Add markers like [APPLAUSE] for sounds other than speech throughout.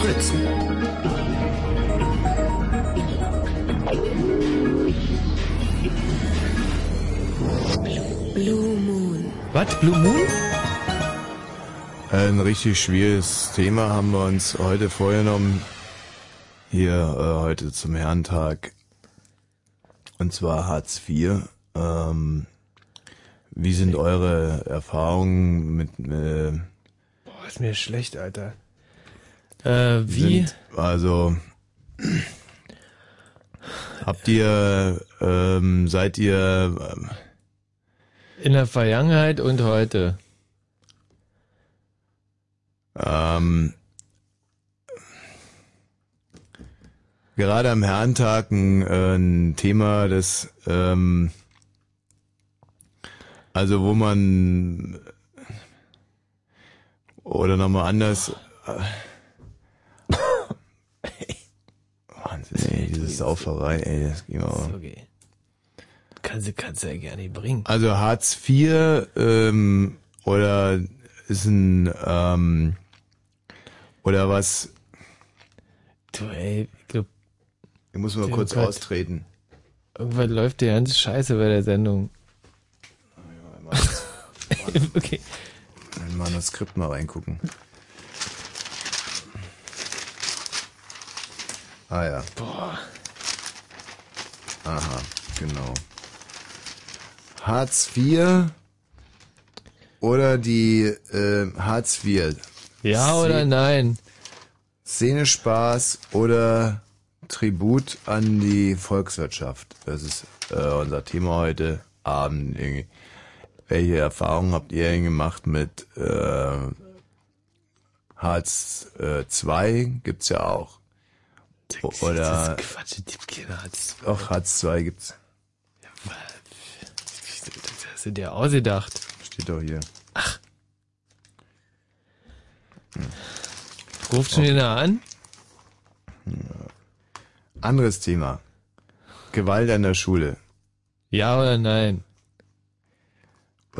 Fritz. Blue Moon. Was? Blue Moon? Ein richtig schwieriges Thema haben wir uns heute vorgenommen. Hier äh, heute zum Herrentag. Und zwar Hartz IV. Ähm, wie sind eure Erfahrungen mit... Äh, ist mir schlecht, Alter. Äh, wie? Sind, also... Habt ihr... Ähm, seid ihr... Ähm, In der Vergangenheit und heute. Ähm, gerade am Herrentag ein, äh, ein Thema, das ähm, also wo man oder nochmal anders Wahnsinn, ey, diese Sauferei, ey, das ging auch. Okay. Kannst du, kannst du ja gerne bringen. Also Hartz IV ähm, oder ist ein ähm, oder was? Du, ey, ich glaub, Ich muss mal kurz Gott. austreten. irgendwas läuft die ganze Scheiße bei der Sendung. [LAUGHS] okay. Manuskript mal reingucken. Ah ja. Boah. Aha, genau. Hartz IV oder die äh, Hartz IV. Ja oder nein? Szenespaß oder Tribut an die Volkswirtschaft. Das ist äh, unser Thema heute Abend. Irgendwie. Welche Erfahrungen habt ihr denn gemacht mit äh, Hartz äh, II? Gibt's ja auch. Oder Das ist Quatsch, die Kinder hat's. auch Hartz II gibt's. Das hast du dir ausgedacht. Steht doch hier. Ruft schon wieder an? Anderes Thema. Gewalt an der Schule. Ja oder nein?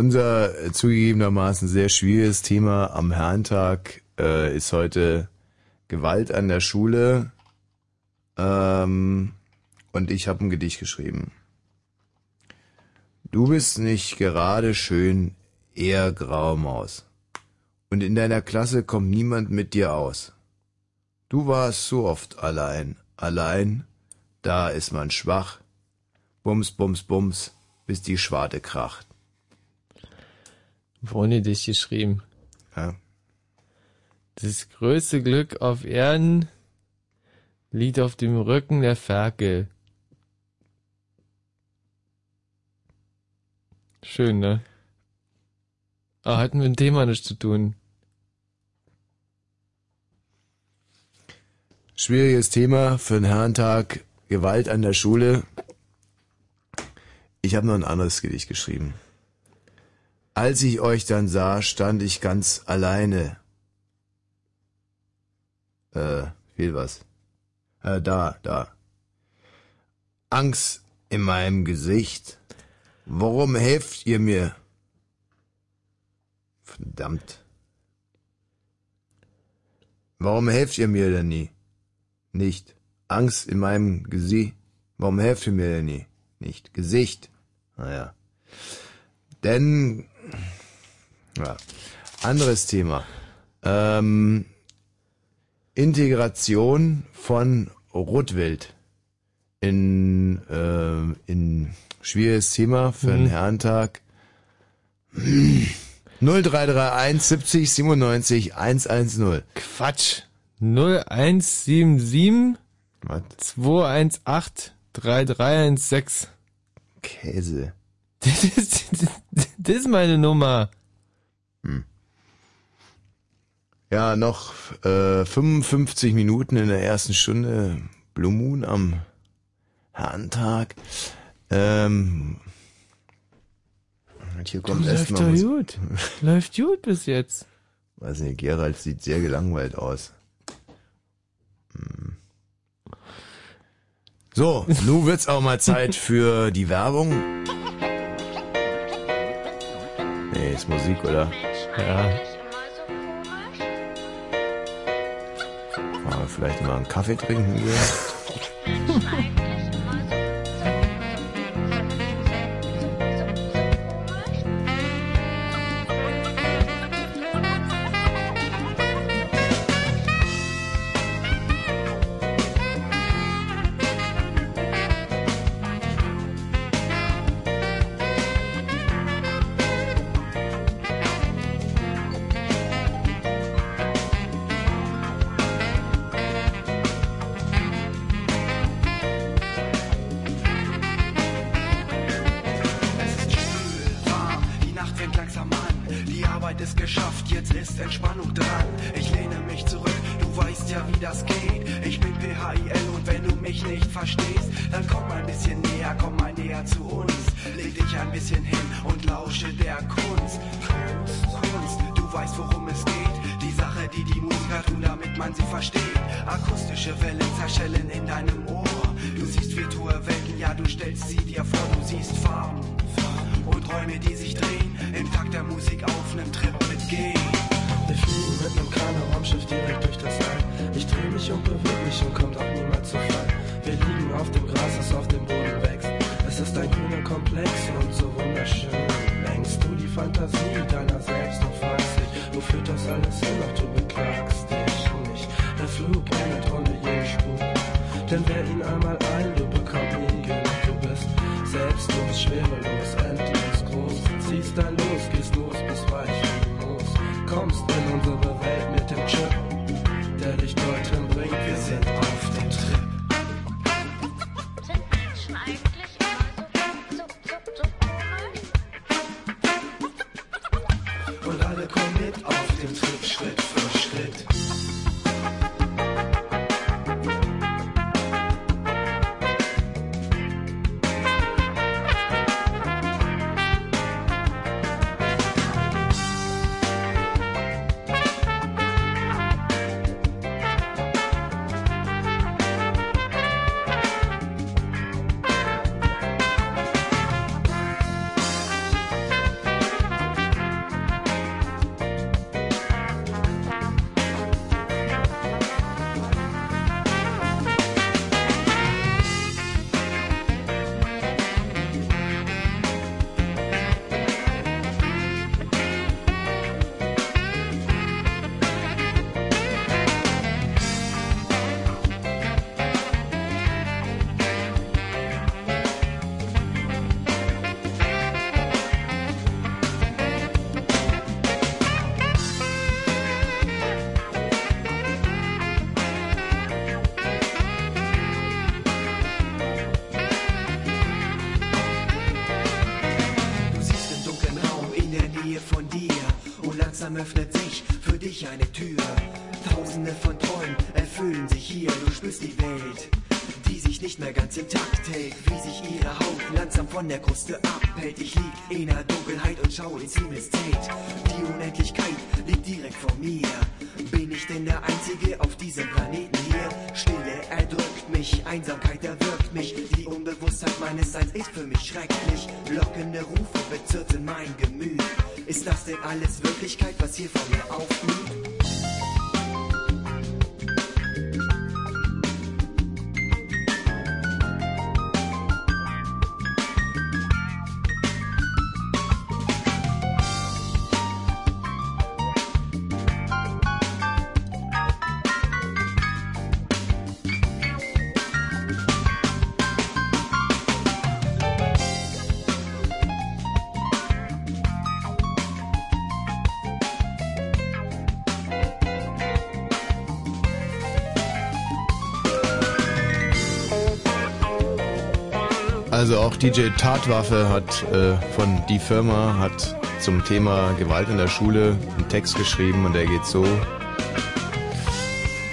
Unser äh, zugegebenermaßen sehr schwieriges Thema am Herrentag äh, ist heute Gewalt an der Schule. Ähm, und ich habe ein Gedicht geschrieben. Du bist nicht gerade schön, eher graue Maus. Und in deiner Klasse kommt niemand mit dir aus. Du warst so oft allein, allein, da ist man schwach. Bums, bums, bums, bis die Schwarte kracht. Ohne dich geschrieben. Ja. Das größte Glück auf Erden liegt auf dem Rücken der Ferkel. Schön, ne? Aber hatten mit dem Thema nichts zu tun. Schwieriges Thema für den Herrentag. Gewalt an der Schule. Ich habe noch ein anderes Gedicht geschrieben. Als ich euch dann sah, stand ich ganz alleine. Äh, fehlt was. Äh, da, da. Angst in meinem Gesicht. Warum helft ihr mir? Verdammt. Warum helft ihr mir denn nie? Nicht. Angst in meinem Gesicht. Warum helft ihr mir denn nie? Nicht. Gesicht. Naja. Denn, ja. Anderes Thema. Ähm, Integration von Rotwild in, äh, in schwieriges Thema für einen Mhm. Herrentag. 0331 70 97 110. Quatsch. 0177 Was? 218 3316. Käse. [LAUGHS] Das ist, das ist meine Nummer. Ja, noch äh, 55 Minuten in der ersten Stunde Blue Moon am Herrentag. Ähm, hier kommt Läuft erstmal doch gut. Läuft gut bis jetzt. Weiß nicht, Gerald sieht sehr gelangweilt aus. Hm. So, [LAUGHS] nun wird's auch mal Zeit für die Werbung. Nee, ist Musik, oder? Ja. wir vielleicht mal einen Kaffee trinken hier? [LAUGHS] nicht mehr ganz intakt. Hey, wie sich ihre Haut langsam von der Kruste abhält. Ich lieg in der Dunkelheit und schaue ins Himmels Die Unendlichkeit liegt direkt vor mir. Bin ich denn der Einzige auf diesem Planeten hier? Stille erdrückt mich, Einsamkeit erwürgt mich. Die Unbewusstheit meines Seins ist für mich schrecklich. Lockende Rufe bezirten mein Gemüt. Ist das denn alles wirklich? Also auch DJ Tatwaffe hat äh, von Die Firma hat zum Thema Gewalt in der Schule einen Text geschrieben und der geht so.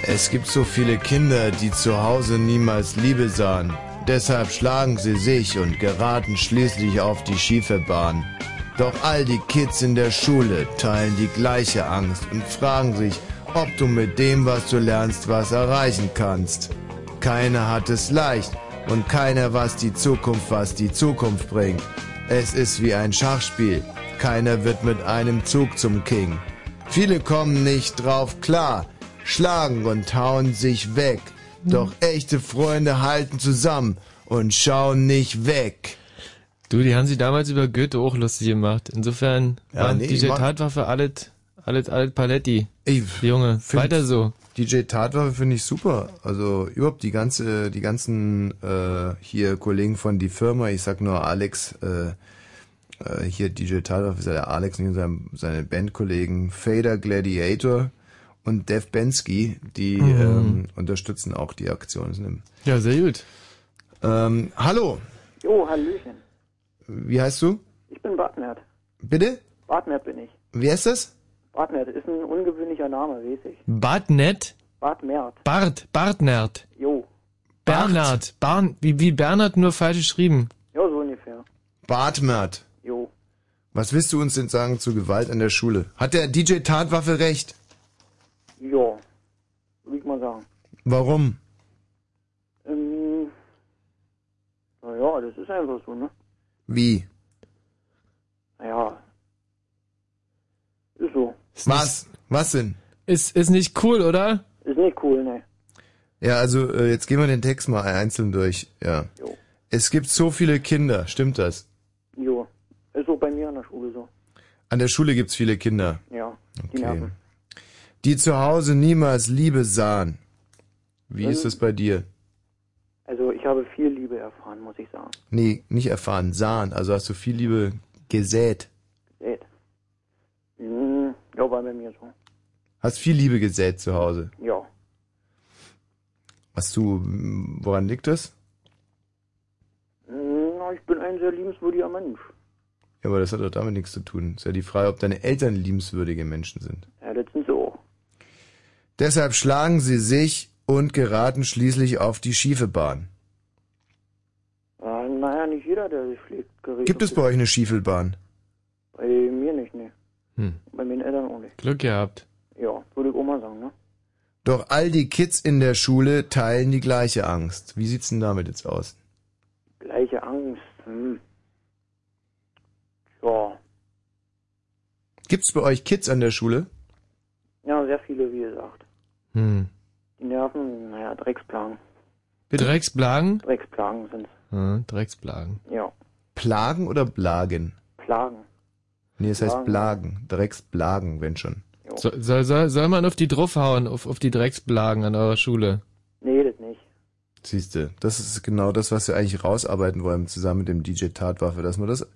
Es gibt so viele Kinder, die zu Hause niemals Liebe sahen. Deshalb schlagen sie sich und geraten schließlich auf die schiefe Bahn. Doch all die Kids in der Schule teilen die gleiche Angst und fragen sich, ob du mit dem, was du lernst, was erreichen kannst. Keiner hat es leicht und keiner weiß die Zukunft, was die Zukunft bringt. Es ist wie ein Schachspiel. Keiner wird mit einem Zug zum King. Viele kommen nicht drauf klar. schlagen und hauen sich weg. Doch echte Freunde halten zusammen und schauen nicht weg. Du, die haben sich damals über Goethe auch lustig gemacht. Insofern Ja, waren nee, DJ ich Tatwaffe alles, alles, alles Paletti. Ey, Junge, weiter so. DJ Tatwaffe finde ich super. Also überhaupt die ganze, die ganzen äh, hier Kollegen von die Firma, ich sag nur Alex, äh, äh, hier DJ Tatwaffe ist ja der Alex und seine, seine Bandkollegen Fader Gladiator und Dev Bensky, die Mhm. ähm, unterstützen auch die Aktion. Ja, sehr gut. Ähm, hallo, Jo, Hallöchen. wie heißt du? Ich bin Bartmert. Bitte? Bartmert bin ich. Wer ist das? Bartmert ist ein ungewöhnlicher Name, weiß ich. Bartnet? Bartmert. Bart, Bartnert. Jo. Bernhard. Barn, wie, wie Bernhard nur falsch geschrieben. Ja, so ungefähr. Bartmert. Jo. Was willst du uns denn sagen zu Gewalt an der Schule? Hat der DJ Tatwaffe recht? Ja. Würde ich mal sagen. Warum? Ähm, naja, das ist einfach so, ne? Wie? Naja. Ist so. Was? Was denn? Ist, ist nicht cool, oder? Ist nicht cool, ne? Ja, also äh, jetzt gehen wir den Text mal einzeln durch. Ja. Jo. Es gibt so viele Kinder, stimmt das? Jo. Ist so bei mir an der Schule so. An der Schule gibt's viele Kinder, Ja. Die Okay. nerven. die zu Hause niemals Liebe sahen. Wie ist Ähm. es bei dir? Also ich habe viel Liebe erfahren, muss ich sagen. Nee, nicht erfahren, sahen. Also hast du viel Liebe gesät. Seht. Hm, ja, war bei mir so. Hast viel Liebe gesät zu Hause. Ja. Hast du, woran liegt das? Na, ich bin ein sehr liebenswürdiger Mensch. Ja, aber das hat doch damit nichts zu tun. Ist ja die Frage, ob deine Eltern liebenswürdige Menschen sind. Ja, das sind sie auch. Deshalb schlagen sie sich und geraten schließlich auf die schiefe Bahn. Äh, naja, nicht jeder, der sich pflegt, gerät. Gibt auf es bei euch eine Schiefelbahn? Bei. Hm. Bei meinen Eltern auch nicht. Glück gehabt. Ja, würde ich mal sagen, ne? Doch all die Kids in der Schule teilen die gleiche Angst. Wie sieht's denn damit jetzt aus? Gleiche Angst, hm. Ja. Gibt's bei euch Kids an der Schule? Ja, sehr viele, wie gesagt. Hm. Die Nerven, naja, Drecksplagen. Drecksplagen? Drecksplagen sind's. Ja, Drecksplagen. Ja. Plagen oder Blagen? Plagen. Nee, es heißt. Blagen. Drecksblagen, wenn schon. So, soll, soll, soll man auf die draufhauen, auf, auf die Drecksplagen an eurer Schule? Nee, das nicht. Siehste, das ist genau das, was wir eigentlich rausarbeiten wollen, zusammen mit dem DJ Tatwaffe, dass man das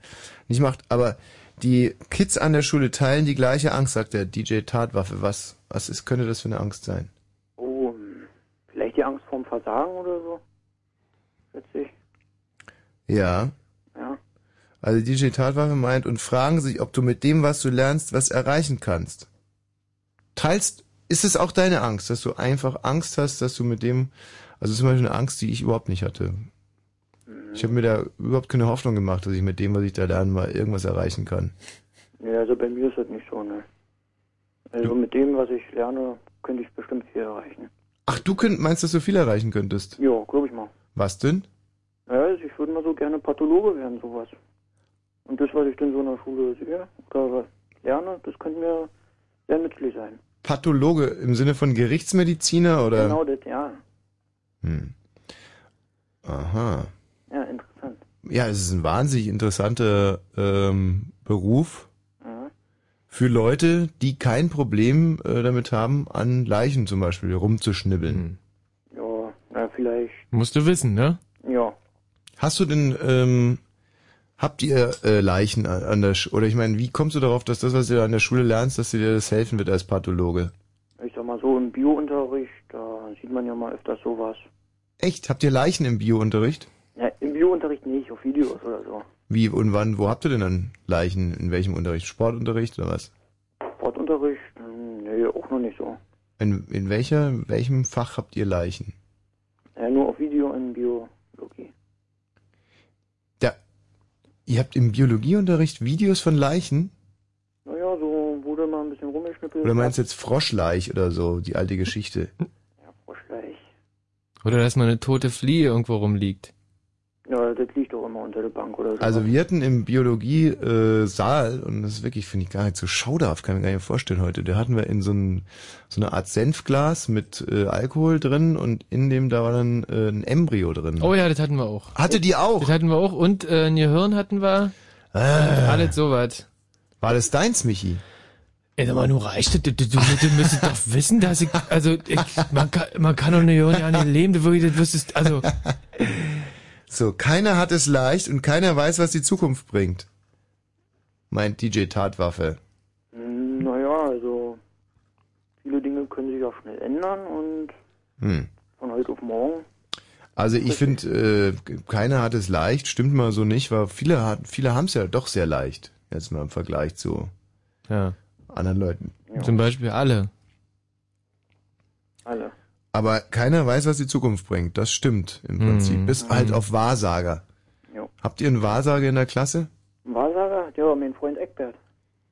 nicht macht. Aber die Kids an der Schule teilen die gleiche Angst, sagt der DJ Tatwaffe. Was, was ist, könnte das für eine Angst sein? Oh, vielleicht die Angst vorm Versagen oder so? Ich. Ja. Ja. Also DJ Tatwaffe meint und fragen sich, ob du mit dem, was du lernst, was erreichen kannst. Teilst, ist es auch deine Angst, dass du einfach Angst hast, dass du mit dem, also zum Beispiel eine Angst, die ich überhaupt nicht hatte. Ich habe mir da überhaupt keine Hoffnung gemacht, dass ich mit dem, was ich da lerne, mal irgendwas erreichen kann. Nee, also bei mir ist das nicht so, ne. Also mit dem, was ich lerne, könnte ich bestimmt viel erreichen. Ach, du könnt, meinst, dass du viel erreichen könntest? Ja, glaube ich mal. Was denn? Ja, also ich würde mal so gerne Pathologe werden, sowas. Und das, was ich dann so in der Schule sehe oder was lerne, das könnte mir sehr nützlich sein. Pathologe im Sinne von Gerichtsmediziner oder? Genau das, ja. Hm. Aha. Ja, interessant. Ja, es ist ein wahnsinnig interessanter ähm, Beruf Ja. für Leute, die kein Problem äh, damit haben, an Leichen zum Beispiel rumzuschnibbeln. Ja, na, vielleicht, Musst du wissen, ne? ja. Hast du denn, ähm, habt ihr äh, Leichen an, der Sch oder ich meine, wie kommst du darauf, dass das, was du an der Schule lernst, dass dir das helfen wird als Pathologe? Ich sag mal so, im Biounterricht, da sieht man ja mal öfters sowas. Echt? Habt ihr Leichen im Biounterricht? Ja, im Biounterricht nicht, auf Videos oder so. Wie und wann, wo habt ihr denn dann Leichen? In welchem Unterricht? Sportunterricht oder was? Sportunterricht, hm, nee, auch noch nicht so. In, in welcher, welchem Fach habt ihr Leichen? Ja, nur auf Video in Biologie. Da, ihr habt im Biologieunterricht Videos von Leichen? Naja, so wurde mal ein bisschen rumgeschnippelt. Oder meinst du jetzt Froschleich oder so, die alte Geschichte? Froschleich. Oder dass mal eine tote Fliege irgendwo rumliegt. Ja, das liegt doch immer unter der Bank oder so. Also wir hatten im Biologie-Saal, äh, Saal, und das ist wirklich, finde ich, gar nicht so schauderhaft, kann ich mir gar nicht vorstellen heute, da hatten wir in so, ein, so eine Art Senfglas mit äh, Alkohol drin und in dem da war dann äh, ein Embryo drin. Oh ja, das hatten wir auch. Hatte die auch? Das hatten wir auch und äh, ein Gehirn hatten wir. Äh, Alles sowas. war das deins, Michi? Ey, sag mal, du reicht das, du, du, du müsstest doch wissen, dass ich, also, ich, man kann, man kann doch eine Gehirn ja nicht leben, du wirklich, das wüsstest, also, So, keiner hat es leicht und keiner weiß, was die Zukunft bringt. Meint DJ Tatwaffe. Hm, Naja, also viele Dinge können sich auch schnell ändern und Hm. von heute auf morgen. Also ich finde, äh, keiner hat es leicht, stimmt mal so nicht, weil viele, hat, viele haben es ja doch sehr leicht. Jetzt mal im Vergleich zu ja. anderen Leuten. Zum Beispiel alle. Alle. Aber keiner weiß, was die Zukunft bringt. Das stimmt im. Prinzip. Bis halt auf Wahrsager. Jo. Habt ihr einen Wahrsager in der Klasse? Ein Wahrsager? Ja, mein Freund Eckbert.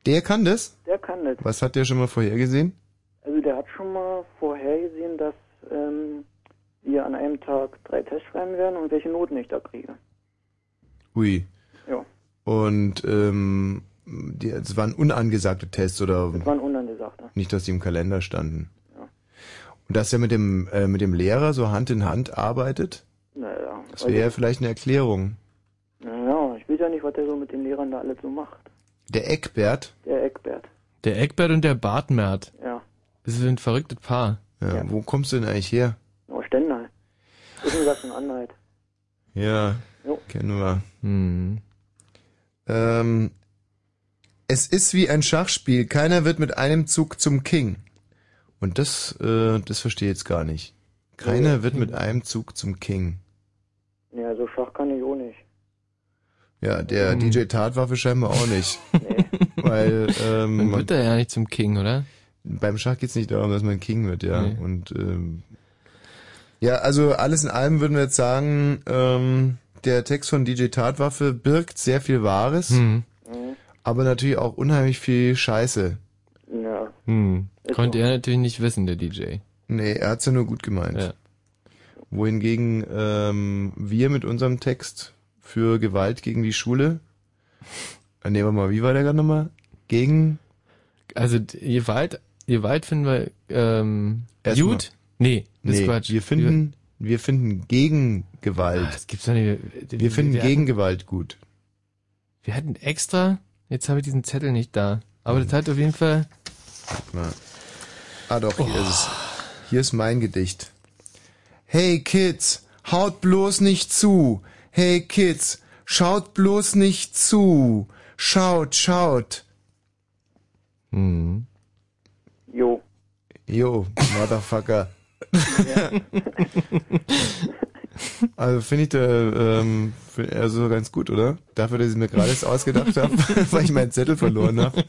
Der kann das? Der kann das. Was hat der schon mal vorhergesehen? Also der hat schon mal vorhergesehen, dass ähm, wir an einem Tag drei Tests schreiben werden und welche Noten ich da kriege. Ui. Ja. Und ähm, die, es waren unangesagte Tests oder Das waren unangesagte. nicht, dass die im Kalender standen. Und dass er mit dem äh, mit dem Lehrer so Hand in Hand arbeitet, Naja. das wäre ja vielleicht eine Erklärung. Naja, ich weiß ja nicht, was der so mit den Lehrern da alles so macht. Der Eckbert, Der Eckbert. Der Eckbert und der Bartmert. Ja. Das ist ein verrücktes Paar. ja, wo kommst du denn eigentlich her? Oh, Stendal. Ist ein Sachsen-Anhalt. Ja, Jo. kennen wir. Hm. Ähm, es ist wie ein Schachspiel. Keiner wird mit einem Zug zum King. Und das, äh, das verstehe ich jetzt gar nicht. Keiner wird mit einem Zug zum King. Ja, so Schach kann ich auch nicht. Ja, der Hm. DJ Tatwaffe scheinbar auch nicht. [LAUGHS] Weil ähm, Man wird da ja nicht zum King, oder? beim Schach geht's nicht darum, dass man King wird, ja. Nee. Und ähm, ja, also alles in allem würden wir jetzt sagen, ähm, der Text von DJ Tatwaffe birgt sehr viel Wahres, Hm. aber natürlich auch unheimlich viel Scheiße. Hm. Konnte er natürlich nicht wissen, der DJ. Nee, er hat's ja nur gut gemeint. Ja. Wohingegen ähm, wir mit unserem Text für Gewalt gegen die Schule, äh, nehmen wir mal, wie war der gerade nochmal? Gegen Also Gewalt, Gewalt finden wir ähm, Erstmal. gut? Nee, das nee, ist Quatsch. wir finden, wir finden gegen Gewalt. Ah, das gibt's doch nicht. wir finden wir gegen hatten, Gewalt gut. Wir hatten extra, jetzt habe ich diesen Zettel nicht da. Aber das hat auf jeden Fall. Na. Ah doch, hier ist es. Hier ist mein Gedicht. Hey Kids, haut bloß nicht zu. Hey Kids, schaut bloß nicht zu. Schaut, schaut. Hm. Jo. Yo, Motherfucker. Also finde ich da ähm, find- also ganz gut, oder? Dafür, dass ich mir gerade jetzt ausgedacht habe, [LAUGHS] weil ich meinen Zettel verloren habe.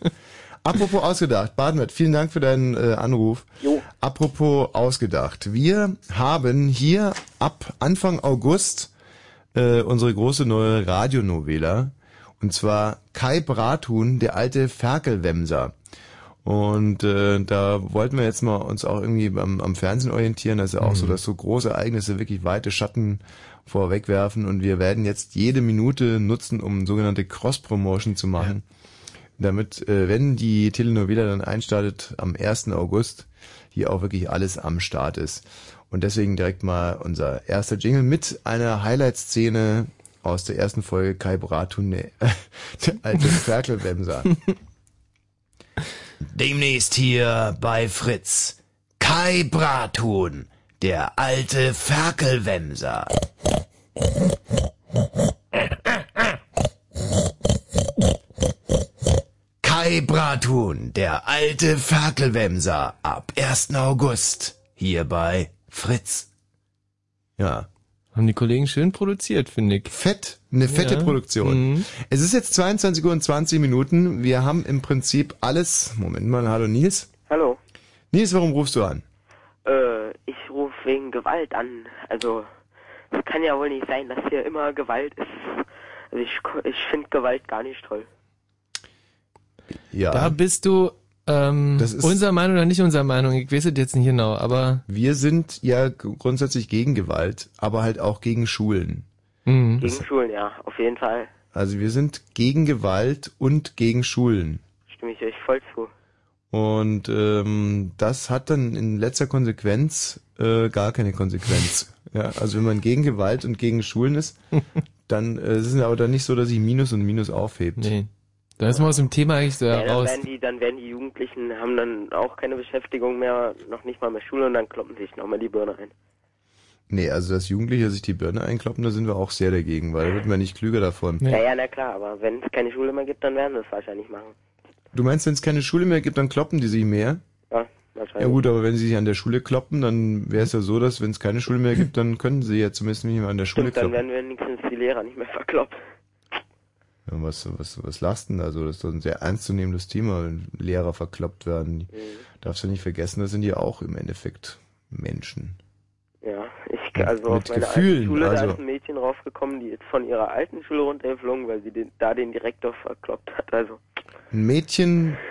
Apropos ausgedacht, Badenwert, vielen Dank für deinen äh, Anruf. Jo. Apropos ausgedacht. Wir haben hier ab Anfang August äh, unsere große neue Radionovela. Und zwar Kai Brathuhn, der alte Ferkelwemser. Und äh, da wollten wir jetzt mal uns auch irgendwie am, am Fernsehen orientieren. Das ist ja auch so, dass so große Ereignisse wirklich weite Schatten vorwegwerfen. Und wir werden jetzt jede Minute nutzen, um sogenannte Cross-Promotion zu machen. Damit, äh, wenn die Telenovela dann einstartet am 1. August, hier auch wirklich alles am Start ist. Und deswegen direkt mal unser erster Jingle mit einer Highlight-Szene aus der ersten Folge Kai Bratun, der, [LAUGHS] der alte Ferkelwemser. [LAUGHS] Demnächst hier bei Fritz. Kai Brathuhn, der alte Ferkelwemser. [LAUGHS] Kai Brathuhn, der alte Ferkelwemser, ab 1. August, hier bei Fritz. Ja. Haben die Kollegen schön produziert, finde ich. Fett, eine fette Ja. Produktion. Mhm. Es ist jetzt 22 Uhr und 20 Minuten. Wir haben im Prinzip alles. Moment mal, hallo Nils. Hallo. Nils, warum rufst du an? Äh, ich rufe wegen Gewalt an. Also, es kann ja wohl nicht sein, dass hier immer Gewalt ist. Also ich, ko- ich finde Gewalt gar nicht toll. Ja. Da bist du ähm, Das ist- unserer Meinung oder nicht unserer Meinung. Ich weiß es jetzt nicht genau, aber Wir sind ja grundsätzlich gegen Gewalt, aber halt auch gegen Schulen. Mhm. Gegen Schulen, ja, auf jeden Fall. Also wir sind gegen Gewalt und gegen Schulen. Stimme ich euch voll zu. Und ähm, das hat dann in letzter Konsequenz äh, gar keine Konsequenz. [LAUGHS] Ja, also wenn man gegen Gewalt und gegen Schulen ist, [LAUGHS] dann äh, ist es aber dann nicht so, dass sich Minus und Minus aufhebt. Nee. Da ist man aus dem Thema eigentlich so Ja, dann raus. werden die, dann werden die Jugendlichen, haben dann auch keine Beschäftigung mehr, noch nicht mal mehr Schule und dann kloppen sich nochmal die Birne ein. Nee, also dass Jugendliche sich die Birne einkloppen, da sind wir auch sehr dagegen, weil da wird man nicht klüger davon. Ja. Ja, ja, na klar, aber wenn es keine Schule mehr gibt, dann werden sie es wahrscheinlich machen. Du meinst, wenn es keine Schule mehr gibt, dann kloppen die sich mehr? Ja, wahrscheinlich. Ja gut, aber wenn sie sich an der Schule kloppen, dann wäre es ja so, dass wenn es keine Schule mehr gibt, dann können sie ja zumindest nicht mehr an der Schule Stimmt, dann kloppen. werden wir wenigstens die Lehrer nicht mehr verkloppt. Was, was, was lasten da so? Das ist doch ein sehr ernstzunehmendes Thema, wenn Lehrer verkloppt werden. Mhm. Darfst du nicht vergessen, das sind ja auch im Endeffekt Menschen. Ja, ich, also mit auf meine Gefühlen, Schule, also- da ist ein Mädchen raufgekommen, die ist von ihrer alten Schule runtergeflogen, weil sie den, da den Direktor verkloppt hat, also. Ein Mädchen, [LAUGHS]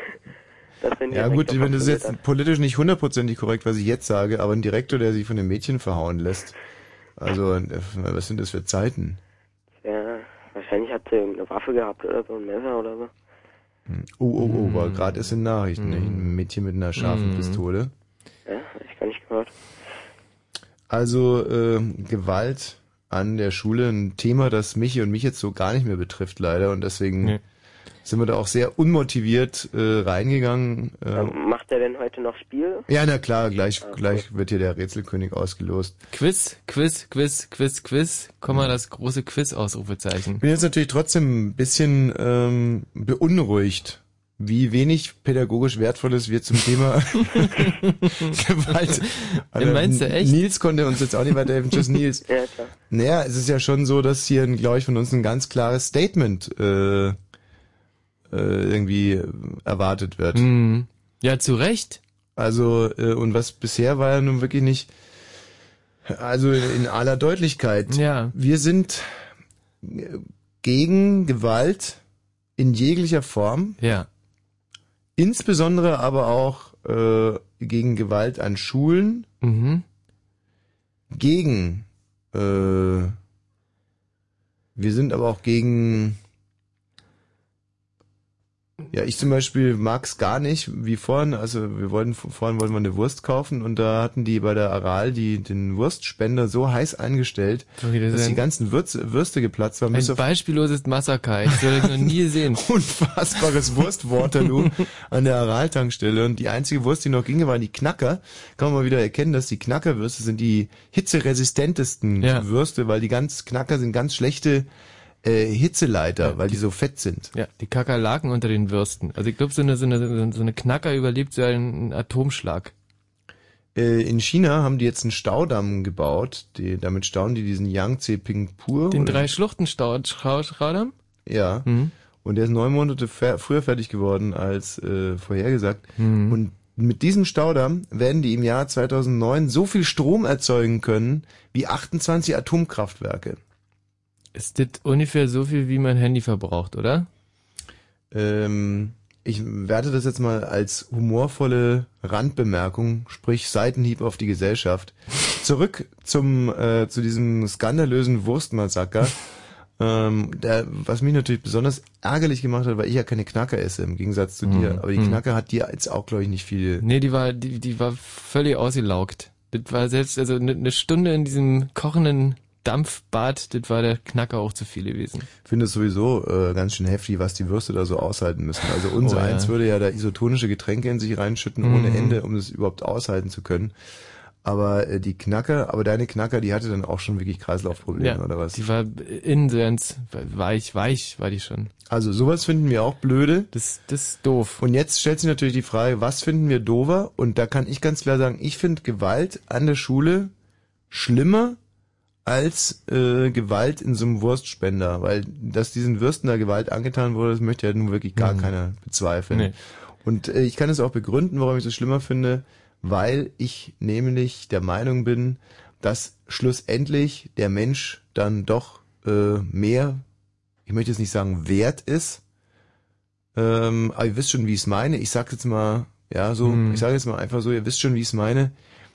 Das den ja gut, wenn das jetzt politisch nicht hundertprozentig korrekt, was ich jetzt sage, aber ein Direktor, der sich von einem Mädchen verhauen lässt. Also, äh, was sind das für Zeiten? Wahrscheinlich hat sie irgendeine Waffe gehabt oder so, ein Messer oder so. Oh, oh, oh, war gerade erst in Nachrichten, ne? ein Mädchen mit einer scharfen Mhm. Pistole. Ja, hab ich gar nicht gehört. Also äh, Gewalt an der Schule, ein Thema, das mich und mich jetzt so gar nicht mehr betrifft, leider. Und deswegen Nee. Sind wir da auch sehr unmotiviert äh, reingegangen. Äh, macht er denn heute noch Spiel? ja, na klar, gleich, Ah, gleich wird hier der Rätselkönig ausgelost. Quiz, Quiz, Quiz, Quiz, Quiz. Komm mal das große Quiz-Ausrufezeichen. Ich bin jetzt natürlich trotzdem ein bisschen ähm, beunruhigt, wie wenig pädagogisch Wertvolles wir zum Thema [LAUGHS] Gewalt. Wen meinst du, echt? Nils konnte uns jetzt auch nicht weiterhelfen. Tschüss, Nils. [LAUGHS] Ja, klar. Naja, es ist ja schon so, dass hier, glaube ich, von uns ein ganz klares Statement äh, äh, irgendwie erwartet wird. Mhm. Ja, zu Recht. Also, äh, und was bisher war ja nun wirklich nicht, also in, aller Deutlichkeit. Ja. Wir sind äh, gegen Gewalt in jeglicher Form, Ja. insbesondere aber auch äh, gegen Gewalt an Schulen, Mhm. gegen, äh, wir sind aber auch gegen, ja, ich zum Beispiel mag's gar nicht, wie vorhin, also wir wollten, vorhin wollten wir eine Wurst kaufen und da hatten die bei der Aral die, den Wurstspender so heiß eingestellt, dass die ganzen Würze, Würste geplatzt waren. ein beispielloses Massaker. Ich habe das noch nie [LAUGHS] gesehen. unfassbares Wurst-Waterloo an der Aral-Tankstelle und die einzige Wurst, die noch ginge, waren die Knacker. Kann man mal wieder erkennen, dass die Knackerwürste sind die hitzeresistentesten Ja. Würste, weil die ganz Knacker sind ganz schlechte äh, Hitzeleiter, weil die so fett sind. Ja, die Kakerlaken unter den Würsten. Also ich glaube, so eine, so, eine, so eine Knacker überlebt so einen Atomschlag. Äh, in China haben die jetzt einen Staudamm gebaut, die, damit stauen die diesen Yangtze Pingpur. Den drei Schluchtenstaudamm? Ja. Mhm. Und der ist neun Monate fer früher fertig geworden als äh, vorhergesagt. Mhm. Und mit diesem Staudamm werden die im Jahr 2009 so viel Strom erzeugen können wie 28 Atomkraftwerke. Ist das ungefähr so viel, wie mein Handy verbraucht, oder? Ähm, ich werte das jetzt mal als humorvolle Randbemerkung, sprich Seitenhieb auf die Gesellschaft. Zurück zum äh, zu diesem skandalösen Wurstmassaker. [LAUGHS] Ähm, der, was mich natürlich besonders ärgerlich gemacht hat, weil ich ja keine Knacker esse, im Gegensatz zu dir. Mhm. Aber die Mhm. Knacker hat dir jetzt auch, glaube ich, nicht viel. Nee, die war, die, die war völlig ausgelaugt. Das war selbst, also eine ne Stunde in diesem kochenden Dampfbad, das war der Knacker auch zu viel gewesen. Ich finde es sowieso äh, ganz schön heftig, was die Würste da so aushalten müssen. Also unser Oh ja. eins würde ja da isotonische Getränke in sich reinschütten ohne Mhm. Ende, um das überhaupt aushalten zu können. Aber äh, die Knacker, aber deine Knacker, die hatte dann auch schon wirklich Kreislaufprobleme Ja, oder was? Die war ganz weich, weich war die schon. Also sowas finden wir auch blöde. Das, das ist doof. Und jetzt stellt sich natürlich die Frage, was finden wir dover? Und da kann ich ganz klar sagen, ich finde Gewalt an der Schule schlimmer als äh, Gewalt in so einem Wurstspender, weil dass diesen Würsten da Gewalt angetan wurde, das möchte ja nun wirklich gar Mhm. keiner bezweifeln. Nee. Und äh, ich kann es auch begründen, warum ich das schlimmer finde, weil ich nämlich der Meinung bin, dass schlussendlich der Mensch dann doch äh, mehr, ich möchte jetzt nicht sagen wert ist, ähm, aber ihr wisst schon, wie ich es meine. Ich sag jetzt mal, ja, so, Hm. ich sage jetzt mal einfach so, ihr wisst schon, wie ich es meine,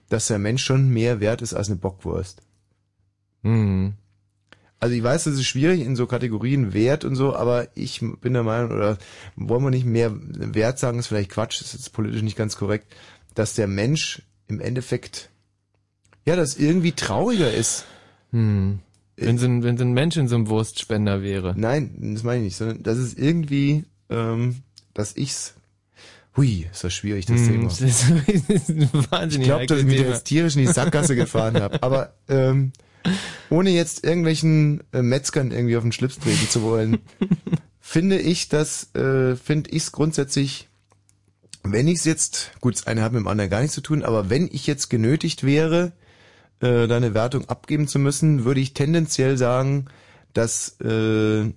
dass der Mensch schon mehr wert ist als eine Bockwurst. Mhm. Also ich weiß, das ist schwierig in so Kategorien Wert und so, aber ich bin der Meinung, oder wollen wir nicht mehr Wert sagen, ist vielleicht Quatsch, ist jetzt politisch nicht ganz korrekt, dass der Mensch im Endeffekt, ja, das irgendwie trauriger ist. Hm. Wenn so, ein, wenn so ein Mensch in so einem Wurstspender wäre. Nein, das meine ich nicht, sondern das ist irgendwie, ähm, dass ich's Hui, ist das schwierig, das Hm, Thema. das [LAUGHS] ist, das ist ein Ich wahnsinnig glaube, dass ich mich jetzt tierisch in die Sackgasse gefahren habe. Aber ähm, ohne jetzt irgendwelchen äh, Metzgern irgendwie auf den Schlips treten zu wollen, [LAUGHS] finde ich das, äh, finde ich es grundsätzlich, wenn ich es jetzt, gut, das eine hat mit dem anderen gar nichts zu tun, aber wenn ich jetzt genötigt wäre, äh, da eine Wertung abgeben zu müssen, würde ich tendenziell sagen, dass, äh,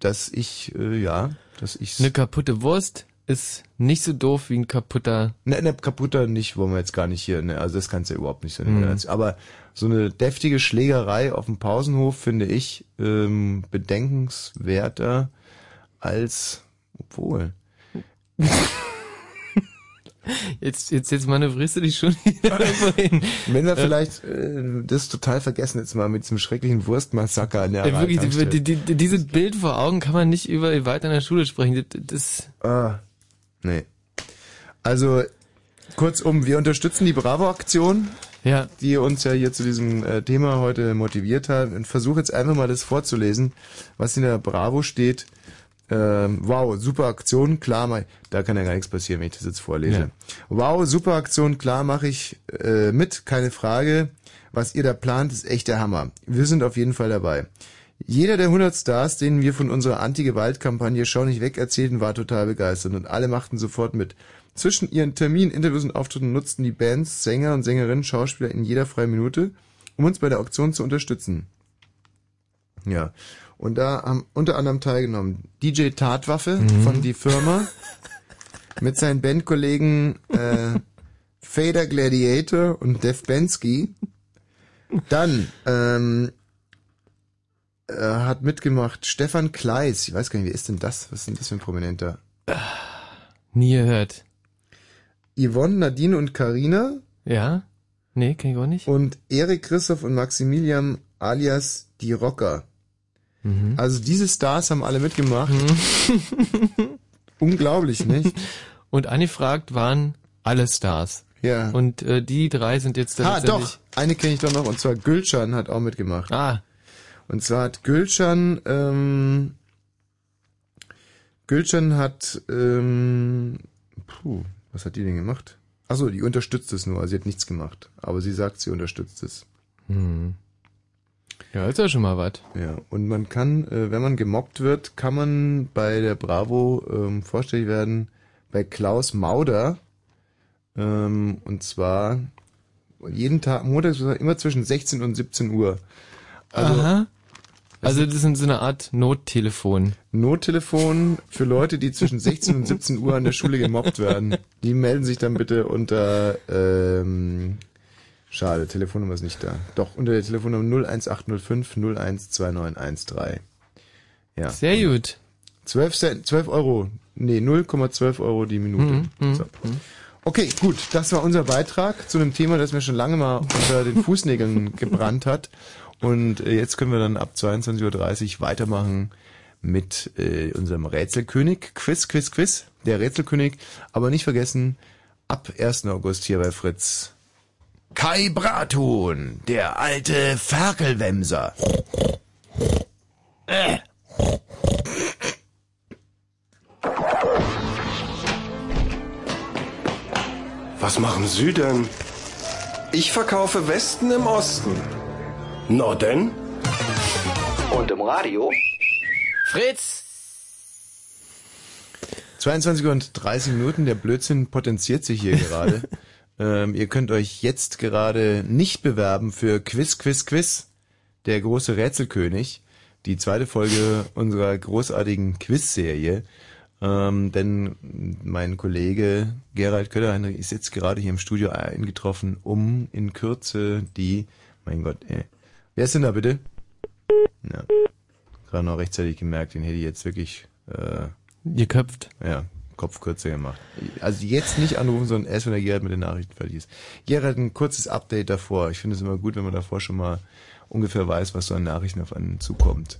dass ich, äh, ja, dass ich Eine kaputte Wurst ist nicht so doof wie ein kaputter. Ne, ne, kaputter nicht, wollen wir jetzt gar nicht hier, ne, also das kannst du ja überhaupt nicht so Mhm. nennen. Aber so eine deftige Schlägerei auf dem Pausenhof finde ich ähm, bedenkenswerter als, obwohl. [LAUGHS] Jetzt, jetzt, jetzt manövrierst du dich schon irgendwohin. [LAUGHS] Wenn wir vielleicht äh, das total vergessen jetzt mal mit diesem schrecklichen Wurstmassaker an der Ey, wirklich, die, die, die, dieses Bild vor Augen kann man nicht über weiter in der Schule sprechen. Das, das Ah, nee. Also, kurzum, wir unterstützen die Bravo-Aktion, ja. die uns ja hier zu diesem äh, Thema heute motiviert hat und versuche jetzt einfach mal das vorzulesen, was in der Bravo steht. Ähm, wow, super Aktion, klar, mach, da kann ja gar nichts passieren, wenn ich das jetzt vorlese. Ja. Wow, super Aktion, klar mache ich äh, mit, keine Frage. Was ihr da plant, ist echt der Hammer. Wir sind auf jeden Fall dabei. Jeder der 100 Stars, denen wir von unserer Anti-Gewalt-Kampagne Schau nicht weg erzählten, war total begeistert und alle machten sofort mit. Zwischen ihren Terminen, Interviews und Auftritten nutzten die Bands, Sänger und Sängerinnen, Schauspieler in jeder freien Minute, um uns bei der Auktion zu unterstützen. Ja. Und da haben unter anderem teilgenommen DJ Tatwaffe von Die Firma [LAUGHS] mit seinen Bandkollegen äh, Fader Gladiator und Def Bensky. Dann ähm, äh, hat mitgemacht Stefan Kleis. Ich weiß gar nicht, wer ist denn das? Was ist denn das für ein Prominenter? nie gehört. Yvonne, Nadine und Karina Ja? Nee, kenn ich auch nicht. und Erik Christoph und Maximilian alias Die Rocker. Mhm. Also diese Stars haben alle mitgemacht. [LAUGHS] Unglaublich, nicht? [LAUGHS] Und angefragt waren alle Stars. Ja. Und äh, die drei sind jetzt ah, doch. Eine kenne ich doch noch, und zwar Gülcan hat auch mitgemacht. Ah, Und zwar hat Gülcan, ähm, Gülcan hat, ähm, puh, was hat die denn gemacht? Achso, die unterstützt es nur, sie hat nichts gemacht. Aber sie sagt, sie unterstützt es. hm. Ja, ist ja schon mal was. Ja, und man kann, äh, wenn man gemobbt wird, kann man bei der Bravo ähm, vorstellig werden bei Klaus Mauder. Ähm, und zwar jeden Tag, montags immer zwischen 16 und 17 Uhr. Also Aha. Also das ist so eine Art Nottelefon. Nottelefon für Leute, die zwischen 16 und 17 Uhr an der Schule gemobbt werden. Die melden sich dann bitte unter ähm, Schade, Telefonnummer ist nicht da. Doch, unter der Telefonnummer 01805 012913. Ja. Sehr gut. 12, Cent, 12 Euro. Nee, 0,12 Euro die Minute. Mhm, mhm, so. Okay, gut. Das war unser Beitrag zu einem Thema, das mir schon lange mal unter den Fußnägeln gebrannt hat. Und äh, jetzt können wir dann ab 22.30 Uhr weitermachen mit äh, unserem Rätselkönig. Quiz, Quiz, Quiz. Der Rätselkönig. Aber nicht vergessen, ab 1. August hier bei Fritz. Kai Braton, der alte Ferkelwemser. Äh. Was machen Sie denn? Ich verkaufe Westen im Osten. Na denn? Und im Radio? Fritz! 22 Uhr und 30 Minuten, der Blödsinn potenziert sich hier gerade. [LAUGHS] ähm, ihr könnt euch jetzt gerade nicht bewerben für Quiz, Quiz, Quiz, der große Rätselkönig, die zweite Folge unserer großartigen Quiz-Serie. Ähm, denn mein Kollege Gerald Kötterheinrich ist jetzt gerade hier im Studio eingetroffen, um in Kürze die, mein Gott, ey. Wer ist denn da bitte? Ja, gerade noch rechtzeitig gemerkt, den hätte ich jetzt wirklich, äh, Geköpft. ja, Kopf kürzer gemacht. Also jetzt nicht anrufen, sondern erst, wenn der Gerhard mit den Nachrichten fertig ist. Gerhard, ein kurzes Update davor. Ich finde es immer gut, wenn man davor schon mal ungefähr weiß, was so an Nachrichten auf einen zukommt.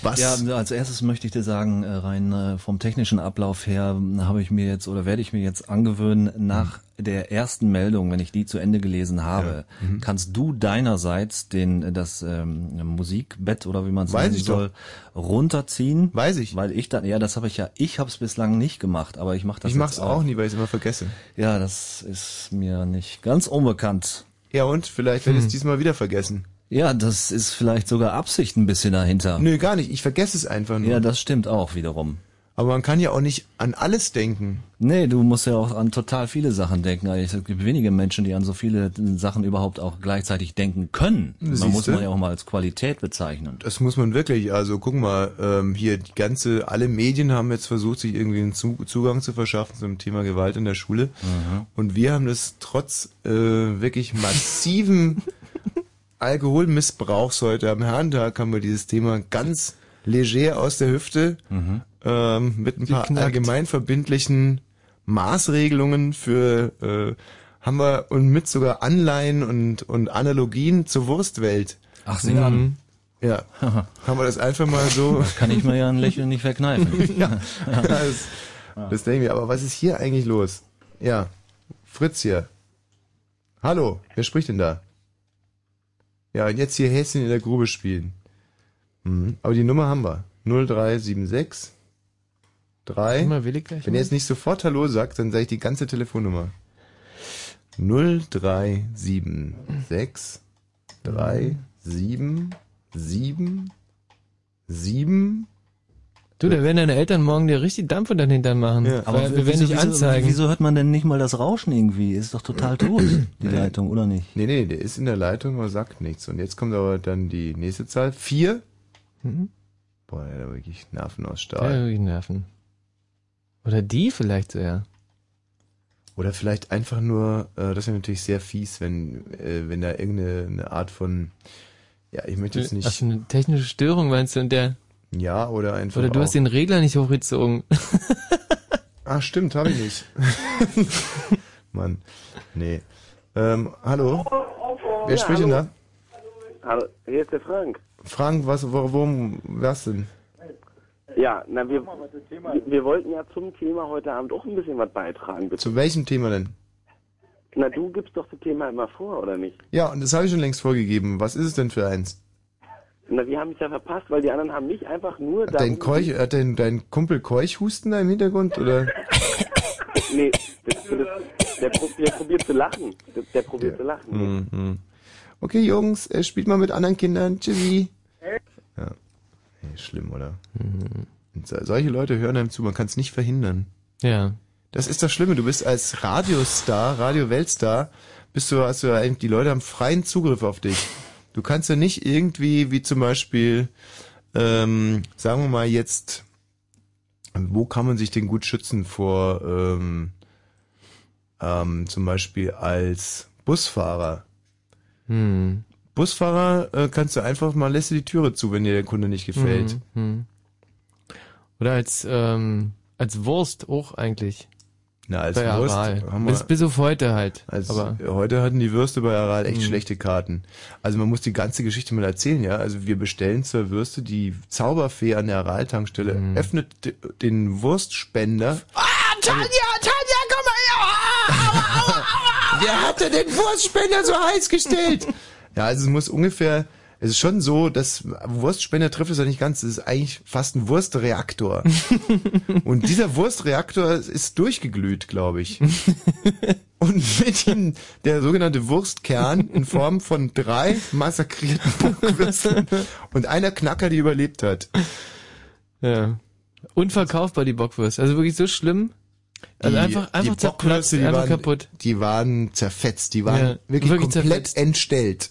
Was? Ja, als erstes möchte ich dir sagen, äh, rein äh, vom technischen Ablauf her habe ich mir jetzt oder werde ich mir jetzt angewöhnen, nach der ersten Meldung, wenn ich die zu Ende gelesen habe, Mhm. kannst du deinerseits den das ähm, Musikbett oder wie man es nennen soll runterziehen. Weiß ich. Weil ich dann, ja, das habe ich ja, ich habe es bislang nicht gemacht, aber ich mache das ich mach's jetzt auch nie, weil ich es immer vergesse. Ja, das ist mir nicht ganz unbekannt. Ja und? Vielleicht werde ich es diesmal wieder vergessen. Ja, das ist vielleicht sogar Absicht ein bisschen dahinter. Nö, gar nicht. Ich vergesse es einfach nur. Ja, das stimmt auch wiederum. Aber man kann ja auch nicht an alles denken. Nee, du musst ja auch an total viele Sachen denken. Also Es gibt wenige Menschen, die an so viele Sachen überhaupt auch gleichzeitig denken können. Man Siehste? muss man ja auch mal als Qualität bezeichnen. Das muss man wirklich. Also guck mal, ähm, hier die ganze, alle Medien haben jetzt versucht, sich irgendwie einen Zu Zugang zu verschaffen zum Thema Gewalt in der Schule. Und wir haben das trotz äh, wirklich massiven [LAUGHS] Alkoholmissbrauchs heute am Herrentag haben wir dieses Thema ganz leger aus der Hüfte ähm, mit ein paar Geknackt. allgemein verbindlichen Maßregelungen für äh, haben wir und mit sogar Anleihen und und Analogien zur Wurstwelt. Ach, sieh an. Ja, [LAUGHS] haben wir das einfach mal so. Kann ich mir ja ein Lächeln nicht verkneifen. [LAUGHS] ja, das, das denken wir. Aber was ist hier eigentlich los? Ja, Fritz hier. Hallo, wer spricht denn da? Ja, und jetzt hier Häschen in der Grube spielen. Mhm. Aber die Nummer haben wir. 0376 3. Immer will ich gleich Wenn er jetzt nicht sofort Hallo sagt, dann sage ich die ganze Telefonnummer. 0376 3 7 7 7 Du, da werden deine Eltern morgen dir richtig Dampf unter den Hintern machen. Ja. Weil wir werden dich anzeigen. Wieso hört man denn nicht mal das Rauschen irgendwie? Ist doch total tot, [CLEARS THROAT] die Leitung, oder nicht? Nee, nee, der ist in der Leitung, aber sagt nichts. Und jetzt kommt aber dann die nächste Zahl. Vier. Mhm. Boah, der hat wirklich Nerven aus Ja, Stahl. wirklich Nerven. Oder die vielleicht so, ja. Oder vielleicht einfach nur, äh, das wäre natürlich sehr fies, wenn, äh, wenn da irgendeine eine Art von, ja, ich möchte jetzt nicht, Ach, eine technische Störung meinst du? Und der, ja, oder einfach oder du auch, hast den Regler nicht hochgezogen. [LAUGHS] Ah, stimmt, habe ich nicht. [LAUGHS] Mann, nee. Ähm, hallo? Wer spricht denn da? Hallo, hier ist der Frank. Frank, was, warum, was denn? Ja, na, wir, wir wollten ja zum Thema heute Abend auch ein bisschen was beitragen. Bitte. Zu welchem Thema denn? Na, du gibst doch das Thema immer vor, oder nicht? Ja, und das habe ich schon längst vorgegeben. Was ist es denn für eins? Na, wir haben es ja verpasst, weil die anderen haben nicht einfach nur Hat dein, Keuch, hat dein, dein Kumpel Keuchhusten da im Hintergrund, oder? Nee, das, das, der, der probiert zu lachen. Der, der probiert zu lachen. Mhm, mhm. Okay, Jungs, äh, spielt mal mit anderen Kindern. Tschüssi. Ja. Hey, schlimm, oder? So- solche Leute hören einem zu, man kann es nicht verhindern. Ja. Das ist das Schlimme, du bist als Radiostar, Radio-Weltstar, bist du, hast du ja eigentlich, die Leute haben freien Zugriff auf dich. Du kannst ja nicht irgendwie, wie zum Beispiel, ähm, sagen wir mal jetzt, wo kann man sich denn gut schützen vor, ähm, ähm, zum Beispiel als Busfahrer? Hm. Busfahrer äh, kannst du einfach mal, lässt du die Türe zu, wenn dir der Kunde nicht gefällt. Hm, hm. Oder als, ähm, als Wurst auch eigentlich. Na, als Bei Wurst Aral. haben wir- bis, bis auf heute halt. Also Aber heute hatten die Würste bei Aral echt Mhm. schlechte Karten. Also man muss die ganze Geschichte mal erzählen, ja. Also wir bestellen zur Würste, die Zauberfee an der Aral-Tankstelle Mhm. öffnet d- den Wurstspender. Ah, Tanja, Tanja, komm mal her! Wer hat denn den Wurstspender so heiß gestellt? ja, also es muss ungefähr, es ist schon so, dass Wurstspender trifft es ja nicht ganz, es ist eigentlich fast ein Wurstreaktor. [LAUGHS] Und dieser Wurstreaktor ist durchgeglüht, glaube ich. [LAUGHS] Und mit ihm der sogenannte Wurstkern in Form von drei massakrierten Bockwürsten und einer Knacker, die überlebt hat. Ja. Unverkaufbar, die Bockwurst. Also wirklich so schlimm. Also einfach, einfach die Bockwürste, die waren, kaputt. Die waren zerfetzt, die waren Ja, wirklich, wirklich komplett zerfetzt. entstellt.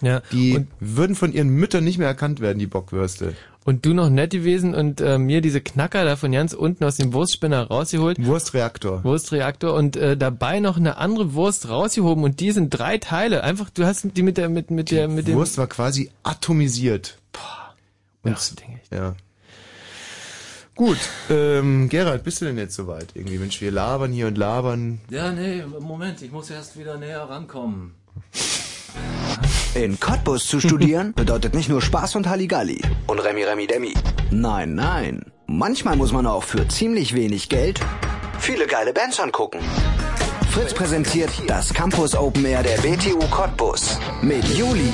Ja. Die würden von ihren Müttern nicht mehr erkannt werden, die Bockwürste. Und du noch nett gewesen und äh, mir diese Knacker da von ganz unten aus dem Wurstspinner rausgeholt. Wurstreaktor. Wurstreaktor und äh, dabei noch eine andere Wurst rausgehoben und die sind drei Teile. Einfach, du hast die mit der, mit, mit der, mit dem. Wurst war quasi atomisiert. Und, ja. Gut, ähm, Gerald, bist du denn jetzt soweit? Irgendwie, Mensch, wir labern hier und labern. Ja, nee, Moment, ich muss erst wieder näher rankommen. In Cottbus zu studieren [LAUGHS] bedeutet nicht nur Spaß und Halligalli. Und Remi Remi Demi. Nein, nein. Manchmal muss man auch für ziemlich wenig Geld viele geile Bands angucken. Fritz präsentiert das Campus Open Air der BTU Cottbus mit Juli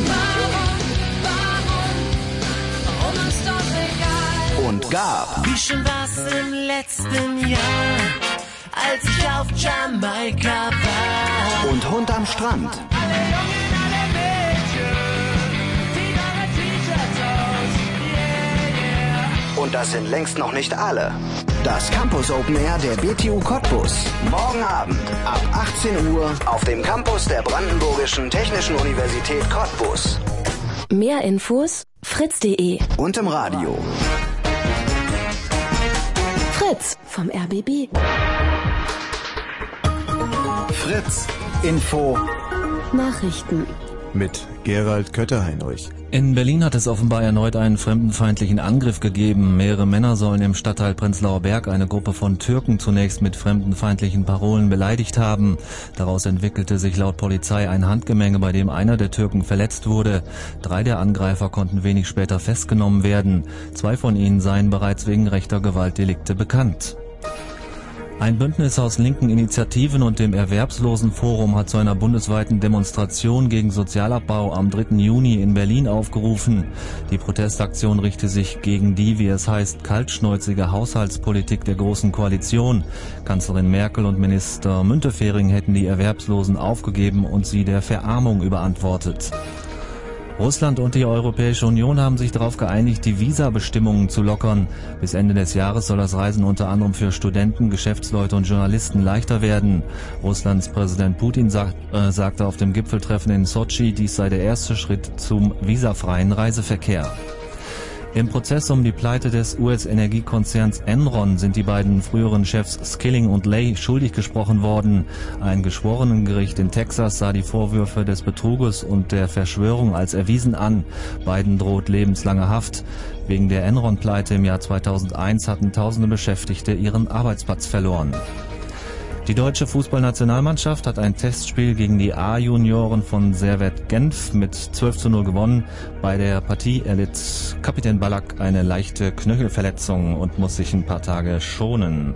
und Gab Wie schon was im letzten Jahr, als ich auf Jamaika war. und Hund am Strand. Und das sind längst noch nicht alle. Das Campus Open Air der BTU Cottbus. Morgen Abend ab 18 Uhr auf dem Campus der Brandenburgischen Technischen Universität Cottbus. Mehr Infos fritz.de Und im Radio. Fritz vom RBB. Fritz. Info. Nachrichten. Mit Gerald Kötterheinrich. In Berlin hat es offenbar erneut einen fremdenfeindlichen Angriff gegeben. Mehrere Männer sollen im Stadtteil Prenzlauer Berg eine Gruppe von Türken zunächst mit fremdenfeindlichen Parolen beleidigt haben. Daraus entwickelte sich laut Polizei ein Handgemenge, bei dem einer der Türken verletzt wurde. Drei der Angreifer konnten wenig später festgenommen werden. Zwei von ihnen seien bereits wegen rechter Gewaltdelikte bekannt. Ein Bündnis aus linken Initiativen und dem Erwerbslosenforum hat zu einer bundesweiten Demonstration gegen Sozialabbau am 3. Juni in Berlin aufgerufen. Die Protestaktion richte sich gegen die, wie es heißt, kaltschnäuzige Haushaltspolitik der Großen Koalition. Kanzlerin Merkel und Minister Müntefering hätten die Erwerbslosen aufgegeben und sie der Verarmung überantwortet. Russland und die Europäische Union haben sich darauf geeinigt, die Visabestimmungen zu lockern. Bis Ende des Jahres soll das Reisen unter anderem für Studenten, Geschäftsleute und Journalisten leichter werden. Russlands Präsident Putin sagt, äh, sagte auf dem Gipfeltreffen in Sochi, dies sei der erste Schritt zum visafreien Reiseverkehr. Im Prozess um die Pleite des US-Energiekonzerns Enron sind die beiden früheren Chefs Skilling und Lay schuldig gesprochen worden. Ein Geschworenengericht in Texas sah die Vorwürfe des Betruges und der Verschwörung als erwiesen an. Beiden droht lebenslange Haft. Wegen der Enron-Pleite im Jahr 2001 hatten tausende Beschäftigte ihren Arbeitsplatz verloren. Die deutsche Fußballnationalmannschaft hat ein Testspiel gegen die A-Junioren von Servet Genf mit 12 zu 0 gewonnen. Bei der Partie erlitt Kapitän Ballack eine leichte Knöchelverletzung und muss sich ein paar Tage schonen.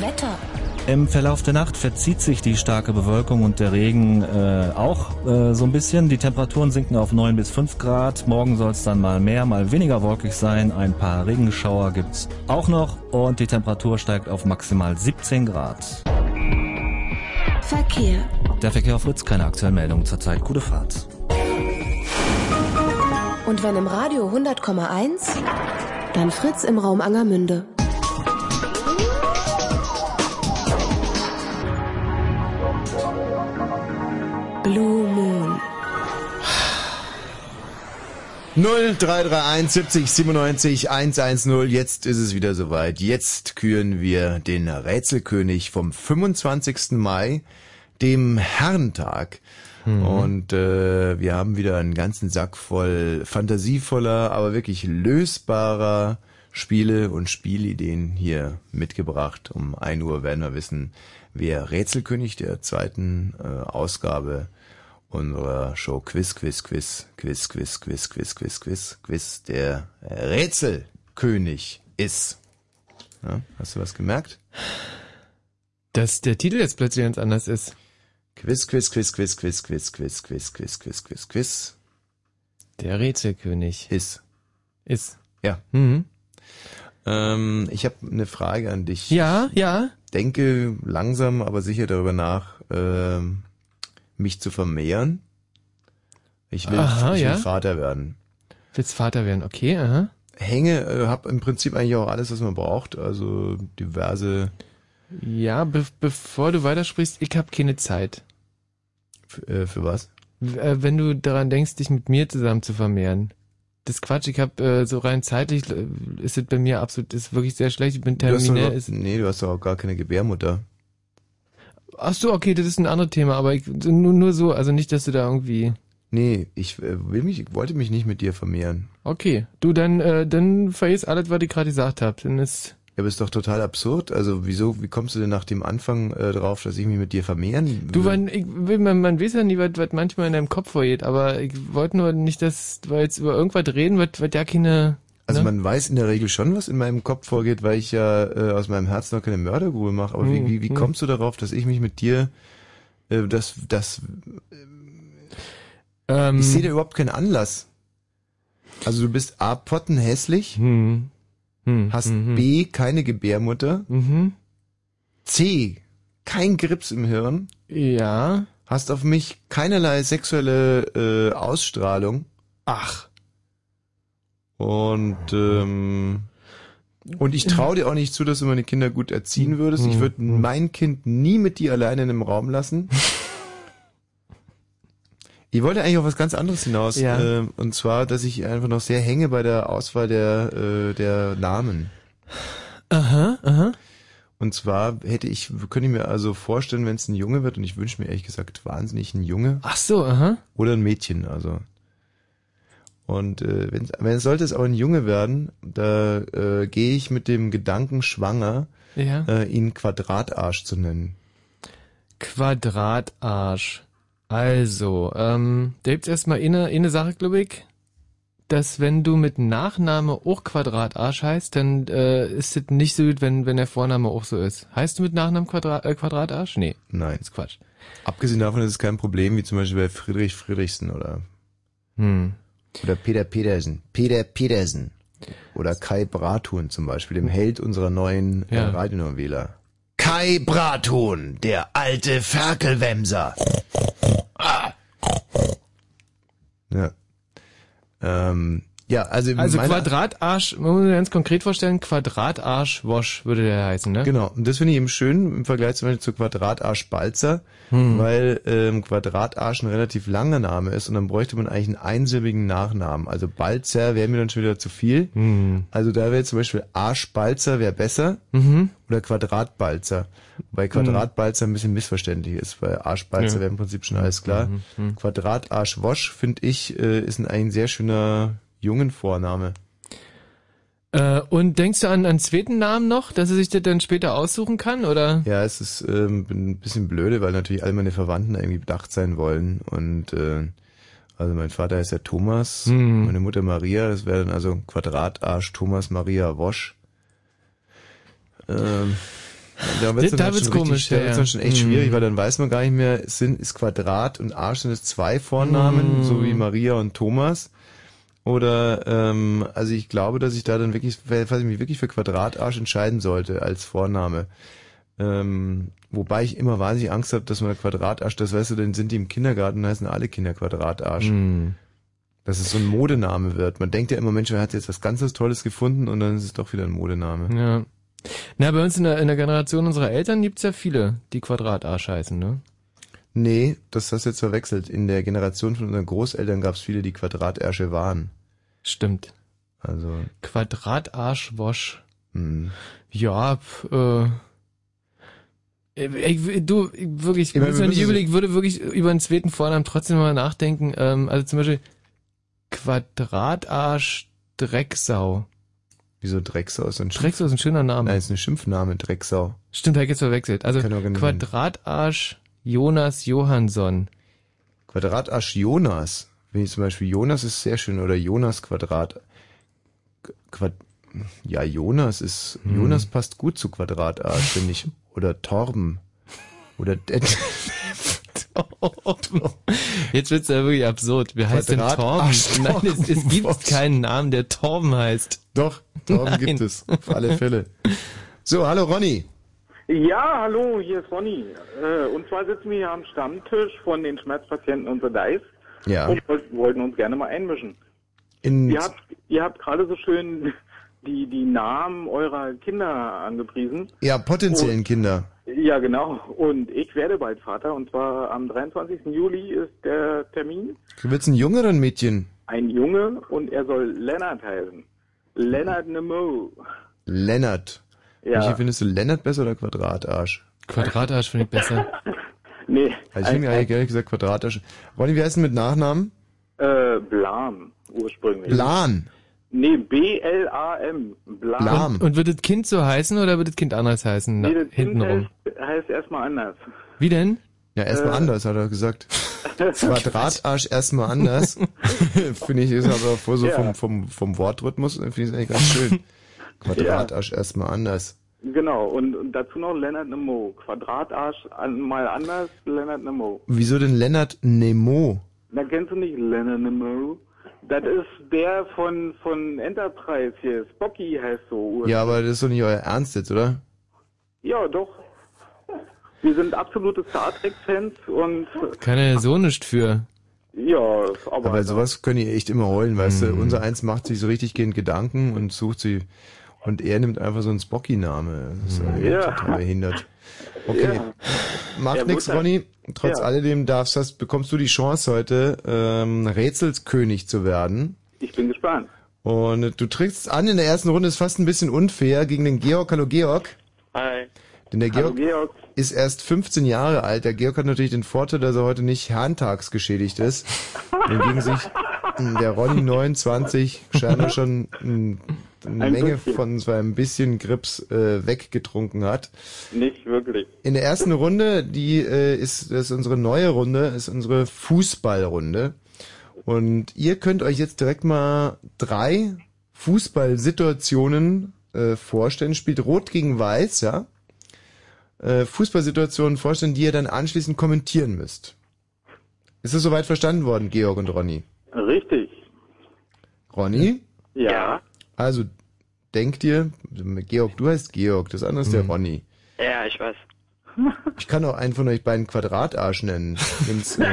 Wetter. Im Verlauf der Nacht verzieht sich die starke Bewölkung und der Regen äh, auch äh, so ein bisschen. Die Temperaturen sinken auf 9 bis 5 Grad. Morgen soll es dann mal mehr, mal weniger wolkig sein. Ein paar Regenschauer gibt's auch noch und die Temperatur steigt auf maximal 17 Grad. Verkehr. Der Verkehr auf Fritz, keine aktuellen Meldungen zurzeit. Gute Fahrt. Und wenn im Radio 100,1, dann Fritz im Raum Angermünde. Blue Moon. 0331 70 97 110. Jetzt ist es wieder soweit. Jetzt küren wir den Rätselkönig vom 25. Mai, dem Herrentag. Mhm. Und äh, wir haben wieder einen ganzen Sack voll fantasievoller, aber wirklich lösbarer Spiele und Spielideen hier mitgebracht. Um 1 Uhr werden wir wissen, wer Rätselkönig der zweiten äh, Ausgabe unserer Show Quiz, Quiz, Quiz, Quiz, Quiz, Quiz, Quiz, Quiz, Quiz, Quiz, der Rätselkönig ist. Ja, hast du was gemerkt? Dass der Titel jetzt plötzlich ganz anders ist. Quiz, Quiz, Quiz, Quiz, Quiz, Quiz, Quiz, Quiz, Quiz, Quiz, Quiz, Quiz. Der Rätselkönig. Ist. Ist. Ja. Mhm. Ähm, ich habe eine Frage an dich. Ja, ja. Denke langsam, aber sicher darüber nach, ähm, mich zu vermehren. Ich will, Aha, ich will ja. Vater werden. Willst Vater werden, okay, aha. Hänge, äh, hab im Prinzip eigentlich auch alles, was man braucht. Also diverse. Ja, be bevor du weitersprichst, ich habe keine Zeit. Für, äh, für was? Äh, wenn du daran denkst, dich mit mir zusammen zu vermehren. Das Quatsch, ich habe äh, so rein zeitlich äh, ist es bei mir absolut, ist wirklich sehr schlecht. Ich bin Du hast doch nee, du hast doch auch gar keine Gebärmutter. ach so, okay, das ist ein anderes Thema, aber ich, nur, nur so, also nicht, dass du da irgendwie. Nee, ich äh, will mich, ich wollte mich nicht mit dir vermehren. Okay, du dann, äh, dann vergiss alles, was ich gerade gesagt habe. Dann ist Ja, aber ist doch total absurd. Also wieso, wie kommst du denn nach dem Anfang äh, drauf, dass ich mich mit dir vermehren Du, will? man, ich, will- man, man weiß ja nie, was, was manchmal in deinem Kopf vorgeht, aber ich wollte nur nicht, dass wir jetzt über irgendwas reden, was, was ja keine... Also ne? man weiß in der Regel schon, was in meinem Kopf vorgeht, weil ich ja äh, aus meinem Herzen noch keine Mördergrube mache. Aber wie, Hm, wie, wie hm. kommst du darauf, dass ich mich mit dir, äh, das, das, Ähm, ich sehe da überhaupt keinen Anlass. Also du bist A, pottenhässlich, Hm. Hast hm, B, keine Gebärmutter, Mhm. C, kein Grips im Hirn, Ja. hast auf mich keinerlei sexuelle äh, Ausstrahlung. Ach. Und ähm, und ich traue dir auch nicht zu, dass du meine Kinder gut erziehen würdest. Ich würde mein Kind nie mit dir alleine in einem Raum lassen. [LAUGHS] Ich wollte eigentlich auf was ganz anderes hinaus. Ja. ähm, und zwar, dass ich einfach noch sehr hänge bei der Auswahl der, äh, der Namen. Aha, aha. Und zwar hätte ich, könnte ich mir also vorstellen, wenn es ein Junge wird, und ich wünsche mir ehrlich gesagt wahnsinnig ein Junge. Ach so, aha. Oder ein Mädchen, also. Und äh, wenn, wenn sollte es aber ein Junge werden, da äh, gehe ich mit dem Gedanken schwanger, Ja. äh, ihn Quadratarsch zu nennen. Quadratarsch. Also, ähm, da gibt's erstmal eine, eine Sache, glaube ich, dass wenn du mit Nachname auch Quadratarsch heißt, dann äh, ist es nicht so gut, wenn, wenn der Vorname auch so ist. Heißt du mit Nachnamen Quadrat, äh, Quadratarsch? Nee. Nein. ist Quatsch. Abgesehen davon ist es kein Problem, wie zum Beispiel bei Friedrich Friedrichsen oder, Hm. oder Peter Petersen. Peter Petersen. Oder Kai Brathuhn zum Beispiel, dem Held unserer neuen äh, Ja. Radionovela. Kai Brathuhn, der alte Ferkelwemser. Ja. Ähm, um, ja, also, Also Quadratarsch, man muss sich ganz konkret vorstellen, Quadratarsch-Wosch würde der heißen, ne? Genau, und das finde ich eben schön im Vergleich zum Beispiel zu Quadratarsch Balzer, Hm. weil ähm, Quadratarsch ein relativ langer Name ist und dann bräuchte man eigentlich einen einsilbigen Nachnamen. Also Balzer wäre mir dann schon wieder zu viel. Hm. Also da wäre zum Beispiel Arschbalzer wäre besser Mhm. oder Quadratbalzer. Wobei Quadratbalzer ein bisschen missverständlich ist, weil Arschbalzer Ja. wäre im Prinzip schon alles klar. Mhm, mhm. Quadratarschwosch, finde ich, äh, ist ein, ein sehr schöner jungen Vorname. Äh, und denkst du an einen zweiten Namen noch, dass er sich das dann später aussuchen kann, oder? Ja, es ist ähm, ein bisschen blöde, weil natürlich alle meine Verwandten irgendwie bedacht sein wollen. Und äh, also mein Vater ist ja Thomas, Hm. meine Mutter Maria, das wäre dann also Quadratarsch Thomas Maria Wosch. Ähm, da wird's Da dann halt wird's komisch, richtig, da ja, wird's ja. dann schon echt Hm. schwierig, weil dann weiß man gar nicht mehr, sind ist Quadrat und Arsch sind es zwei Vornamen, Hm. so wie Maria und Thomas. Oder ähm, also ich glaube, dass ich da dann wirklich, falls ich mich wirklich für Quadratarsch entscheiden sollte als Vorname. Ähm, wobei ich immer wahnsinnig Angst habe, dass man Quadratarsch, das weißt du, dann sind die im Kindergarten, heißen alle Kinder Quadratarsch. Hm. Dass es so ein Modename wird. Man denkt ja immer, Mensch, er hat jetzt was ganz was Tolles gefunden und dann ist es doch wieder ein Modename. Ja. Na, bei uns in der, in der Generation unserer Eltern gibt's ja viele, die Quadratarsch heißen, ne? Nee, das hast du jetzt verwechselt. In der Generation von unseren Großeltern gab es viele, die Quadratärsche waren. Stimmt. Also. Quadratarsch-Wosch. Hm. Ja, äh, ich, du, ich, wirklich, Ich meine, ich, wir nicht ich würde wirklich über einen zweiten Vornamen trotzdem mal nachdenken. Ähm, also zum Beispiel Quadratarsch Drecksau. Wieso Drecksau ist ein Schimpf? Drecksau ist ein schöner Name. Nein, ist ein Schimpfname, Drecksau. Stimmt, habe ich jetzt verwechselt. Also Quadratarsch Jonas Johansson. Quadratarsch Jonas. Wenn ich zum Beispiel Jonas ist sehr schön oder Jonas Quadrat. Quad ja, Jonas ist, Hm. Jonas passt gut zu Quadratarsch, finde ich. Oder Torben. Oder [LAUGHS] Jetzt wird's ja wirklich absurd. Wie heißt denn Torben? Ach, Nein, es, es Torben, gibt was? keinen Namen, der Torben heißt. Doch, Torben Nein. gibt es. Auf alle Fälle. So, hallo Ronny. Ja, hallo, hier ist Ronny. Äh, und zwar sitzen wir hier am Stammtisch von den Schmerzpatienten unser Dice Ja. und woll- wollten uns gerne mal einmischen. In, Ihr habt, ihr habt gerade so schön die, die Namen eurer Kinder angepriesen. ja, potenziellen Kinder. Ja, genau. Und ich werde bald Vater und zwar am 23. Juli ist der Termin. Du willst ein Junge oder ein Mädchen? Ein Junge und er soll Lennart heißen. Lennart Nemo. Lennart. Ja. Michi, findest du Lennart besser oder Quadratarsch? Quadratarsch finde ich besser. [LAUGHS] Nee. Also ich finde eigentlich ehrlich gesagt Quadratarsch. Ronny, wie heißt denn mit Nachnamen? Äh, Blam ursprünglich. Blan. Nee, B-L-A-M. Blam. Und, und wird das Kind so heißen oder wird das Kind anders heißen? Nee, das Kind hintenrum. heißt, heißt erstmal anders. Wie denn? Ja, erstmal Äh. anders, hat er gesagt. [LAUGHS] Quadratarsch erstmal anders. [LAUGHS] finde ich, ist aber vor so Ja. vom, vom, vom Wortrhythmus, finde ich es eigentlich ganz schön. Quadratarsch erstmal anders. Genau, und, und dazu noch Leonard Nemo. Quadratarsch mal anders, Leonard Nemo. Wieso denn Lennart Nemo? Na, kennst du nicht Leonard Nemo? Das ist der von, von Enterprise hier. Spocky heißt so. Ja, aber das ist doch nicht euer Ernst jetzt, oder? Ja, doch. Wir sind absolute Star Trek-Fans und Kann er so nicht für. ja, aber, Aber sowas könnt ihr echt immer heulen, weißt du? Unser Eins macht sich so richtig gehend Gedanken und sucht sie. Und er nimmt einfach so einen Spocky-Name. Das ist ja, Ja. total behindert. [LAUGHS] Okay. Ja. Macht Ja, nix, Mutter. Ronny. Trotz Ja. alledem darfst, hast, bekommst du die Chance heute, ähm, Rätselskönig zu werden. ich bin gespannt. Und du trittst an in der ersten Runde, ist fast ein bisschen unfair, gegen den Georg. Hallo Georg. Hi. Denn der Georg, Georg. ist erst 15 Jahre alt. Der Georg hat natürlich den Vorteil, dass er heute nicht herrentagsgeschädigt ist. [LAUGHS] Hingegen sich der Ronny 29 scheinbar schon ein, eine Ein Menge bisschen. von so einem bisschen Grips äh, weggetrunken hat. Nicht wirklich. In der ersten Runde, die äh, ist, das ist unsere neue Runde, ist unsere Fußballrunde. Und ihr könnt euch jetzt direkt mal drei Fußballsituationen äh, vorstellen. Spielt Rot gegen Weiß, ja? Äh, Fußballsituationen vorstellen, die ihr dann anschließend kommentieren müsst. Ist es soweit verstanden worden, Georg und Ronny? Richtig. Ronny? Ja. Also, denkt ihr, Georg, du heißt Georg, das andere ist der Ronny. Ja, ich weiß. [LAUGHS] Ich kann auch einen von euch beiden Quadratarsch nennen. Wenn's, äh,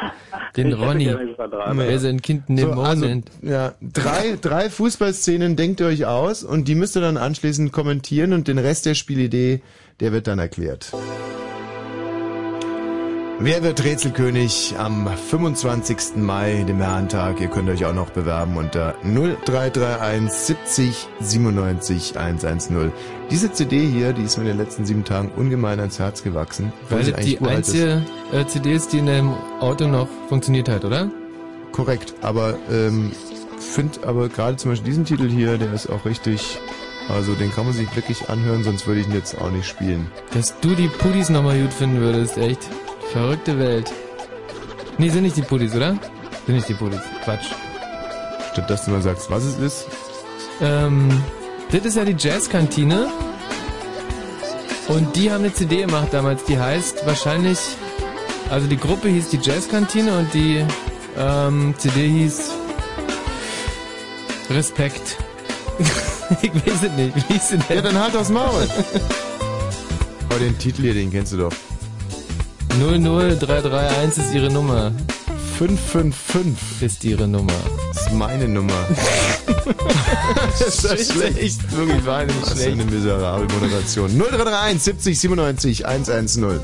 [LAUGHS] Den Ich Ronny. Quadrat. Wer sein Kind Nemo So, also, nennt. ja, drei, drei Fußballszenen denkt ihr euch aus und die müsst ihr dann anschließend kommentieren und den Rest der Spielidee, der wird dann erklärt. Wer wird Rätselkönig am 25. Mai, dem Herrentag? Ihr könnt euch auch noch bewerben unter 0331 70 97 110. Diese CD hier, die ist mir in den letzten sieben Tagen ungemein ans Herz gewachsen. Weil sie das die einzige äh, CD ist, die in deinem Auto noch funktioniert hat, oder? Korrekt, aber ähm, finde aber gerade zum Beispiel diesen Titel hier, der ist auch richtig, also den kann man sich wirklich anhören, sonst würde ich ihn jetzt auch nicht spielen. Dass du die Pudis nochmal gut finden würdest, echt. Verrückte Welt. Nee, sind nicht die Pudis, oder? Sind nicht die Pudis. Quatsch. Statt dass du mal sagst, was es ist. Ähm, das ist ja die Jazzkantine. Und die haben eine CD gemacht damals, die heißt wahrscheinlich, also die Gruppe hieß die Jazzkantine und die ähm, CD hieß Respekt. [LAUGHS] ich weiß es nicht. Wie hieß denn? Ja, dann halt aufs Maul. [LAUGHS] Aber den Titel hier, den kennst du doch. 00331 ist ihre Nummer. 555 ist ihre Nummer. Das ist meine Nummer. [LAUGHS] das ist schlecht. Wirklich wahnsinnig schlecht. Was für eine miserable Moderation. 0331 70 97 110.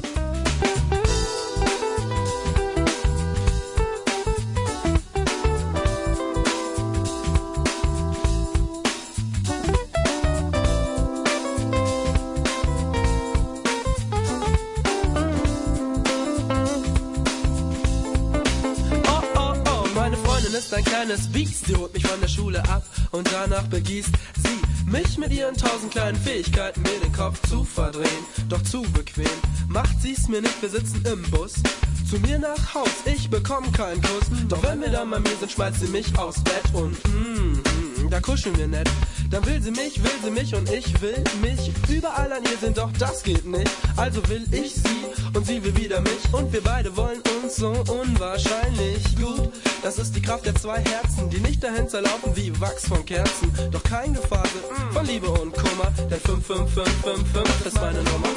begießt sie mich mit ihren tausend kleinen Fähigkeiten, mir den Kopf zu verdrehen. Doch zu bequem macht sie's mir nicht, wir sitzen im Bus. Zu mir nach Haus, ich bekomm keinen Kuss. Doch wenn wir dann bei mir sind, schmeißt sie mich aufs Bett und mm, mm, da kuscheln wir nett. Dann will sie mich, will sie mich und ich will mich. Überall an ihr sind, doch das geht nicht. Also will ich sie und sie will wieder mich. Und wir beide wollen uns so unwahrscheinlich gut. Das ist die Kraft der zwei Herzen, die nicht dahin zerlaufen wie Wachs von Kerzen. Doch kein Gefasel von Liebe und Kummer, denn 55555 ist meine Nummer.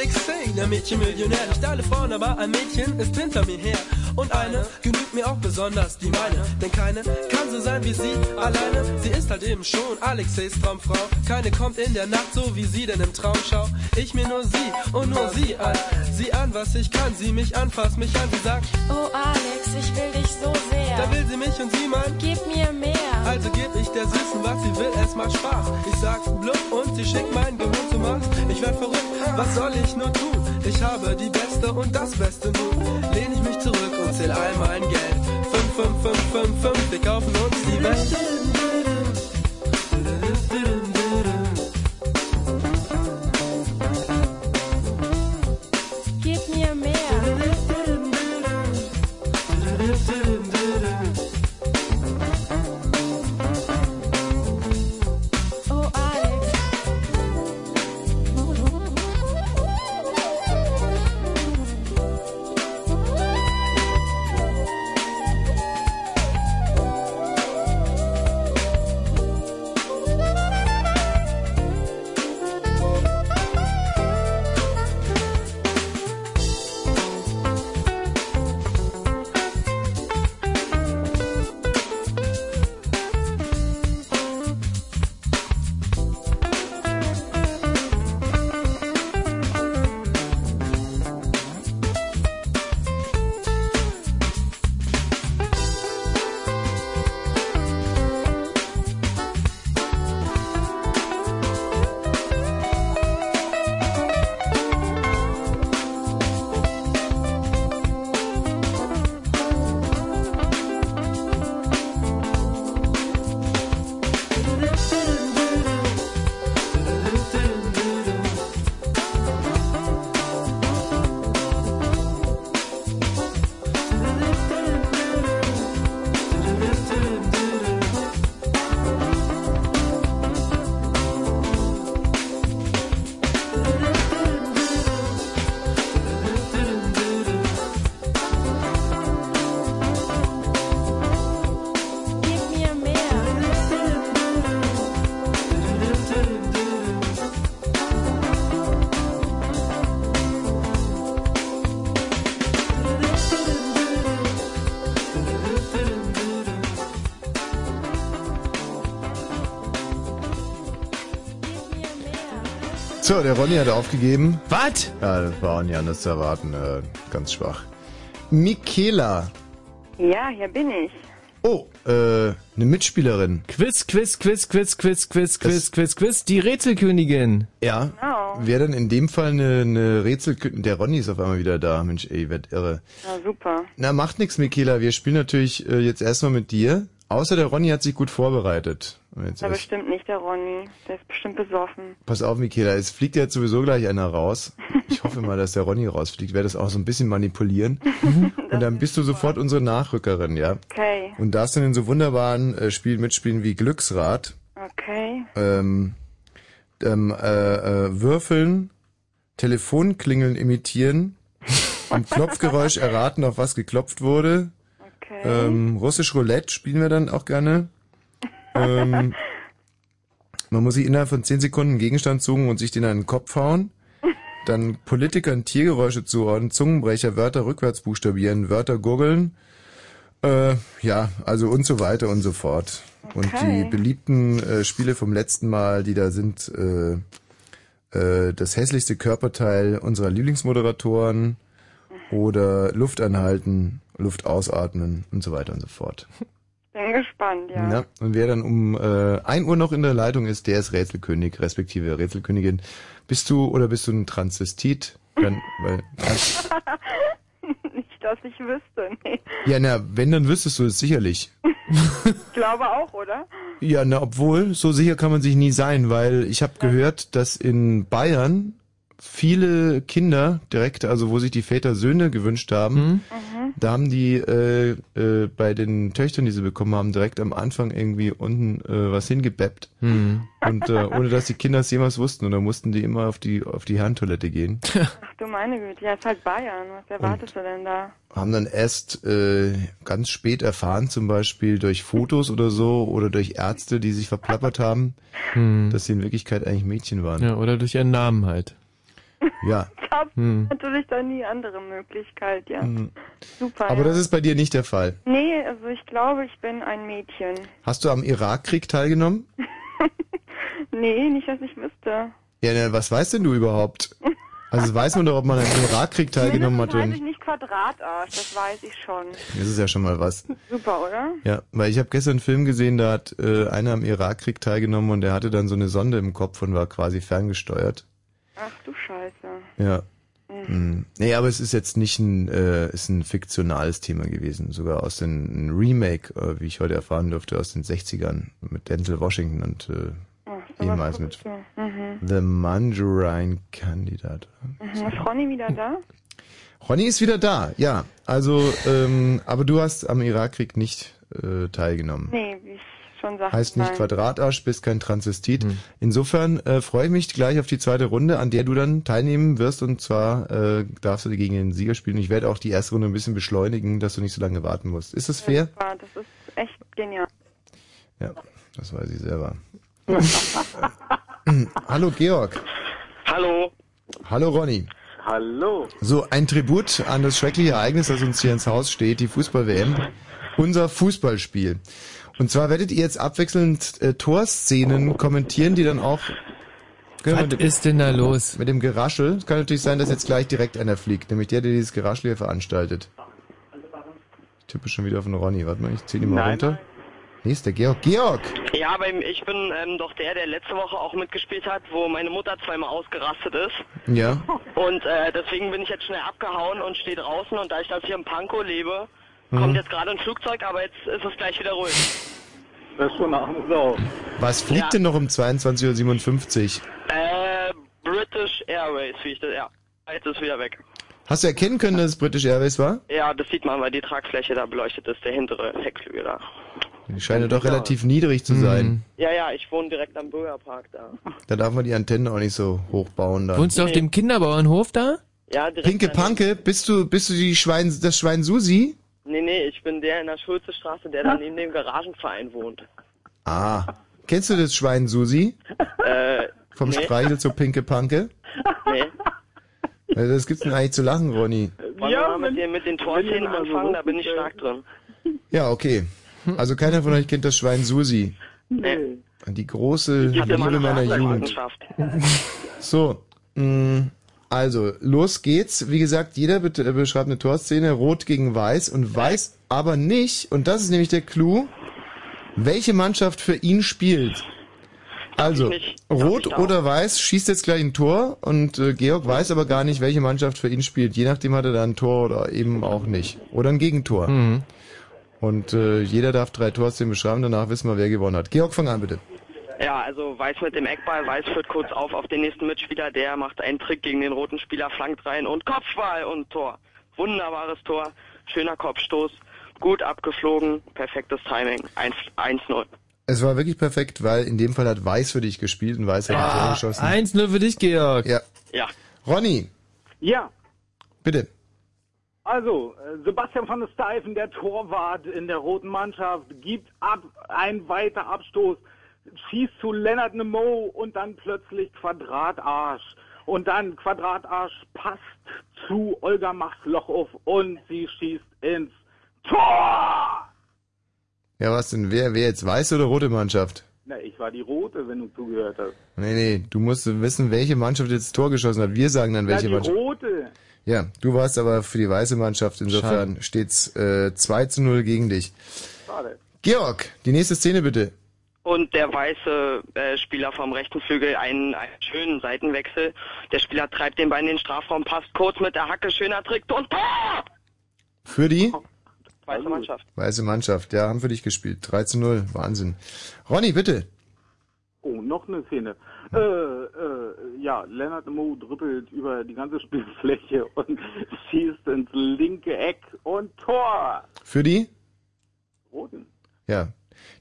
Ein Mädchen Millionär. Nicht alle Frauen, aber ein Mädchen ist hinter mir her. Und eine genügt mir auch besonders, die meine. Denn keine kann so sein wie sie alleine. Sie ist halt eben schon Alexeis Traumfrau. Keine kommt in der Nacht so wie sie denn im Traum schau. Ich mir nur sie und nur sie an. Sie an, was ich kann. Sie mich anfasst, mich an. Sie sagt, Oh Alex, ich will dich so sehr. da will sie mich und sie meint, Gib mir mehr. also geb ich der Süßen, was sie will, es macht Spaß. Ich sag blub und sie schickt mein Gemüt zum Max. Ich werd verrückt, was soll ich nur tun? Ich habe die beste und das Beste nun. Lehn ich mich zurück und zähl all mein Geld. Fünf, fünf, fünf, fünf, fünf, wir kaufen uns die Welt. So, der Ronny hat aufgegeben. Was? Ja, das war auch nicht anders zu erwarten. Äh, ganz schwach. Michaela. Ja, hier bin ich. Oh, äh, eine Mitspielerin. Quiz, Quiz, Quiz, Quiz, Quiz, Quiz, Quiz, Quiz, Quiz, die Rätselkönigin. Ja. Genau. Wäre dann in dem Fall eine, eine Rätsel... Der Ronny ist auf einmal wieder da. Mensch, ey, werd irre. Na super. Na, macht nix, Michaela. Wir spielen natürlich äh, jetzt erstmal mit dir. Außer der Ronny hat sich gut vorbereitet. Jetzt erst, bestimmt nicht der Ronny. Der ist bestimmt besoffen. pass auf, Michaela, es fliegt jetzt sowieso gleich einer raus. Ich hoffe mal, dass der Ronny rausfliegt. Werde das auch so ein bisschen manipulieren. [LAUGHS] Und dann bist du sofort unsere Nachrückerin, ja? Okay. Und darfst dann in so wunderbaren äh, Spielen mitspielen wie Glücksrad, Okay. ähm, ähm, äh, äh, Würfeln, Telefonklingeln imitieren, am [LAUGHS] Klopfgeräusch erraten, auf was geklopft wurde. Ähm, Russisch Roulette spielen wir dann auch gerne. Ähm, man muss sich innerhalb von 10 Sekunden einen Gegenstand suchen und sich den an den Kopf hauen. Dann Politikern Tiergeräusche zuordnen, Zungenbrecher, Wörter rückwärts buchstabieren, Wörter gurgeln. Äh, ja, also und so weiter und so fort. Und Okay. die beliebten äh, Spiele vom letzten Mal, die da sind, äh, äh, das hässlichste Körperteil unserer Lieblingsmoderatoren oder Luft anhalten, Luft ausatmen und so weiter und so fort. Bin gespannt, ja. Ja, und wer dann um äh, 1 Uhr noch in der Leitung ist, der ist Rätselkönig, respektive Rätselkönigin. Bist du oder bist du ein Transvestit? Dann, weil, [LAUGHS] nicht, dass ich wüsste, nee. ja, na, wenn, dann wüsstest du es sicherlich. Ich glaube auch, oder? Ja, na, obwohl, so sicher kann man sich nie sein, weil ich habe gehört, dass in Bayern viele Kinder direkt, also wo sich die Väter Söhne gewünscht haben, da haben die äh, äh, bei den Töchtern, die sie bekommen haben, direkt am Anfang irgendwie unten äh, was hingebeppt. Hm. Und äh, ohne dass die Kinder es jemals wussten. Und dann mussten die immer auf die auf die Herrentoilette gehen. [LAUGHS] Ach du meine Güte, ja, ist halt Bayern. Was erwartest du denn da? haben dann erst äh, ganz spät erfahren, zum Beispiel durch Fotos oder so oder durch Ärzte, die sich verplappert haben, Hm. dass sie in Wirklichkeit eigentlich Mädchen waren. Ja, oder durch ihren Namen halt. [LAUGHS] Ja. Gab Hm. natürlich da nie andere Möglichkeit, ja. Hm. Super. Aber ja. das ist bei dir nicht der Fall. Nee, also ich glaube, ich bin ein Mädchen. Hast du am Irakkrieg teilgenommen? [LAUGHS] Nee, nicht, dass ich wüsste. Ja, ne, was weißt denn du überhaupt? Also weiß man doch, ob man am Irakkrieg teilgenommen hat weiß ich nicht. nicht Quadratarsch, das weiß ich schon. Das ist ja schon mal was. Super, oder? Ja, weil ich habe gestern einen Film gesehen, da hat äh, einer am Irakkrieg teilgenommen und der hatte dann so eine Sonde im Kopf und war quasi ferngesteuert. Ach du Scheiße. Ja. Mhm. Hm. Nee, aber es ist jetzt nicht ein, äh, ist ein fiktionales Thema gewesen, sogar aus ein Remake, äh, wie ich heute erfahren durfte, aus den 60ern mit Denzel Washington und äh, ehemals mit Mhm. The Manjurine Kandidat. Mhm. Ist Ronny wieder da? Ronny ist wieder da, ja. Also, ähm, aber du hast am Irakkrieg nicht äh, teilgenommen. Nee, ich schon sagte. Heißt nicht nein. Quadratarsch, bist kein Transvestit. Insofern äh, freue ich mich gleich auf die zweite Runde, an der du dann teilnehmen wirst. Und zwar äh, darfst du gegen den Sieger spielen. Ich werde auch die erste Runde ein bisschen beschleunigen, dass du nicht so lange warten musst. Ist das fair? Super, das ist echt genial. Ja, das weiß ich selber. [LAUGHS] Hallo Georg. Hallo. Hallo Ronny. Hallo. So, ein Tribut an das schreckliche Ereignis, das uns hier ins Haus steht, die Fußball-WM. Unser Fußballspiel. Und zwar werdet ihr jetzt abwechselnd äh, Torszenen kommentieren, die dann auch... Was ist denn da los? Mit dem Geraschel. Es kann natürlich sein, dass jetzt gleich direkt einer fliegt, nämlich der, der dieses Geraschel hier veranstaltet. Ich tippe schon wieder auf den Ronny. Warte mal, ich zieh die mal Nein. runter. Nee, ist der Georg. Georg! Ja, aber ich bin ähm, doch der, der letzte Woche auch mitgespielt hat, wo meine Mutter zweimal ausgerastet ist. Ja. Und äh, deswegen bin ich jetzt schnell abgehauen und stehe draußen. Und da ich das hier im Pankow lebe, Mhm. kommt jetzt gerade ein Flugzeug, aber jetzt ist es gleich wieder ruhig. Das ist schon eine arme Sau. Was fliegt Ja. denn noch um 22.57 Uhr? Äh, British Airways, wie ich das, ja. Jetzt ist wieder weg. Hast du erkennen können, dass es British Airways war? Ja, das sieht man, weil die Tragfläche da beleuchtet ist, der hintere Heckflügel da. Die scheint doch relativ niedrig zu sein. Ja, ja, ich wohne direkt am Bürgerpark da. Da darf man die Antenne auch nicht so hoch bauen. Dann. Wohnst du auf dem Kinderbauernhof da? Ja, direkt Pinke. Panke, bist du, bist du die Schwein, das Schwein Susi? Nee, nee, ich bin der in der Schulzestraße, der da neben dem Garagenverein wohnt. Ah. Kennst du das Schwein Susi? Äh, Vom nee. Spreichel zur Pinke Panke? Nee. Also das gibt's denn eigentlich zu lachen, Ronny? Wollen wir mal mit den, mit den Torszenen anfangen? Da bin ich stark drin. Ja, okay. Also keiner von euch kennt das Schwein Susi. Nee. Die große ja Liebe meine meiner Jugend. So, mh, also los geht's. Wie gesagt, jeder be äh, beschreibt eine Torszene, rot gegen weiß und weiß aber nicht, und das ist nämlich der Clou, welche Mannschaft für ihn spielt. Also, rot oder weiß schießt jetzt gleich ein Tor und äh, Georg weiß aber gar nicht, welche Mannschaft für ihn spielt. Je nachdem hat er da ein Tor oder eben auch nicht. Oder ein Gegentor. Mhm. Und äh, jeder darf drei Torszenen beschreiben, danach wissen wir, wer gewonnen hat. Georg, fang an bitte. Ja, also Weiß mit dem Eckball, Weiß führt kurz auf auf den nächsten Mitspieler, der macht einen Trick gegen den roten Spieler, flankt rein und Kopfball und Tor. Wunderbares Tor, schöner Kopfstoß, gut abgeflogen, perfektes Timing, 1 1-0. Es war wirklich perfekt, weil in dem Fall hat Weiß für dich gespielt und Weiß hat Tor geschossen. 1-0 für dich, Georg. Ja. Ja. Ronny, Ja, bitte. also, äh, Sebastian van der Steifen, der Torwart in der roten Mannschaft, gibt ab, ein weiter Abstoß, schießt zu Lennart Nemo und dann plötzlich Quadratarsch. Und dann Quadratarsch passt zu Olga Maslochow und sie schießt ins Tor! Ja, was denn? Wer, wer jetzt weiß oder rote Mannschaft? Na, ich war die Rote, wenn du zugehört hast. Nee, nee, du musst wissen, welche Mannschaft jetzt das Tor geschossen hat. Wir sagen dann, Na, welche die Mannschaft. Rote. Ja, du warst aber für die weiße Mannschaft. Insofern steht's äh, 2 zu 0 gegen dich. Schade. Georg, die nächste Szene bitte. Und der weiße äh, Spieler vom rechten Flügel einen, einen schönen Seitenwechsel. Der Spieler treibt den Ball in den Strafraum, passt kurz mit der Hacke, schöner Trick und Tor! Für die Weiße Mannschaft. weiße Mannschaft. Ja, haben für dich gespielt. 3 zu 0. Wahnsinn. Ronny, bitte. Oh, noch eine Szene. Äh, äh, ja, Lennart Mo dribbelt über die ganze Spielfläche [LAUGHS] und schießt ins linke Eck und Tor. Für die? Roten. Ja.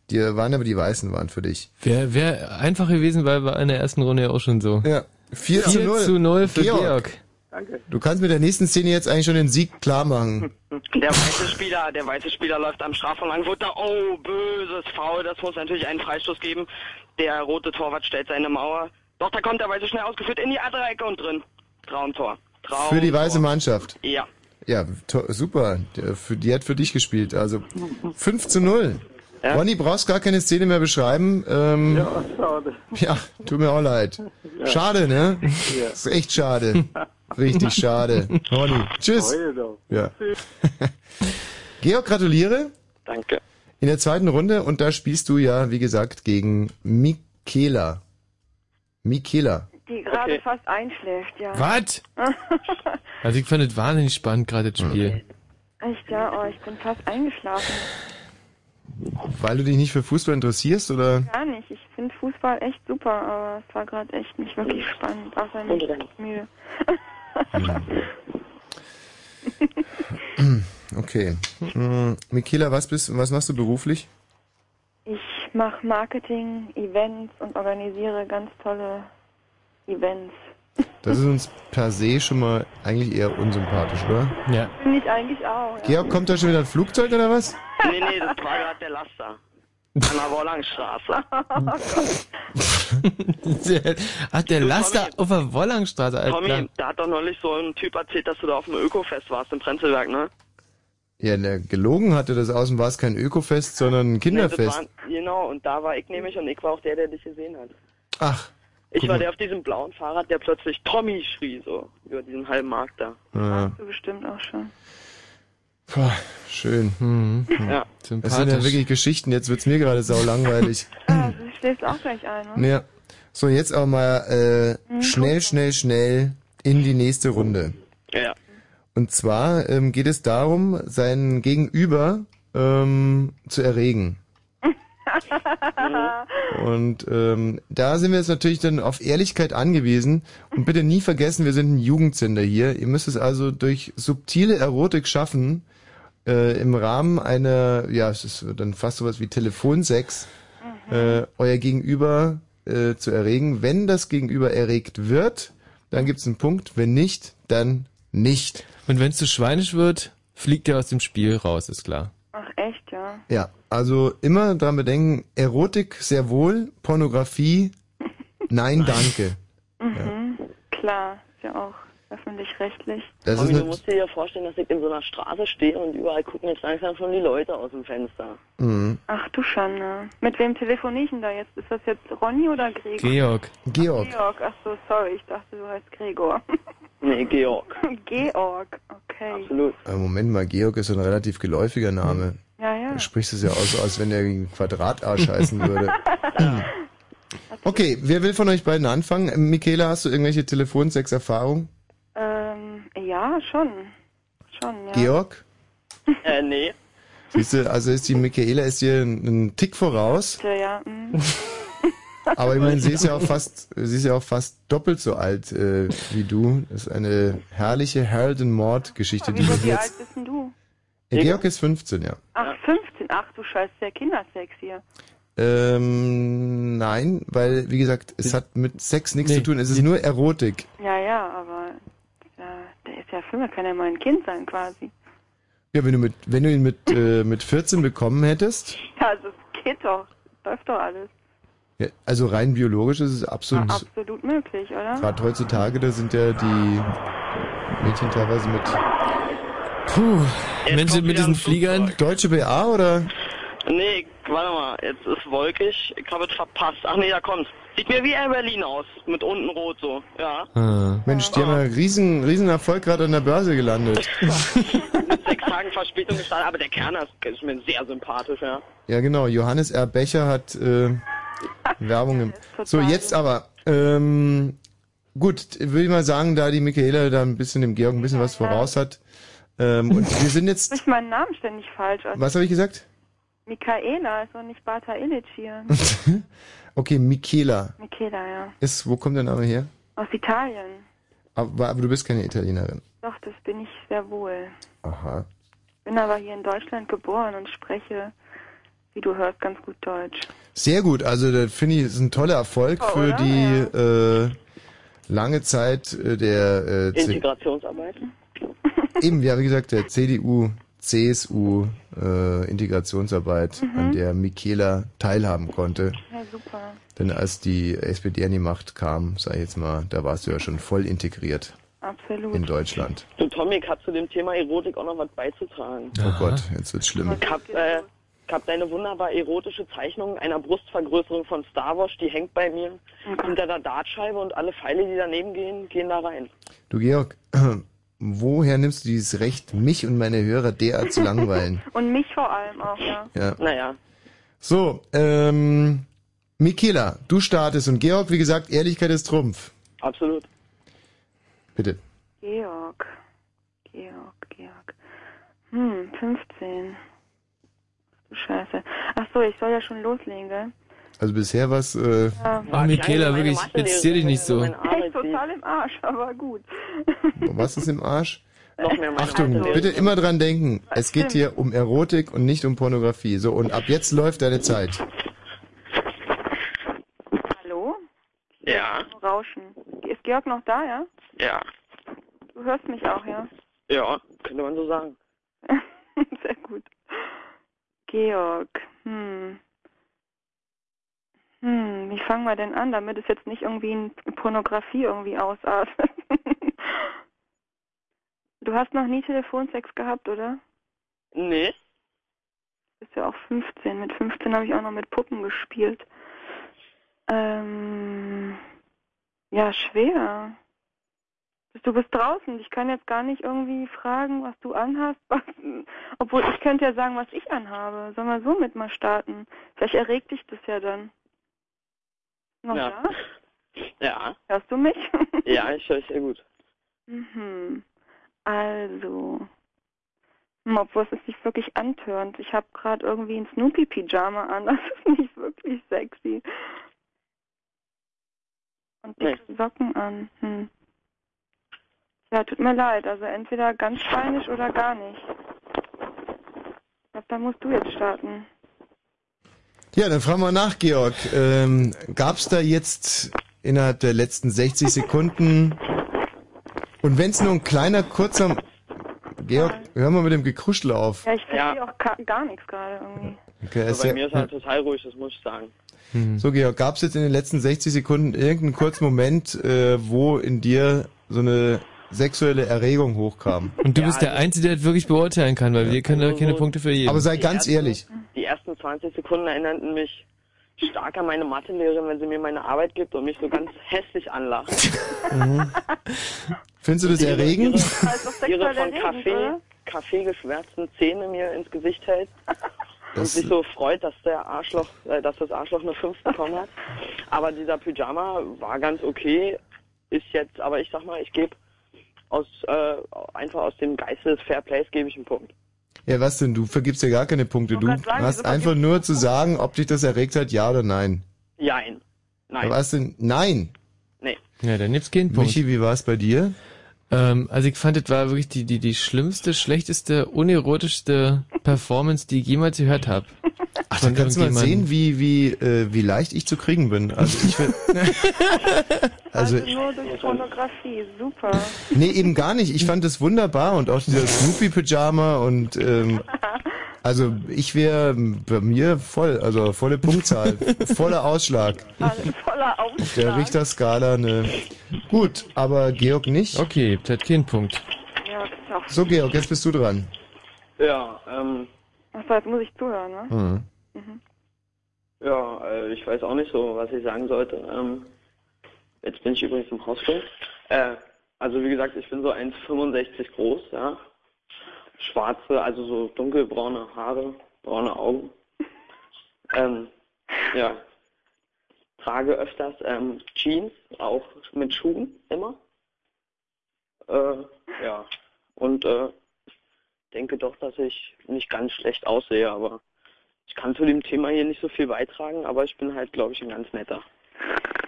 Die waren aber die Weißen waren für dich. Wäre wär einfach gewesen, weil war in der ersten Runde ja auch schon so. Ja. 4 zu 0. zu 0 für Georg. Georg. Danke. Du kannst mit der nächsten Szene jetzt eigentlich schon den Sieg klar machen. [LAUGHS] Der weiße Spieler, der weiße Spieler läuft am Strafraum lang, da, oh, böses Foul, das muss natürlich einen Freistoß geben. Der rote Torwart stellt seine Mauer. Doch, da kommt der weiße schnell ausgeführt in die andere Ecke und drin. Traumtor. Traum. Für die weiße Mannschaft. Ja. Ja, super. Der- Für, die hat für dich gespielt. Also 5 zu 0. Ja. Ronny, brauchst gar keine Szene mehr beschreiben. Ähm, Ja, schade. ja, tut mir auch leid. Ja. Schade, ne? Ja. Ist echt schade. Richtig schade. Ronny, tschüss. Ja. [LAUGHS] Georg, gratuliere. Danke. In der zweiten Runde und da spielst du ja, wie gesagt, gegen Michaela. Michaela. Die gerade fast einschläft, ja. Was? [LAUGHS] Also ich fand es wahnsinnig spannend, gerade das Spiel. Echt, ja, oh, ich bin fast eingeschlafen. Weil du dich nicht für Fußball interessierst oder? Gar nicht. Ich finde Fußball echt super, aber es war gerade echt nicht wirklich spannend. Außer ich bin müde. Okay. Hm, Michaela, was bist, was machst du beruflich? Ich mache Marketing, Events und organisiere ganz tolle Events. Das ist uns per se schon mal eigentlich eher unsympathisch, oder? Ja. Finde ich eigentlich auch. Ja. Georg, kommt da schon wieder ein Flugzeug oder was? Nee, nee, das war gerade der Laster. An der Wollangstraße. [LAUGHS] Ach, der Laster auf der Wollangstraße, Alter. Tommy, da hat doch neulich so ein Typ erzählt, dass du da auf dem Ökofest warst im Prenzlberg, ne? Ja, der gelogen hatte das außen war es kein Ökofest, sondern ein Nee, Kinderfest. das war, genau, und da war ich nämlich und ich war auch der, der dich gesehen hat. Ach. Ich war der auf diesem blauen Fahrrad, der plötzlich Tommy schrie, so, über diesen halben Markt da. Ja. Du bestimmt auch schon. Boah, schön. Hm, hm. Ja. Das sind ja wirklich Geschichten, jetzt wird's mir gerade sau langweilig. [LAUGHS] Ah, du schläfst auch gleich ein, ne? ja. So, jetzt auch mal äh, Mhm. schnell, schnell, schnell in die nächste Runde. Ja. Und zwar ähm, geht es darum, seinen Gegenüber ähm, zu erregen. [LAUGHS] Und ähm, da sind wir jetzt natürlich dann auf Ehrlichkeit angewiesen. Und bitte nie vergessen, wir sind ein Jugendsender hier. Ihr müsst es also durch subtile Erotik schaffen, äh, im Rahmen einer, ja, es ist dann fast sowas wie Telefonsex, äh, euer Gegenüber äh, zu erregen. Wenn das Gegenüber erregt wird, dann gibt's einen Punkt. Wenn nicht, dann nicht. Und wenn es zu schweinisch wird, fliegt er aus dem Spiel raus, ist klar. Ach, echt, ja. Ja, also immer dran bedenken, Erotik sehr wohl, Pornografie, [LAUGHS] nein, danke. Mhm. Klar, ist ja auch öffentlich-rechtlich. Das Tommy, ist du eine, musst dir ja vorstellen, dass ich in so einer Straße stehe und überall gucken jetzt langsam schon die Leute aus dem Fenster. mhm. Ach du Schande. Mit wem telefoniere ich denn da jetzt? Ist das jetzt Ronny oder Gregor? Georg. Georg. Georg, ach so, sorry, ich dachte, du heißt Gregor. Nee, Georg. [LAUGHS] Georg, okay. Absolut. Äh, Moment mal, Georg ist so ein relativ geläufiger Name. Ja, ja. Du sprichst es ja aus, als wenn er ein Quadratarsch heißen würde. [LAUGHS] Okay, wer will von euch beiden anfangen? Michaela, hast du irgendwelche Telefonsex-Erfahrungen? Ähm, ja, schon. Schon, ja. Georg? Äh, nee. Siehst du, also ist die Michaela ist hier einen Tick voraus, Ja, ja. mm. [LAUGHS] aber ich meine, sie ist ja auch fast, sie ist ja auch fast doppelt so alt äh, wie du. Das ist eine herrliche Harold Mord Geschichte, die Wieso, wir wie alt jetzt. bist denn du? Ja, Georg ist 15, ja. Ach, 15. Ach du Scheiße, der Kindersex hier. Ähm, nein, weil, wie gesagt, es hat mit Sex nichts Nee, zu tun. Es ist nur Erotik. Ja, ja, aber ja, der ist ja Film, kann ja mal ein Kind sein quasi. Ja, wenn du mit, wenn du ihn mit, äh, [LAUGHS] mit 14 bekommen hättest, Ja, also es geht doch. Läuft doch alles. ja, also rein biologisch ist es absolut, Absolut möglich, oder? gerade heutzutage, da sind ja die Mädchen teilweise mit, Puh, Menschen mit diesen Fliegern. Deutsche BA oder? Nee, warte mal, jetzt ist wolkig. Ich habe es verpasst. Ach nee, da kommt's. Sieht mir wie Air Berlin aus. Mit unten rot so. Ja. Ah. Mensch, die haben ja riesen, riesen Erfolg gerade an der Börse gelandet. [LAUGHS] Mit sechs Tagen Verspätung gestartet, aber der Kerner ist, ist mir sehr sympathisch, ja. Ja, genau. Johannes R. Becher hat äh, Werbung im. So, jetzt aber. Ähm, gut, würde ich mal sagen, da die Michaela da ein bisschen dem Georg ein bisschen was voraus hat. Ähm, und wir sind jetzt. [LAUGHS] Sprich meinen Namen ständig falsch aus. Was habe ich gesagt? Michaela ist doch nicht Bata Illich hier. [LAUGHS] Okay, Michaela. Michaela, ja. Ist, wo kommt der Name her? Aus Italien. Aber, aber du bist keine Italienerin. Doch, das bin ich sehr wohl. Aha. Bin aber hier in Deutschland geboren und spreche, wie du hörst, ganz gut Deutsch. Sehr gut, also das finde ich ist ein toller Erfolg Oh, für oder? die äh, lange Zeit äh, der äh, C Integrationsarbeit. eben, ja wie gesagt, der CDU, CSU äh, Integrationsarbeit, Mhm. an der Michaela teilhaben konnte. Ja, super. Denn als die SPD an die Macht kam, sag ich jetzt mal, da warst du ja schon voll integriert. Absolut. in Deutschland. Du Tommy, ich hab zu dem Thema Erotik auch noch was beizutragen. Oh Gott, jetzt wird's schlimm. Ich hab, äh, ich hab deine wunderbar erotische Zeichnung einer Brustvergrößerung von Star Wars, die hängt bei mir hinter der Dartscheibe und alle Pfeile, die daneben gehen, gehen da rein. Du Georg, [CLEARS THROAT] woher nimmst du dieses Recht, mich und meine Hörer derart zu langweilen? [LAUGHS] Und mich vor allem auch, ja. Ja. Naja. So, ähm, Michaela, du startest und Georg, wie gesagt, Ehrlichkeit ist Trumpf. Absolut. Bitte. Georg. Georg, Georg. Hm, 15. Du Scheiße. Ach so, ich soll ja schon loslegen, gell? Also bisher was, äh, Ja. Ach, Michaela, wirklich, bezieh dich nicht so. Echt total im Arsch, aber gut. was ist im Arsch? Noch mehr meine Achtung, bitte immer dran denken, es geht hier um Erotik und nicht um Pornografie. So, und ab jetzt läuft deine Zeit. Hallo? Ja, Rauschen. Ist Georg noch da, ja? ja, Du hörst mich auch, ja? ja, könnte man so sagen. [LAUGHS] Sehr gut. Georg, hm. Hm, wie fangen wir denn an, damit es jetzt nicht irgendwie in Pornografie irgendwie ausartet? [LAUGHS] du hast noch nie Telefonsex gehabt, oder? Nee. Du bist ja auch 15. Mit 15 habe ich auch noch mit Puppen gespielt. Ähm, ja, schwer. Du bist draußen. Ich kann jetzt gar nicht irgendwie fragen, was du anhast. Was, obwohl ich könnte ja sagen, was ich anhabe. Sollen wir so mit mal starten? Vielleicht erregt dich das ja dann. Noch Ja. da? Ja, Hörst du mich? ja, ich höre sehr gut. mhm. Also. Obwohl es ist nicht wirklich antörend. Ich habe gerade irgendwie ein Snoopy-Pyjama an. [LAUGHS] Das ist nicht wirklich sexy. Und dicke Socken an. Hm. Ja, tut mir leid. Also entweder ganz [LAUGHS] feinisch oder gar nicht. Ich glaube, da musst du jetzt starten. Ja, dann fragen wir nach, Georg. Ähm, Gab es da jetzt innerhalb der letzten 60 Sekunden und wenn es nur ein kleiner, kurzer... Georg, hör mal mit dem Gekruschel auf. Ja, ich verstehe auch ka- gar nichts gerade irgendwie. Okay, Also ist bei ja- mir ist halt total ruhig, das muss ich sagen. So, Georg, gab es jetzt in den letzten 60 Sekunden irgendeinen kurzen Moment, äh, wo in dir so eine sexuelle Erregung hochkam? Und du bist der Einzige, der das wirklich beurteilen kann, weil wir können da keine Punkte für jeden. Aber sei Die ganz ersten- ehrlich. Die ersten 20 Sekunden erinnerten mich stark an meine Mathelehrerin, wenn sie mir meine Arbeit gibt und mich so ganz hässlich anlacht. Mhm. Findest du das erregend? Ihre von erregend, Kaffee, oder? Kaffee geschwärzten Zähne mir ins Gesicht hält und sich so freut, dass der Arschloch, äh, dass das Arschloch eine 5 bekommen hat. Aber dieser Pyjama war ganz okay, ist jetzt, aber ich sag mal, ich gebe aus äh, einfach aus dem Geiste des Fairplays gebe ich einen Punkt. Ja, was denn? Du vergibst dir gar keine Punkte. Du sagen, hast einfach nur zu sagen, ob dich das erregt hat, ja oder nein. Jein. Nein. Aber was denn? Nein. Nee. Ja, dann nimm's keinen Punkt. Michi, wie war es bei dir? Ähm, also ich fand, das war wirklich die, die, die schlimmste, schlechteste, unerotischste Performance, die ich jemals gehört habe. [LAUGHS] Ach, dann kannst du mal sehen, wie, wie, äh, wie leicht ich zu kriegen bin. Also ich will, [LAUGHS] also, Also nur durch Pornografie. Super. nee, eben gar nicht. Ich fand es wunderbar und auch dieser Snoopy-Pyjama und, ähm, [LAUGHS] also ich wäre bei mir voll, also volle Punktzahl, [LAUGHS] voller Ausschlag. Also voller Auf der Ausschlag. Richterskala eine. Gut, aber Georg nicht. Okay, hat keinen Punkt. Ja, ist auch. So, Georg, jetzt bist du dran. Ja, ähm, Achso, jetzt muss ich zuhören, ne? Mhm. Mhm. Ja, äh, ich weiß auch nicht so, was ich sagen sollte. Ähm, jetzt bin ich übrigens im Hausflug. Äh, also wie gesagt, ich bin so 1,65 groß, ja. Schwarze, also so dunkelbraune Haare, braune Augen. [LAUGHS] Ähm, ja. Trage öfters ähm, Jeans, auch mit Schuhen immer. Äh, ja. Und äh, denke doch, dass ich nicht ganz schlecht aussehe, aber ich kann zu dem Thema hier nicht so viel beitragen, aber ich bin halt, glaube ich, ein ganz netter. [LAUGHS]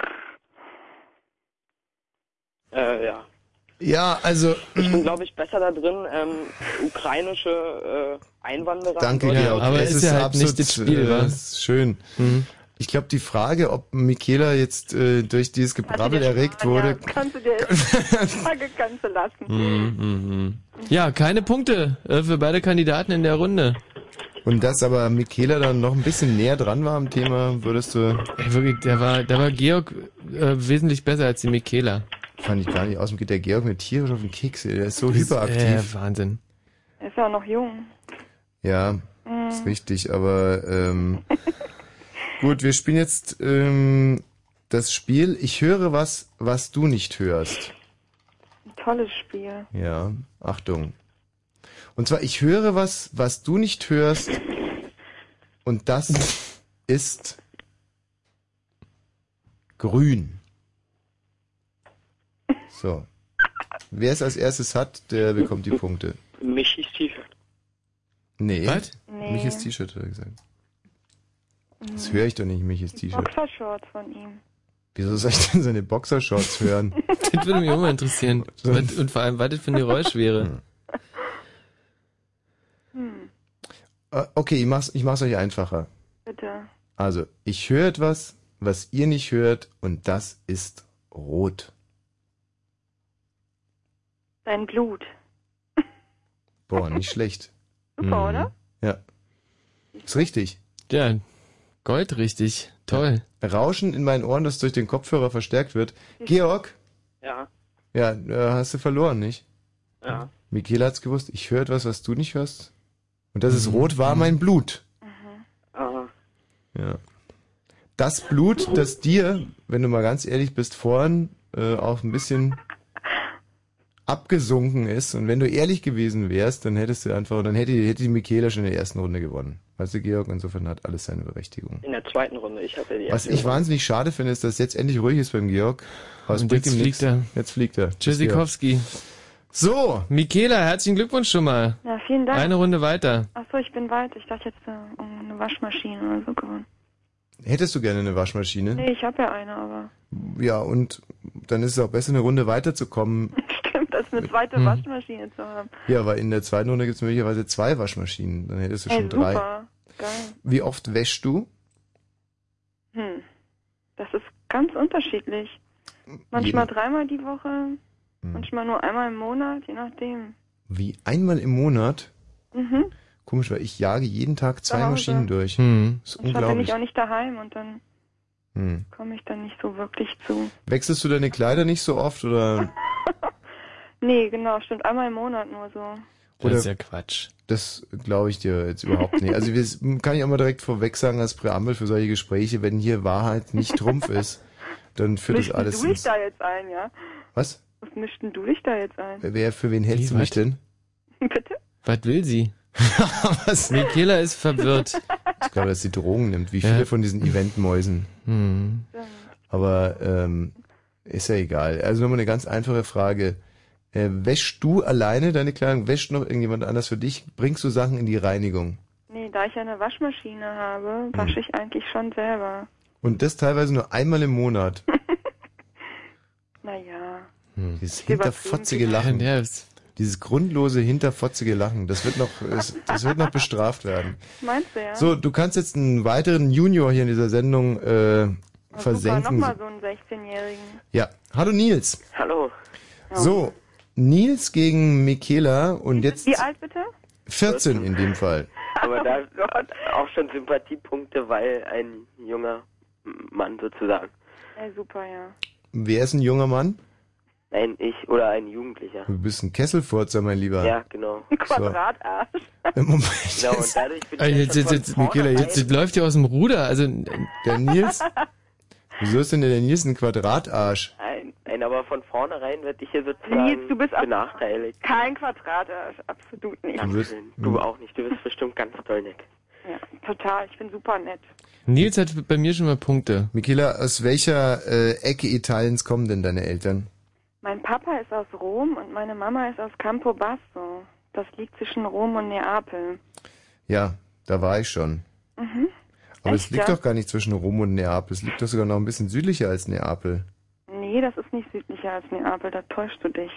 Äh, ja. Ja, also. Ich bin, [CLEARS THROAT] glaube ich, besser da drin, ähm, ukrainische äh, Einwanderer. Danke, in Georg. Aber es ist ist ja halt absolut nicht das Spiel, äh, wa? ist schön. Mhm. Ich glaube, die Frage, ob Michaela jetzt äh, durch dieses Gebrabbel erregt wurde, Kannst du dir die [LAUGHS] Frage kannst du lassen. Mhm, mhm. Ja, keine Punkte äh, für beide Kandidaten in der Runde. Und dass aber Michaela dann noch ein bisschen näher dran war am Thema, würdest du. Ey, wirklich, der war, der war Georg äh, wesentlich besser als die Michaela. fand ich gar nicht. Außerdem geht der Georg mit tierisch auf den Keks. Der ist so Das ist, hyperaktiv. äh, Wahnsinn. Er ist ja auch noch jung. Ja, Mhm. ist richtig, aber ähm, [LAUGHS] gut, wir spielen jetzt ähm, das Spiel. Ich höre was, was du nicht hörst. Ein tolles Spiel. Ja, Achtung. Und zwar, ich höre was, was du nicht hörst. Und das ist grün. So. Wer es als erstes hat, der bekommt die Punkte. Michis T-Shirt. Nee. Was? Nee. Michis T-Shirt, hat er gesagt. Das höre ich doch nicht, Michis T-Shirt. Boxershorts von ihm. Wieso soll ich denn seine Boxershorts hören? [LAUGHS] Das würde mich auch mal interessieren. [LAUGHS] Und, und vor allem, was das für ein Geräusch wäre. Hm, Äh, Okay, ich mach's, ich mach's euch einfacher. bitte. Also, ich höre etwas, was ihr nicht hört, und das ist rot. Dein Blut. [LAUGHS] Boah, nicht schlecht. Super, oder? Ja. Ist richtig. Ja, Gold richtig. Toll. Rauschen in meinen Ohren, das durch den Kopfhörer verstärkt wird. Georg? Ja. Ja, äh, hast du verloren, nicht? Ja. Michaela hat's gewusst. Ich höre etwas, was du nicht hörst. Und das ist rot, war mein Blut. Aha. Ja. Das Blut, das dir, wenn du mal ganz ehrlich bist, vorhin äh, auch ein bisschen abgesunken ist. Und wenn du ehrlich gewesen wärst, dann hättest du einfach, dann hätte, hätte die Michaela schon in der ersten Runde gewonnen. Weißt du, Georg, insofern hat alles seine Berechtigung. In der zweiten Runde. Ich hatte die Was erste ich Runde. wahnsinnig schade finde, ist, dass jetzt endlich ruhig ist beim Georg. Es Und bringt jetzt ihm fliegt nichts. er. Jetzt fliegt er. Tschüssikowski. So. Michaela, herzlichen Glückwunsch schon mal. Ja, vielen Dank. Eine Runde weiter. Achso, ich bin weit. Ich dachte jetzt äh, um eine Waschmaschine oder so gewonnen. Hättest du gerne eine Waschmaschine? Nee, ich habe ja eine, aber Ja, und dann ist es auch besser, eine Runde weiterzukommen. [LAUGHS] stimmt, das ist eine zweite Hm. Waschmaschine zu haben. Ja, weil in der zweiten Runde gibt es möglicherweise zwei Waschmaschinen. Dann hättest du Ey, schon drei. super. Geil. Wie oft wäschst du? Hm. Das ist ganz unterschiedlich. Manchmal dreimal die Woche, Hm. manchmal nur einmal im Monat, je nachdem. Wie einmal im Monat? Mhm. Komisch, weil ich jage jeden Tag zwei. Maschinen durch. Hm. Das ist Manchmal bin unglaublich. ich auch nicht daheim und dann Hm. komme ich dann nicht so wirklich zu. Wechselst du deine Kleider nicht so oft oder? [LAUGHS] Nee, genau, stimmt. Einmal im Monat nur so. Das Oder- ist ja Quatsch. Das glaube ich dir jetzt überhaupt nicht. Also wir, kann ich auch mal direkt vorweg sagen als Präambel für solche Gespräche, wenn hier Wahrheit nicht Trumpf ist, dann führt [LAUGHS] das Mischst alles du ins... da jetzt ein, ja? Was? Was mischt denn du dich da jetzt ein? Wer, für wen hältst Wie, du mich denn? [LAUGHS] Bitte? Was will sie? [LAUGHS] Was? Michaela ist verwirrt. Ich glaube, dass sie Drogen nimmt, wie Ja. viele von diesen Eventmäusen. Hm. Aber ähm, ist ja egal. Also nochmal eine ganz einfache Frage. Äh, wäschst du alleine deine Kleidung? Wäscht noch irgendjemand anders für dich? Bringst du Sachen in die Reinigung? Nee, da ich ja eine Waschmaschine Hm. habe, wasche ich eigentlich schon selber. Und das teilweise nur einmal im Monat. [LAUGHS] Naja. Dieses Ist übertrieben hinterfotzige. Lachen. Ja, das- Dieses grundlose hinterfotzige Lachen. Das wird noch, das wird noch bestraft werden. Meinst du, ja? So, du kannst jetzt einen weiteren Junior hier in dieser Sendung äh, Super, versenken. nochmal so einen 16-Jährigen. Ja. Hallo Nils. Hallo. So, Nils gegen Michaela und jetzt Wie alt bitte? 14 in dem Fall. Aber da auch schon Sympathiepunkte, weil ein junger Mann sozusagen. Ja, super, ja. Wer ist ein junger Mann? Ein Ich oder ein Jugendlicher. Du bist ein Kesselfurzer, mein Lieber. Ja, genau. Ein Quadratarsch. Im Moment. Genau, und dadurch bin ich Jetzt, jetzt, jetzt, Michaela, jetzt, jetzt läuft ja aus dem Ruder. Also Der Nils. Wieso ist denn der Nils ein Quadratarsch? Nein, nein, aber von vornherein werde ich hier sozusagen Nils, du bist benachteiligt. Kein Quadratarsch, absolut nicht. Du wirst, Du auch nicht, du bist bestimmt ganz toll nett. Ja, total, ich bin super nett. Nils hat bei mir schon mal Punkte. Michaela, aus welcher äh, Ecke Italiens kommen denn deine Eltern? Mein Papa ist aus Rom und meine Mama ist aus Campobasso. Das liegt zwischen Rom und Neapel. Ja, da war ich schon. Mhm. Aber es Echt, liegt ja? doch gar nicht zwischen Rom und Neapel. Es liegt doch sogar noch ein bisschen südlicher als Neapel. Nee, das ist nicht südlicher als Neapel, da täuschst du dich.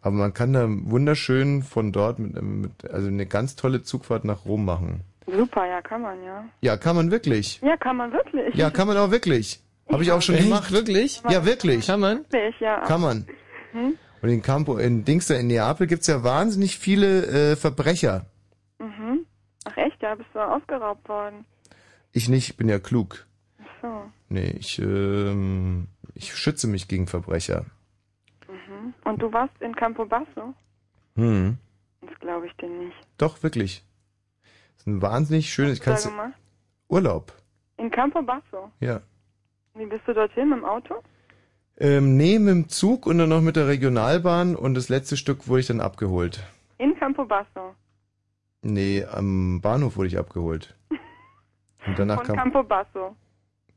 Aber man kann da wunderschön von dort mit, mit also eine ganz tolle Zugfahrt nach Rom machen. Super, ja, kann man, ja. Ja, kann man wirklich. Ja, kann man wirklich. Ja, kann man auch wirklich. Habe ich auch schon gemacht. Wirklich? Ja, wirklich. Kann man? Wirklich, ja. Kann man. Hm? Und in Campo, in Dings da in Neapel gibt's ja wahnsinnig viele äh, Verbrecher. Mhm. Ach echt, ja, bist du ausgeraubt worden. Ich nicht, ich bin ja klug. Ach so. Nee, ich, ähm, ich schütze mich gegen Verbrecher. Und du warst in Campobasso? Hm. Das glaube ich dir nicht. Doch, wirklich. Das ist ein wahnsinnig schönes, ich kann's, Sag mal. Urlaub. In Campobasso? Ja. Wie bist du dorthin mit dem Auto? Ähm, nee, mit dem Zug und dann noch mit der Regionalbahn und das letzte Stück wurde ich dann abgeholt. In Campobasso. Nee, am Bahnhof wurde ich abgeholt. [LAUGHS] Und danach Von kam. Campobasso.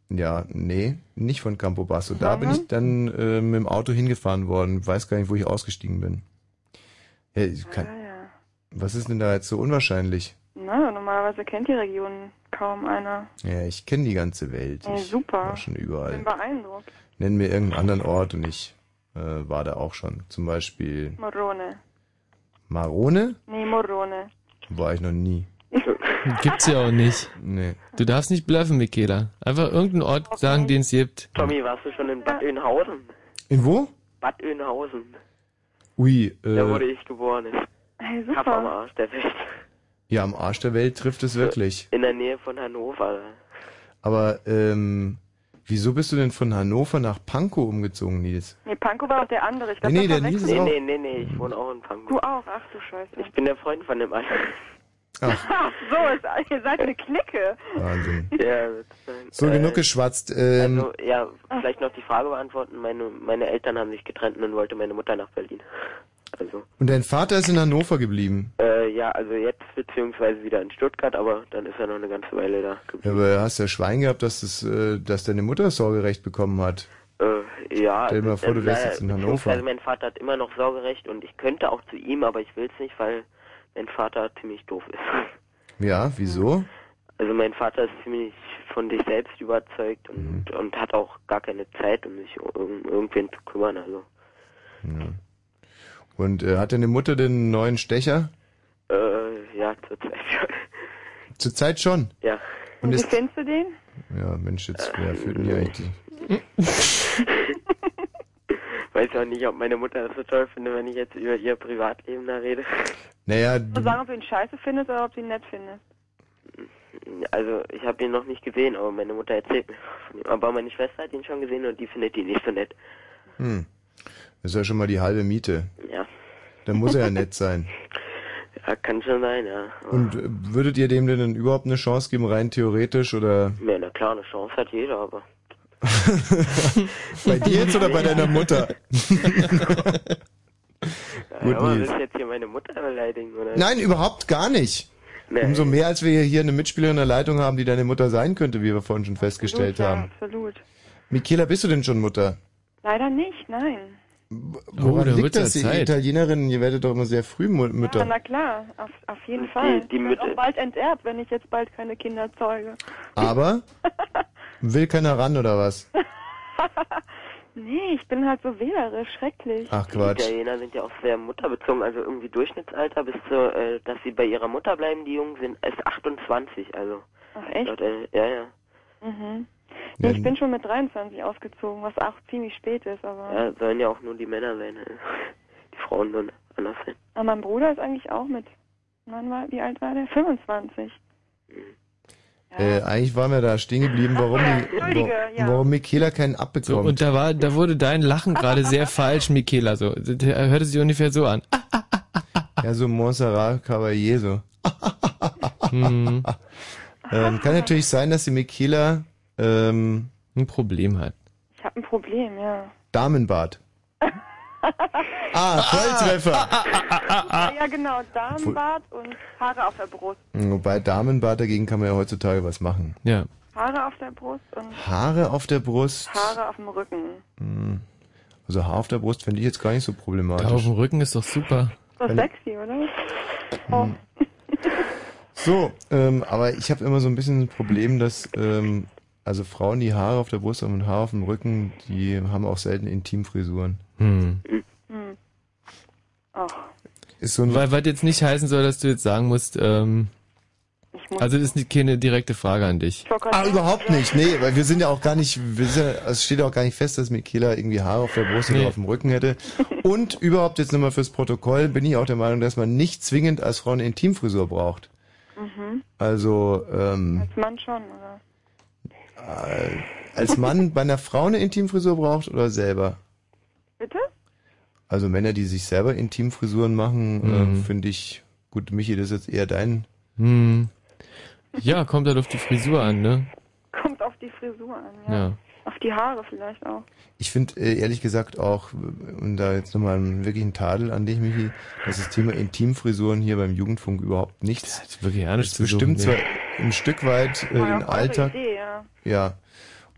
Ja, nee, nicht von Campobasso. Da bin ich dann äh, mit dem Auto hingefahren worden. Weiß gar nicht, wo ich ausgestiegen bin. Ja, ich kann, Ah, ja. Was ist denn da jetzt so unwahrscheinlich? Na, normalerweise kennt die Region kaum einer. Ja, ich kenne die ganze Welt. Ja, Ich super. war schon überall. Bin beeindruckt. Nenn mir irgendeinen anderen Ort und ich äh, war da auch schon. Zum Beispiel Morone. Marone? Nee, Morone. War ich noch nie. [LAUGHS] Gibt's ja auch nicht. Nee. Du darfst nicht bluffen, Michaela. Einfach irgendeinen Ort sagen, den es gibt. Tommy, warst du schon in Bad Oeynhausen? In wo? Bad Oeynhausen. Ui, Da wurde äh, ich geboren. Hey, Ist Kaff am Arsch der Welt. ja, am Arsch der Welt trifft es wirklich. In der Nähe von Hannover. Aber, ähm, wieso bist du denn von Hannover nach Pankow umgezogen, Nils? Nee, Pankow war auch der andere. Ich glaub, Nee, der Nils ist Nee, auch- nee, nee, nee, ich wohne auch in Pankow. Du auch? Ach du Scheiße. Ich bin der Freund von dem Alten. [LAUGHS] Ach so, ist, ihr seid eine Clique. Wahnsinn. Ja, So, äh, genug geschwatzt. Ähm, Also, ja, vielleicht noch die Frage beantworten. Meine, meine Eltern haben sich getrennt und dann wollte meine Mutter nach Berlin. Also, und dein Vater ist in Hannover geblieben. äh, ja, also jetzt beziehungsweise wieder in Stuttgart, aber dann ist er noch eine ganze Weile da. Ja, aber hast ja Schwein gehabt, dass, das, äh, dass deine Mutter Sorgerecht bekommen hat. Äh, ja. Stell dir mal vor, du äh, wärst jetzt in Hannover. mein Vater hat immer noch Sorgerecht und ich könnte auch zu ihm, aber ich will es nicht, weil mein Vater ziemlich doof ist. [LAUGHS] Ja, wieso? Also mein Vater ist ziemlich von sich selbst überzeugt und, Mhm. und hat auch gar keine Zeit, um sich um irgendwen zu kümmern. Also Ja. Und äh, hat deine Mutter den neuen Stecher? äh, ja, zurzeit. Zurzeit schon. ja. Und Wie ist, findest du den? ja, Mensch, jetzt, wer führt denn hier eigentlich? [LAUGHS] Weiß auch nicht, ob meine Mutter das so toll findet, wenn ich jetzt über ihr Privatleben da rede. Naja, Du du, sagen, ob du ihn scheiße findest oder ob du ihn nett findest. Also ich habe ihn noch nicht gesehen, aber meine Mutter erzählt mir von ihm. Aber meine Schwester hat ihn schon gesehen und die findet ihn nicht so nett. hm, das ist ja schon mal die halbe Miete. Ja, Dann muss er ja nett sein. [LAUGHS] ja kann schon sein, ja. Und äh, würdet ihr dem denn dann überhaupt eine Chance geben, rein theoretisch oder Ja, na klar, eine Chance hat jeder, aber [LAUGHS] bei dir jetzt oder bei deiner Mutter? [LAUGHS] Gut, ja, aber willst du jetzt hier meine Mutter beleidigen, oder? Nein, überhaupt gar nicht. Nee. Umso mehr, als wir hier eine Mitspielerin in der Leitung haben, die deine Mutter sein könnte, wie wir vorhin schon festgestellt absolut, haben. Ja, absolut. Michaela, bist du denn schon Mutter? Leider nicht, nein. Woran da liegt das? Ihr Zeit. Italienerinnen, ihr werdet doch immer sehr früh Mu- Ja, Mütter. na klar, auf, auf jeden Fall. die ich werde Mütter- auch bald enterbt, wenn ich jetzt bald keine Kinder zeuge. Aber [LAUGHS] will keiner ran oder was? [LAUGHS] Nee, ich bin halt so wählerisch, schrecklich. Ach Die Quatsch. Italiener sind ja auch sehr mutterbezogen, also irgendwie Durchschnittsalter bis zu, äh, dass sie bei ihrer Mutter bleiben, die Jungen sind, ist 28, also. Ach echt? Laut, äh, ja, ja. Mhm. Ja, Nee, ich bin schon mit 23 ausgezogen, was auch ziemlich spät ist, aber... Ja, sollen ja auch nur die Männer sein. äh. [LAUGHS] Die Frauen sollen anders sein. Aber mein Bruder ist eigentlich auch mit... Wann war, wie alt war der? 25. Äh, eigentlich waren wir da stehen geblieben, warum, wa- ja. warum Michaela keinen So, abbekommt. und da war, da wurde dein Lachen [LAUGHS] gerade sehr falsch, Michaela. So, der hörte sich ungefähr so an. [LAUGHS] ja, so Montserrat Caballé so. Hm, Ähm, kann natürlich sein, dass die Michaela ähm, ein Problem hat. Ich habe ein Problem, ja. Damenbart. [LAUGHS] Ah, Volltreffer. ja, ja, genau. Damenbart und Haare auf der Brust. Wobei Damenbart, dagegen kann man ja heutzutage was machen. Ja. Haare auf der Brust und Haare auf der Brust. Haare auf dem Rücken. Hm. Also Haar auf der Brust finde ich jetzt gar nicht so Da auf problematisch. dem Rücken ist doch super. So Wenn- sexy, oder? Oh. So, ähm, aber ich habe immer so ein bisschen ein Problem, dass ähm, also Frauen, die Haare auf der Brust haben und Haare auf dem Rücken, die haben auch selten Intimfrisuren. Hm. Hm. Ach, Ist so ein Weil, was jetzt nicht heißen soll, dass du jetzt sagen musst, ähm, also das ist nicht keine direkte Frage an dich. Ah, überhaupt nicht. Nee, weil wir sind ja auch gar nicht, wir sind ja, es steht auch gar nicht fest, dass Michaela irgendwie Haare auf der Brust Nee. oder auf dem Rücken hätte. Und überhaupt jetzt nochmal fürs Protokoll bin ich auch der Meinung, dass man nicht zwingend als Frau eine Intimfrisur braucht. Mhm. Also, ähm, Als Mann schon, oder? Äh, als Mann bei einer Frau eine Intimfrisur braucht oder selber? Bitte? Also Männer, die sich selber Intimfrisuren machen, Mhm. äh, finde ich, gut, Michi, das ist jetzt eher dein. Hm. Ja, kommt halt auf die Frisur an, ne? Kommt auf die Frisur an, ja. Ja. Auf die Haare vielleicht auch. Ich finde äh, ehrlich gesagt auch, äh, und da jetzt nochmal einen wirklichen Tadel an dich, Michi, dass das Thema Intimfrisuren hier beim Jugendfunk überhaupt nichts. Das ist wirklich ja nicht das zu bestimmt suchen, zwar ein Stück weit äh, den Alltag. Idee, ja. Ja.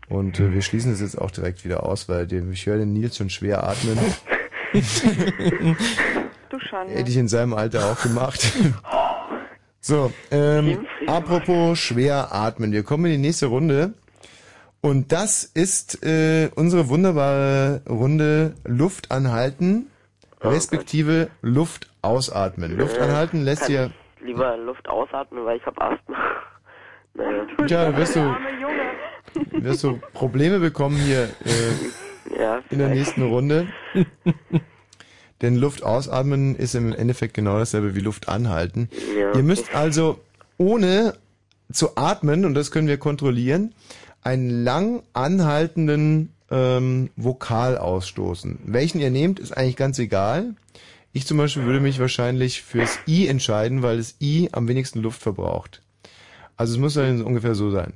Und äh, wir schließen das jetzt auch direkt wieder aus, weil ich höre den Nils schon schwer atmen. [LAUGHS] Du schon. Hätte ich in seinem Alter auch gemacht. [LAUGHS] so, ähm, apropos schwer atmen. Wir kommen in die nächste Runde. Und das ist äh, unsere wunderbare Runde Luft anhalten, respektive Luft ausatmen. Luft anhalten lässt ich lieber Luft ausatmen, weil ich habe Asthma. Ja, wirst du, [LAUGHS] wirst du Probleme bekommen hier äh, Ja, in der nächsten Runde. Denn Luft ausatmen ist im Endeffekt genau dasselbe wie Luft anhalten. Ja, Ihr müsst also ohne zu atmen, und das können wir kontrollieren, einen lang anhaltenden ähm, Vokal ausstoßen. Welchen ihr nehmt, ist eigentlich ganz egal. Ich zum Beispiel würde mich wahrscheinlich fürs I entscheiden, weil das I am wenigsten Luft verbraucht. Also es muss dann ungefähr so sein.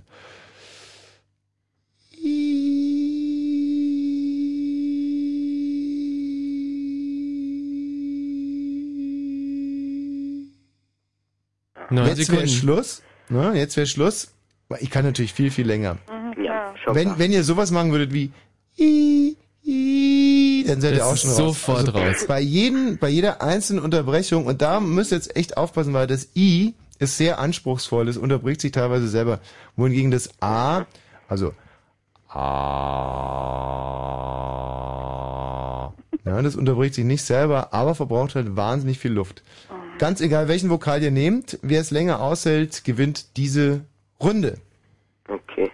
Neun jetzt wäre. Schluss. Ne, jetzt wäre Schluss. Ich kann natürlich viel, viel länger. Ja. Wenn, wenn ihr sowas machen würdet wie I, I, dann seid ihr auch schon raus. sofort Also raus. Bei jedem, bei jeder einzelnen Unterbrechung, und da müsst ihr jetzt echt aufpassen, weil das I ist sehr anspruchsvoll, das unterbricht sich teilweise selber. Wohingegen das A, also A, ja, das unterbricht sich nicht selber, aber verbraucht halt wahnsinnig viel Luft. Ganz egal, welchen Vokal ihr nehmt, wer es länger aushält, gewinnt diese Runde. Okay.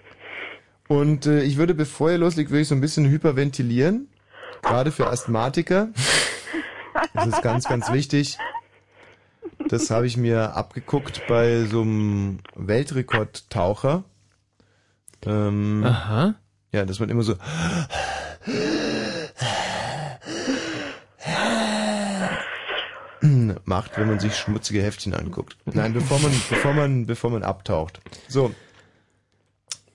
Und äh, ich würde, bevor ihr loslegt, würde ich so ein bisschen hyperventilieren. [LAUGHS] Gerade für Asthmatiker. Das ist ganz, ganz wichtig. Das habe ich mir abgeguckt bei so einem Weltrekordtaucher. Ähm, Aha. Ja, dass man immer so macht, wenn man sich schmutzige Heftchen anguckt. Nein, bevor man, bevor man, bevor man abtaucht. So.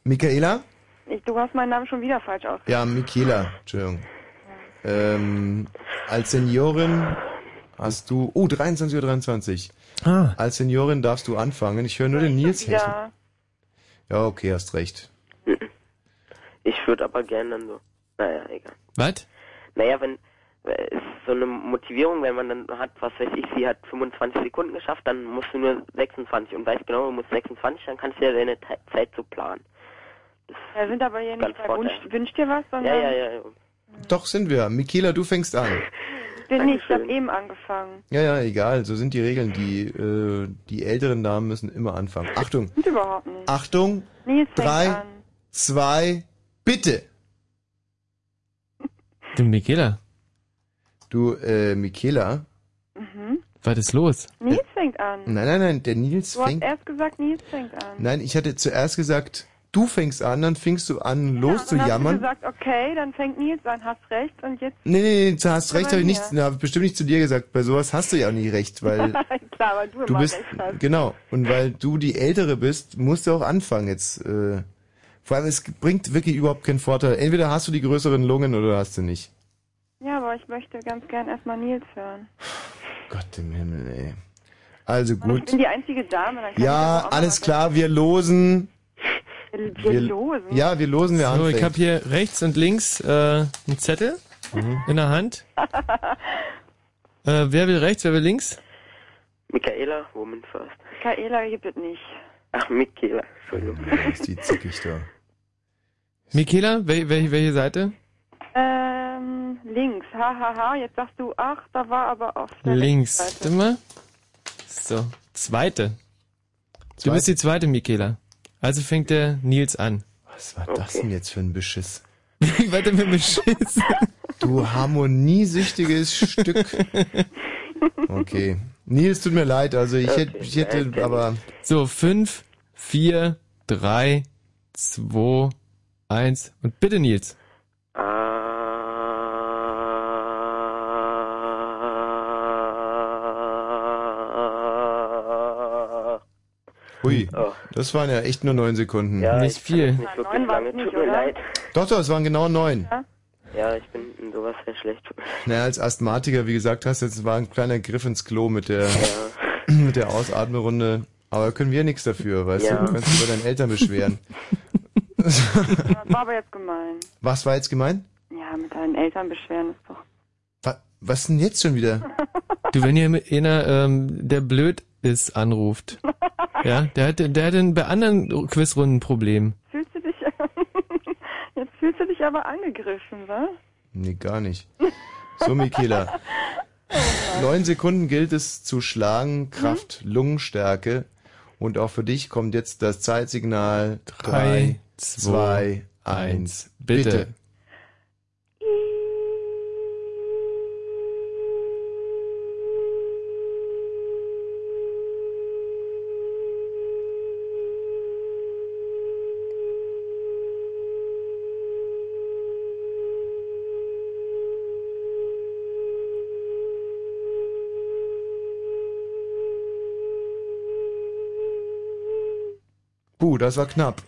Michaela? Ich, du hast meinen Namen schon wieder falsch ausgesprochen. Ja, Michaela, Entschuldigung. Ähm, als Seniorin hast du, oh, 23.23 Uhr. 23. Ah. Als Seniorin darfst du anfangen. Ich höre nur den Nils. Ja. Ja, okay, hast recht. [LAUGHS] Ich würde aber gerne dann so. Naja, egal. Was? Naja, wenn äh, es ist so eine Motivierung, wenn man dann hat, was weiß ich, sie hat 25 Sekunden geschafft, dann musst du nur 26 und weißt genau, du musst 26, dann kannst du ja deine Te- Zeit so planen. Wir sind aber hier nicht bei Wunsch, Vorteil. Wünsch dir was, sondern Ja, ja, ja. ja. Doch, sind wir. Michaela, du fängst an. [LAUGHS] ich bin nicht, ich habe eben angefangen. Ja, ja, egal. So sind die Regeln. Die, äh, die älteren Damen müssen immer anfangen. Achtung. Stimmt überhaupt nicht. Achtung. Nils fängt Drei, an. zwei, bitte. Du, Michaela, Du, äh, Michaela. Mhm. was ist los? Nils fängt an. Nein, nein, nein, der Nils Du hast fängt. erst gesagt, Nils fängt an. Nein, ich hatte zuerst gesagt, du fängst an, dann fingst du an, los zu dann hast du gesagt, okay, dann fängt Nils an, hast recht und jetzt... Nee, nee, nee, du hast recht, habe ich nicht, hab ich bestimmt nicht zu dir gesagt. Bei sowas hast du ja auch nie recht, weil [LAUGHS] Klar, weil du, du bist, recht hast. genau, und weil du die Ältere bist, musst du auch anfangen jetzt. Äh, vor allem, es bringt wirklich überhaupt keinen Vorteil. Entweder hast du die größeren Lungen oder hast du nicht. Ja, aber ich möchte ganz gern erstmal Nils hören. Gott im Himmel, ey. Also Ich gut. bin die einzige Dame, Ja, ich alles klar, wir losen. Wir, losen. Ja, wir losen, wer So, ich habe hier rechts und links äh, einen Zettel in der Hand. [LAUGHS] Äh, wer will rechts, wer will links? Michaela, Woman First. Michaela gibt es nicht. Ach, Michaela, Entschuldigung. Ist die zickig da. Michaela, wel, welche, welche Seite? Ähm, links. Hahaha, ha, ha. jetzt sagst du, ach, da war aber auf der Links. mal. So, zweite. Du Zweite. bist die zweite, Michaela. Also fängt der Nils an. Was war das denn jetzt für ein Beschiss? [LAUGHS] Warte mit Beschiss. Du harmoniesüchtiges Stück. Okay. Nils, tut mir leid, also ich hätte, ich hätte, aber So, fünf, vier, drei, zwei, eins und bitte Nils. Ah. Hui, Oh. das waren ja echt nur neun Sekunden. Ja, Nicht viel. Nicht wirklich lange, tut mir leid. Doch, doch, es waren genau neun. Ja, ich bin in sowas sehr schlecht. Naja, als Asthmatiker, wie gesagt hast, jetzt war ein kleiner Griff ins Klo mit der, [CLEARS THROAT] mit der Ausatmerunde. Aber können wir nichts dafür, weißt Ja. du? Du kannst dich über deine Eltern beschweren. Das war aber jetzt gemein. Was war jetzt gemeint? Ja, mit deinen Eltern beschweren ist doch. Was, denn jetzt schon wieder? [LAUGHS] Du, wenn hier mit einer, ähm, der blöd ist, anruft. Ja, der hat, der hat bei anderen Quizrunden ein Problem. Fühlst du dich. [LAUGHS] jetzt fühlst du dich aber angegriffen, was? Nee, gar nicht. So, Michaela. Neun Sekunden gilt es zu schlagen, Kraft, Lungenstärke. Und auch für dich kommt jetzt das Zeitsignal. Drei, Drei, zwei, zwei, eins. bitte. Das war knapp.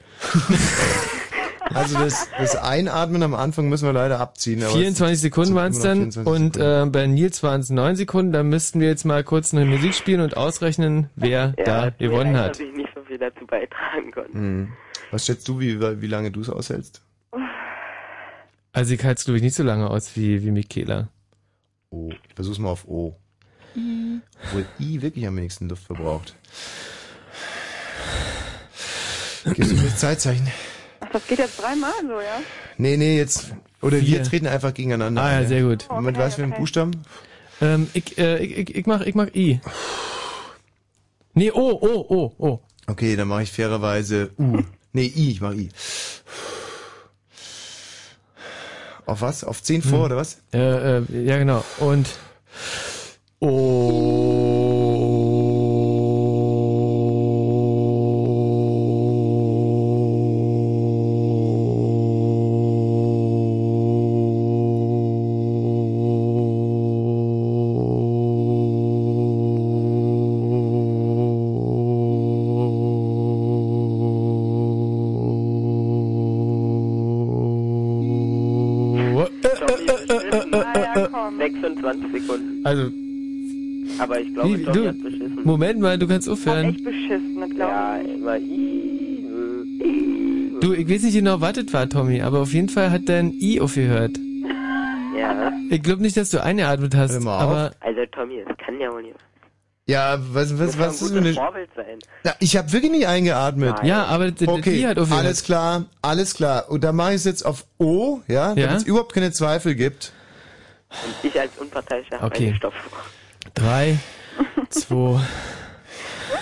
[LAUGHS] also das, das Einatmen am Anfang müssen wir leider abziehen. aber 24 es Sekunden waren es dann 24 und äh, bei Nils waren es 9 Sekunden. Da müssten wir jetzt mal kurz eine Musik spielen und ausrechnen, wer da tut mir gewonnen hat. ich nicht so viel dazu beitragen konnte. Hm. Was schätzt du, wie, wie lange du es aushältst? Also ich halte es glaube ich nicht so lange aus wie, wie Michaela. O. Ich versuch's mal auf O. Obwohl I wirklich am wenigsten Luft verbraucht. Gibst du mir das Zeitzeichen? Ach, das geht jetzt dreimal so, ja? Nee, nee, jetzt. Oder Vier. wir treten einfach gegeneinander. Ah ja, sehr gut. Moment, was für ein Buchstaben? Ähm, ich, äh, ich, ich, ich mach, ich mach I. Nee, O, O, O, O. Okay, dann mache ich fairerweise U. Nee, I, ich mach I. Auf was? Auf 10 vor, Hm. oder was? Äh, äh, ja genau. Und äh, Also, Aber ich glaube, Tommy du, hat beschissen. Moment mal, du kannst aufhören. Echt beschissen, das glaube Ja, immer I. Du, ich weiß nicht genau, was das war, Tommy, aber auf jeden Fall hat dein I aufgehört. Ja. Ich glaube nicht, dass du eingeatmet hast, mal auf. aber Also Tommy, das kann ja wohl nicht. Ja, was, was, Muss was ist denn. Vorbild sein. Ja, ich habe wirklich nicht eingeatmet. Nein. Ja, aber d- d- okay, die hat aufgehört. alles klar, alles klar. Und dann mache ich es jetzt auf O, ja, Ja? damit es überhaupt keine Zweifel gibt. Und ich als Unparteiischer habe Okay. Stoff. drei, [LAUGHS] zwei, Ja,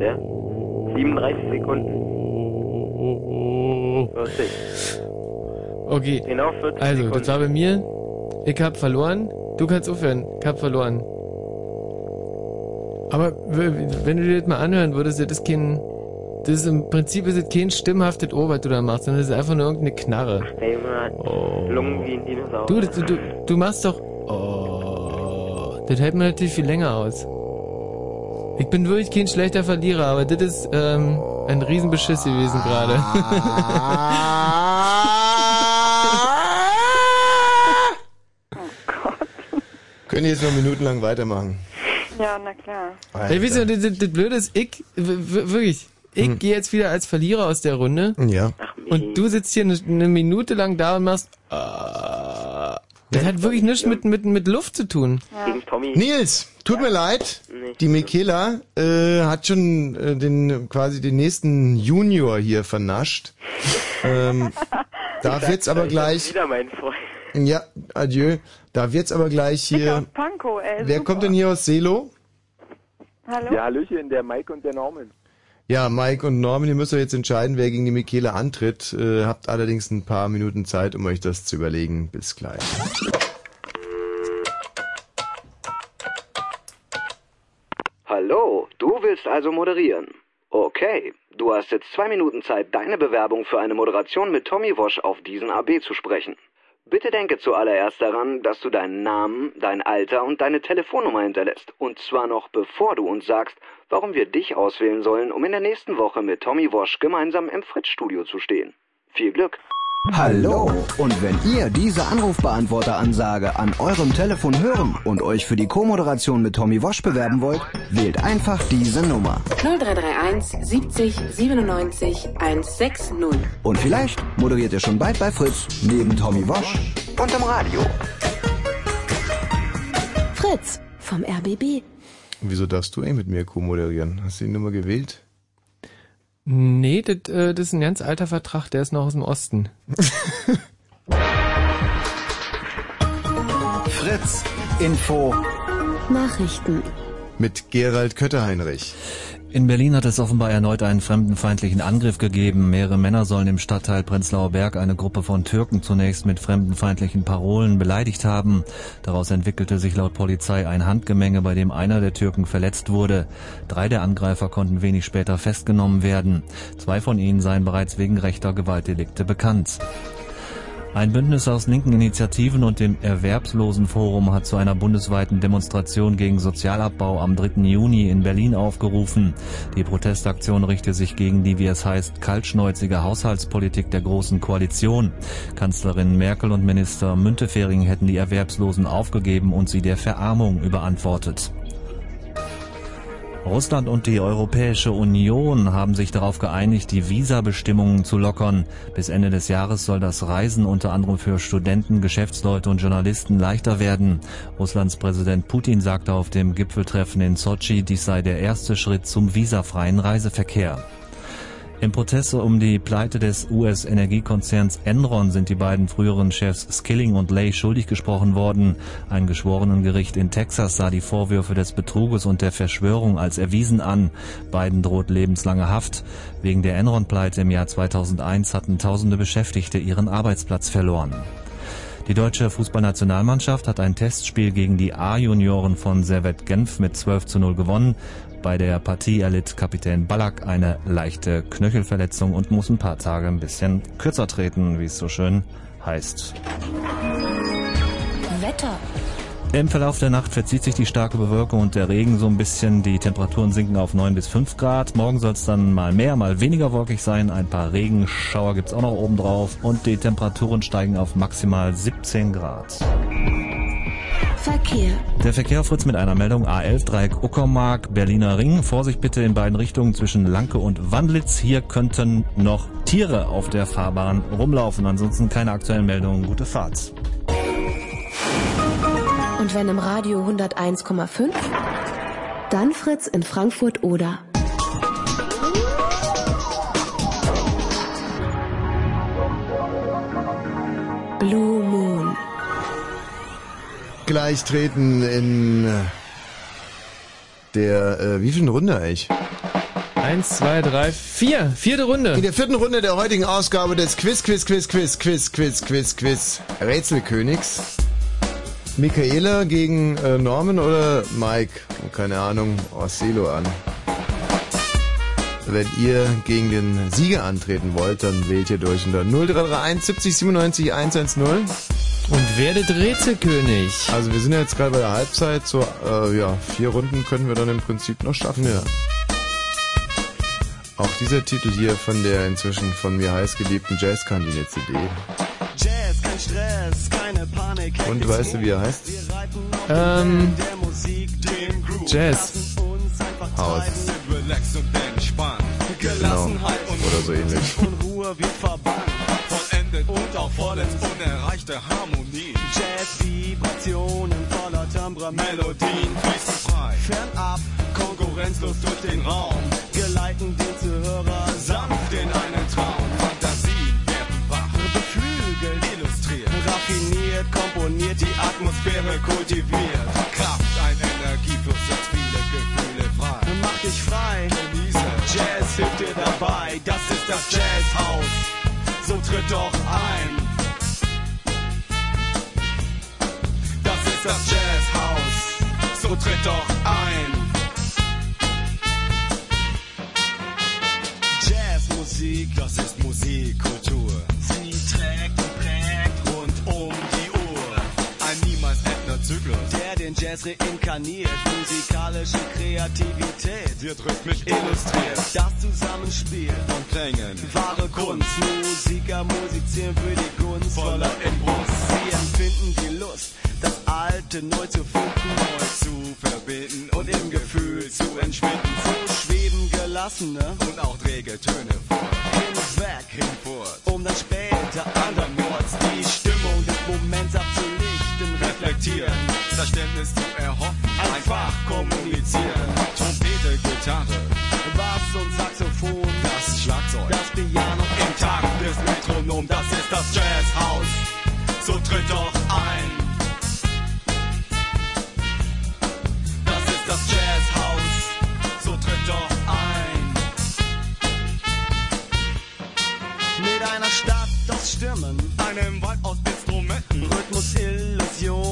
Ja? 37 Sekunden. 40. Okay. Genau 40 Also, Sekunden. das war bei mir. Ich hab verloren. Du kannst aufhören. Ich hab verloren. Aber wenn du dir das mal anhören würdest, das ist kein. Das ist im Prinzip ist es kein stimmhaftes Ohr, was du da machst, sondern das ist einfach nur irgendeine Knarre. Der Junge hat Lungen wie ein Dinosaurier. Du, du, du, du machst doch. Oh, das hält mir natürlich viel länger aus. Ich bin wirklich kein schlechter Verlierer, aber das ist ähm, ein Riesenbeschiss gewesen gerade. [LAUGHS] Können jetzt noch minutenlang weitermachen. Ja, na klar. Ey, wisst ihr, das, das, das Blöde ist, ich, wirklich, ich Hm. gehe jetzt wieder als Verlierer aus der Runde. Ja. Und du sitzt hier eine, eine Minute lang da und machst. ah. das hat wirklich nichts mit, mit, mit Luft zu tun. Tommy. Nils, tut mir leid. Die Michaela äh, hat schon äh, den quasi den nächsten Junior hier vernascht. ähm, [LAUGHS] darf jetzt aber gleich Wieder mein Freund. Ja, adieu. Darf jetzt aber gleich hier. Panko, ey. Wer super. kommt denn hier aus Selo? Hallo? Ja, Hallöchen, der Mike und der Norman. Ja, Mike und Norman, ihr müsst euch jetzt entscheiden, wer gegen die Michele antritt. Äh, habt allerdings ein paar Minuten Zeit, um euch das zu überlegen. Bis gleich. Hallo, du willst also moderieren. Okay, du hast jetzt zwei Minuten Zeit, deine Bewerbung für eine Moderation mit Tommy Wosch auf diesen AB zu sprechen. Bitte denke zuallererst daran, dass du deinen Namen, dein Alter und deine Telefonnummer hinterlässt. Und zwar noch bevor du uns sagst, warum wir dich auswählen sollen, um in der nächsten Woche mit Tommy Wosch gemeinsam im Fritz-Studio zu stehen. Viel Glück! Hallo! Und wenn ihr diese Anrufbeantworteransage an eurem Telefon hören und euch für die Co-Moderation mit Tommy Wosch bewerben wollt, wählt einfach diese Nummer. 0331 70 97 160. Und vielleicht moderiert ihr schon bald bei Fritz neben Tommy Wosch und im Radio. Fritz vom RBB. Wieso darfst du eigentlich mit mir co-moderieren? Hast du die Nummer gewählt? Nee, das, äh, das ist ein ganz alter Vertrag, der ist noch aus dem Osten. [LAUGHS] Fritz Info Nachrichten. Mit Gerald Kötterheinrich. In Berlin hat es offenbar erneut einen fremdenfeindlichen Angriff gegeben. Mehrere Männer sollen im Stadtteil Prenzlauer Berg eine Gruppe von Türken zunächst mit fremdenfeindlichen Parolen beleidigt haben. Daraus entwickelte sich laut Polizei ein Handgemenge, bei dem einer der Türken verletzt wurde. Drei der Angreifer konnten wenig später festgenommen werden. Zwei von ihnen seien bereits wegen rechter Gewaltdelikte bekannt. Ein Bündnis aus linken Initiativen und dem Erwerbslosenforum hat zu einer bundesweiten Demonstration gegen Sozialabbau am 3. Juni in Berlin aufgerufen. Die Protestaktion richte sich gegen die, wie es heißt, kaltschnäuzige Haushaltspolitik der Großen Koalition. Kanzlerin Merkel und Minister Müntefering hätten die Erwerbslosen aufgegeben und sie der Verarmung überantwortet. Russland und die Europäische Union haben sich darauf geeinigt, die Visabestimmungen zu lockern. Bis Ende des Jahres soll das Reisen unter anderem für Studenten, Geschäftsleute und Journalisten leichter werden. Russlands Präsident Putin sagte auf dem Gipfeltreffen in Sochi, dies sei der erste Schritt zum visafreien Reiseverkehr. Im Protest um die Pleite des US-Energiekonzerns Enron sind die beiden früheren Chefs Skilling und Lay schuldig gesprochen worden. Ein Geschworenengericht in Texas sah die Vorwürfe des Betruges und der Verschwörung als erwiesen an. Beiden droht lebenslange Haft. Wegen der Enron-Pleite im Jahr 2001 hatten tausende Beschäftigte ihren Arbeitsplatz verloren. Die deutsche Fußballnationalmannschaft hat ein Testspiel gegen die A-Junioren von Servet Genf mit 12 zu 0 gewonnen. Bei der Partie erlitt Kapitän Ballack eine leichte Knöchelverletzung und muss ein paar Tage ein bisschen kürzer treten, wie es so schön heißt. Wetter. Im Verlauf der Nacht verzieht sich die starke Bewölkung und der Regen so ein bisschen. Die Temperaturen sinken auf 9 bis 5 Grad. Morgen soll es dann mal mehr, mal weniger wolkig sein. Ein paar Regenschauer gibt's auch noch oben drauf. Und die Temperaturen steigen auf maximal 17 Grad. Verkehr. Der Verkehr Fritz mit einer Meldung A11 Dreieck Uckermark Berliner Ring. Vorsicht bitte in beiden Richtungen zwischen Lanke und Wandlitz. Hier könnten noch Tiere auf der Fahrbahn rumlaufen. Ansonsten keine aktuellen Meldungen. Gute Fahrt. Und wenn im Radio 101,5, dann Fritz in Frankfurt oder. Blue Moon gleich treten in äh, der, äh, wie viel Runde eigentlich? Eins, zwei, drei, vier. Vierte Runde. In der vierten Runde der heutigen Ausgabe des Quiz, Quiz, Quiz, Quiz, Quiz, Quiz, Quiz, Quiz Rätselkönigs. Michaela gegen äh, Norman oder Mike? Keine Ahnung, oh, Orselo an. Wenn ihr gegen den Sieger antreten wollt, dann wählt ihr durch unter 0331 70 97 110. Und werdet Rätselkönig. Also wir sind ja jetzt gerade bei der Halbzeit, so äh, ja, vier Runden können wir dann im Prinzip noch schaffen, ja. Auch dieser Titel hier von der inzwischen von mir heißgeliebten Jazzkantine CD. Jazz, kein Stress, keine Panik. Und weißt du, wie er heißt? Ähm, Jazz. Haus. Genau. Oder so ähnlich. Auch vollends unerreichte Harmonie. Jazz, Vibrationen voller Timbre, Melodien fließen frei. Fernab, konkurrenzlos durch den Raum. Geleiten den Zuhörer sanft in einen Traum. Fantasien werden wach, beflügelt, illustriert, raffiniert, komponiert, die Atmosphäre kultiviert. Kraft, ein Energiefluss, setzt viele Gefühle frei. Mach dich frei, genieße. Jazz hilft dir dabei, das ist das Jazzhaus. So tritt doch ein. Das ist das Jazzhaus. So tritt doch ein. Jazzmusik, das ist Musikkultur. Sie trägt und prägt rund um die Uhr. Ein niemals endender Zyklus, den Jazz reinkarniert. Musikalische Kreativität wird rhythmisch illustriert. Das Zusammenspiel von Klängen, wahre Kunst. Musiker musizieren für die Gunst voller Inbrunst. Sie empfinden die Lust, das Alte neu zu finden, neu zu verbinden und im Gefühl zu entschwinden. So schweben gelassene und auch träge Töne vor. Hinweg, hinfort, um dann später andernorts die Stimmung des Moments abzulichten, reflektieren, Verständnis zu erhoffen, einfach kommunizieren. Trompete, Gitarre, Bass und Saxophon, das Schlagzeug, das Piano im Takt des Metronom, das ist das Jazzhaus. So tritt doch ein. Das ist das Jazzhaus. So tritt doch ein. Mit einer Stadt aus Stimmen, einem Wald aus Instrumenten, Rhythmus,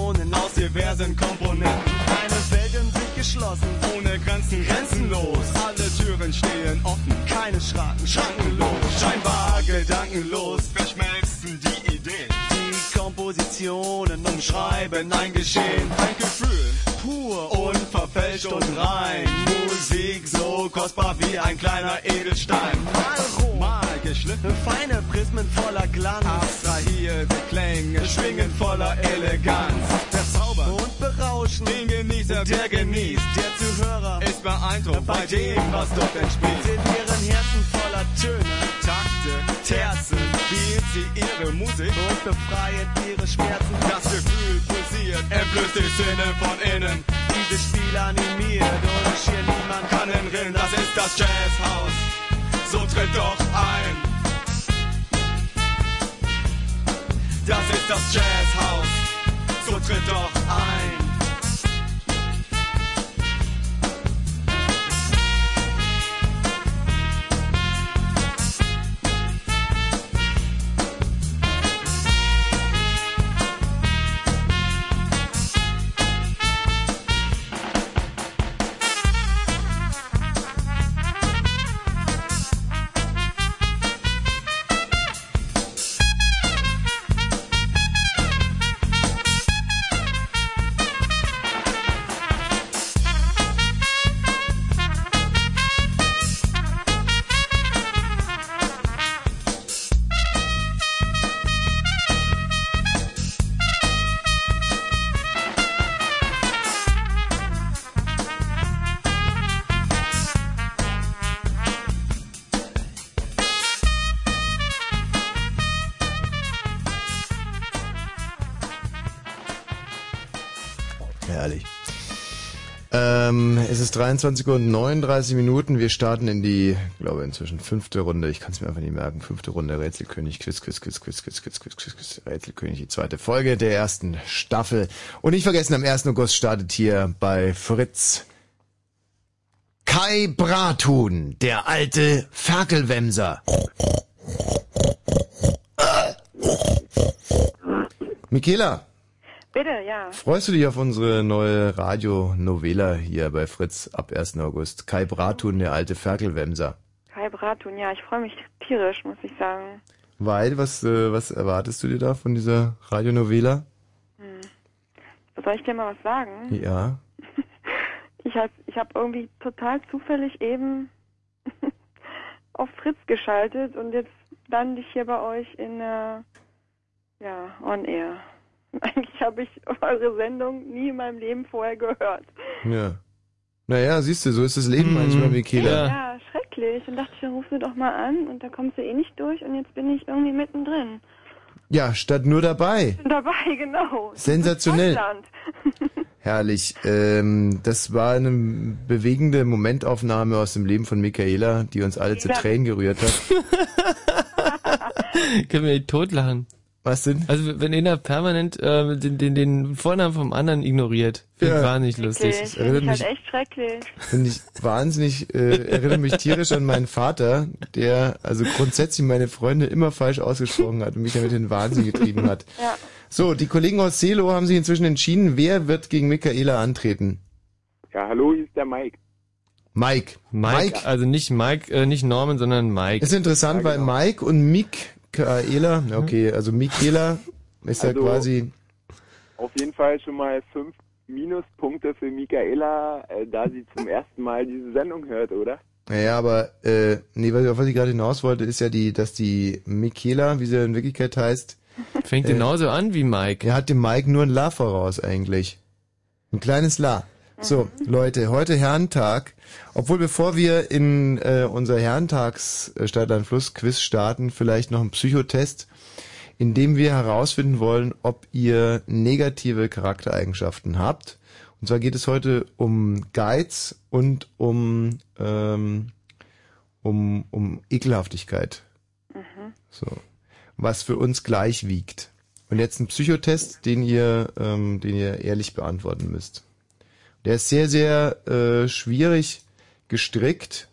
Illusionen aus diversen Komponenten. Eine Welt in sich geschlossen, ohne Grenzen, grenzenlos. Alle Türen stehen offen, keine Schranken, schrankenlos. Scheinbar gedankenlos verschmelzen die Ideen. Die Kompositionen umschreiben ein Geschehen, ein Gefühl, pur, unverfälscht und rein. Musik so kostbar wie ein kleiner Edelstein. Mal roh, mal geschliffen, feine Prismen voller Glanz. Abstrahierte Klänge schwingen voller Eleganz. Verzaubern und berauschen den Genießer, der genießt. Der Zuhörer ist beeindruckt bei dem, was dort entspielt. In ihren Herzen voller Töne, Takte, Terzen, spielt sie ihre Musik und befreien ihre Schmerzen. Das Gefühl pulsiert, entblößt die Sinne von innen. Dieses Spiel animiert und schier niemand kann entrinnen. Das ist das Jazzhaus. So tritt doch ein. Das ist das Jazzhaus. So tritt doch ein. Ist 23 Uhr und 39 Minuten. Wir starten in die, glaube inzwischen fünfte Runde. Ich kann es mir einfach nicht merken. Fünfte Runde Rätselkönig, Quiz, Quiz, Quiz, Quiz, Quiz, Quiz, Quiz, Quiz, Quiz, Rätselkönig, die zweite Folge der ersten Staffel. Und nicht vergessen, am 1. August startet hier bei Fritz Kai Brathuhn, der alte Ferkelwemser. Michaela, Bitte, ja. freust du dich auf unsere neue Radio-Novela hier bei Fritz ab 1. August? Kai Brathuhn, der alte Ferkelwemser. Kai Bratun, ja, ich freue mich tierisch, muss ich sagen. Weil, was, äh, was erwartest du dir da von dieser Radionovela? Hm. Soll ich dir mal was sagen? Ja. [LAUGHS] Ich habe ich hab irgendwie total zufällig eben [LAUGHS] auf Fritz geschaltet und jetzt lande ich hier bei euch in, äh, ja, on air. [LAUGHS] Eigentlich habe ich eure Sendung nie in meinem Leben vorher gehört. Ja. Naja, siehst du, so ist das Leben manchmal, Michaela. Ja, schrecklich. Und dachte ich, dann ruf sie doch mal an und da kommst du eh nicht durch und jetzt bin ich irgendwie mittendrin. Ja, statt nur dabei. Dabei, genau. Sensationell. [LAUGHS] Herrlich. Ähm, das war eine bewegende Momentaufnahme aus dem Leben von Michaela, die uns alle zu Ja. Tränen gerührt hat. [LAUGHS] Können wir nicht totlachen. Was denn? Also wenn einer permanent äh, den, den, den Vornamen vom anderen ignoriert, finde ich Ja. wahnsinnig lustig. Okay, finde ich halt echt schrecklich. Finde ich wahnsinnig, äh, erinnert mich tierisch an meinen Vater, der also grundsätzlich meine Freunde immer falsch ausgesprochen hat und mich damit in den Wahnsinn getrieben hat. Ja. So, die Kollegen aus Celo haben sich inzwischen entschieden, wer wird gegen Michaela antreten? Ja, hallo, hier ist der Mike. Mike. Mike, also nicht Mike, äh, nicht Norman, sondern Mike. Ist interessant, weil Mike und Michaela, ja, okay, also Michaela ist ja Also- quasi, Auf jeden Fall schon mal fünf Minuspunkte für Michaela, äh, da sie zum ersten Mal diese Sendung hört, oder? naja, aber, äh, nee, was, auf was ich gerade hinaus wollte, ist ja die, dass die Michaela, wie sie in Wirklichkeit heißt, Fängt genauso an wie Mike. Er hat dem Mike nur ein La voraus eigentlich. Ein kleines La. So, Leute, heute Herrentag. Obwohl, bevor wir in äh, unser Herrentags äh, Stadtland Fluss Quiz starten, vielleicht noch ein Psychotest, in dem wir herausfinden wollen, ob ihr negative Charaktereigenschaften habt. Und zwar geht es heute um Geiz und um ähm, um um Ekelhaftigkeit. So, was für uns gleich wiegt. Und jetzt ein Psychotest, den ihr, ähm, den ihr ehrlich beantworten müsst. Der ist sehr, sehr äh, schwierig gestrickt.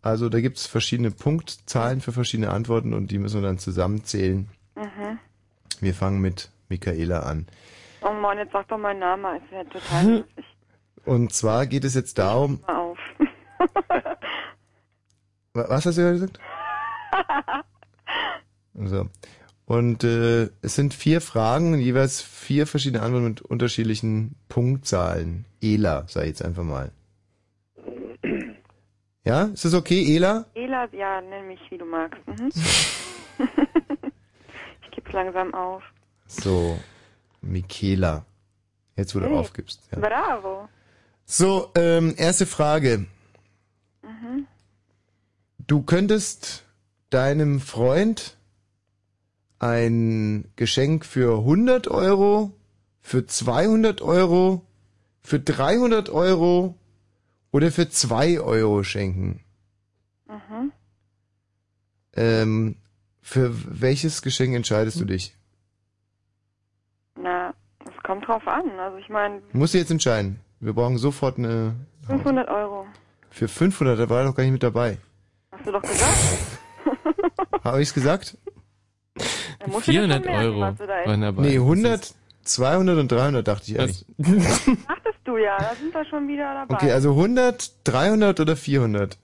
Also da gibt's verschiedene Punktzahlen für verschiedene Antworten und die müssen wir dann zusammenzählen. Mhm. Wir fangen mit Michaela an. Oh Mann, jetzt sag doch meinen Namen, ist ja total Hm. lustig. Und zwar geht es jetzt darum, Mal auf. [LAUGHS] wa- was hast du gerade gesagt? [LAUGHS] So. Und äh, es sind vier Fragen, jeweils vier verschiedene Antworten mit unterschiedlichen Punktzahlen. Ela, sag ich jetzt einfach mal. Ja, ist das okay, Ela? Ela, ja, nenn mich wie du magst. Mhm. [LAUGHS] ich gebe langsam auf. So, Michaela. Jetzt, wo du Hey, aufgibst. Ja. Bravo. So, ähm, erste Frage. Mhm. Du könntest deinem Freund ein Geschenk für 100 Euro, für 200 Euro, für 300 Euro oder für 2 Euro schenken. Mhm. Ähm, für welches Geschenk entscheidest du dich? Na, es kommt drauf an. Also ich meine, Musst du jetzt entscheiden. Wir brauchen sofort eine... 500 Euro. Für 500, da war er doch gar nicht mit dabei. Hast du doch gesagt. [LAUGHS] Habe ich's gesagt? Da musst du dir schon 400 merken, Euro dabei. Nee, 100, 200 und 300 dachte ich eigentlich. [LAUGHS] Dachtest du ja, da sind wir schon wieder dabei. Okay, also 100, 300 oder 400?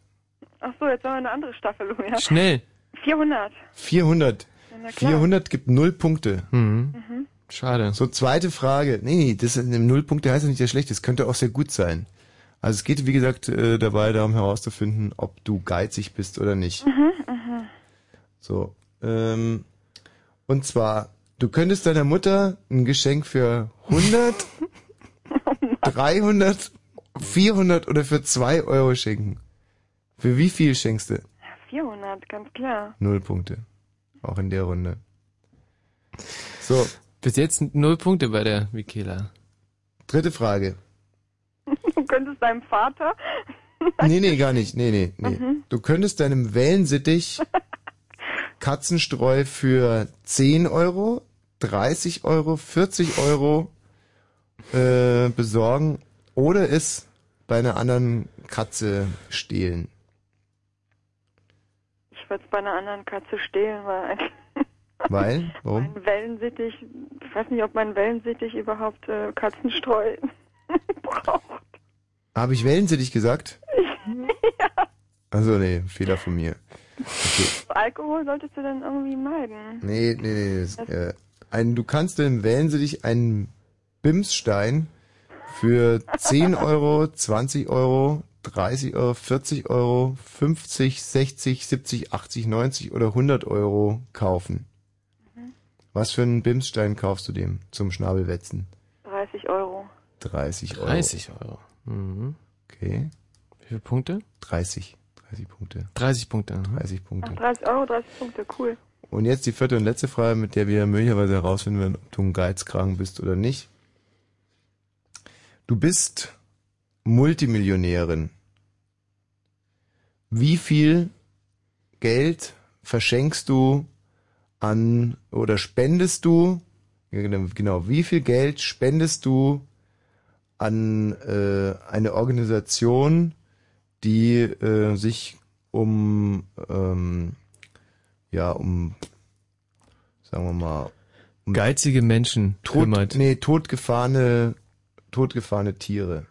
Ach so, jetzt haben wir eine andere Staffelung, ja. Schnell. 400. 400. Ja, na klar. 400 gibt null Punkte. Mhm. Mhm. Schade. So, zweite Frage. Nee, nee, das ist, null Punkte heißt ja nicht sehr schlecht. Das könnte auch sehr gut sein. Also es geht, wie gesagt, äh, dabei darum herauszufinden, ob du geizig bist oder nicht. Mhm, mhm. So. Ähm, und zwar, du könntest deiner Mutter ein Geschenk für 100, 300, 400 oder für 2 Euro schenken. Für wie viel schenkst du? 400, ganz klar. Null Punkte. Auch in der Runde. So. Bis jetzt null Punkte bei der Michaela. Dritte Frage. [LAUGHS] Du könntest deinem Vater. Nee, nee, gar nicht. Nee, nee, nee. Mhm. Du könntest deinem Wellensittich [LAUGHS] Katzenstreu für 10 Euro, 30 Euro, 40 Euro äh, besorgen oder es bei einer anderen Katze stehlen. Ich würde es bei einer anderen Katze stehlen, weil [LAUGHS] Weil? Warum? ein Wellensittich, ich weiß nicht, ob mein Wellensittich überhaupt äh, Katzenstreu [LAUGHS] braucht. Habe ich Wellensittich gesagt? [LAUGHS] Also nee, Fehler von mir. Okay. [LAUGHS] Alkohol solltest du dann irgendwie meiden. Nee, nee, nee. Das, äh, ein, du kannst im Wellensittich einen Bimsstein für 10 [LAUGHS] Euro, 20 Euro, 30 Euro, 40 Euro, 50, 60, 70, 80, 90 oder 100 Euro kaufen. Was für einen Bimsstein kaufst du dem zum Schnabelwetzen? 30 Euro. 30 Euro. 30 Euro. Mhm. Okay. Wie viele Punkte? 30. 30 Punkte. 30 Punkte. mhm. 30 Punkte. Ach, 30 Euro, 30 Punkte, cool. Und jetzt die vierte und letzte Frage, mit der wir möglicherweise herausfinden werden, ob du ein Geizkragen bist oder nicht. Du bist Multimillionärin. Wie viel Geld verschenkst du an oder spendest du genau, genau wie viel Geld spendest du an äh, eine Organisation, die äh, sich um ähm, ja um sagen wir mal um Geizige Menschen tot, kümmert. nee totgefahrene totgefahrene Tiere.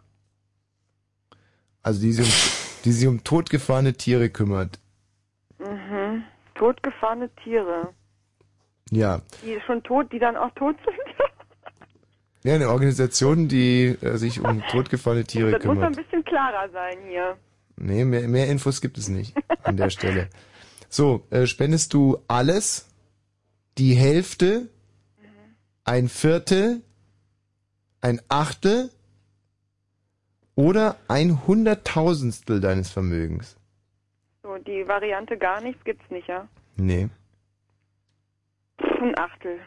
Also die sich um, die sich um totgefahrene Tiere kümmert. Mhm. Totgefahrene Tiere. Ja. Die schon tot, die dann auch tot sind. Ja, eine Organisation, die äh, sich um totgefahrene Tiere das muss doch ein kümmert. bisschen klarer sein hier. Nee, mehr, mehr Infos gibt es nicht an der Stelle. So, äh, spendest du alles, die Hälfte, ein Viertel, ein Achtel oder ein Hunderttausendstel deines Vermögens? So, die Variante gar nichts gibt's nicht, ja? Nee, ein Achtel.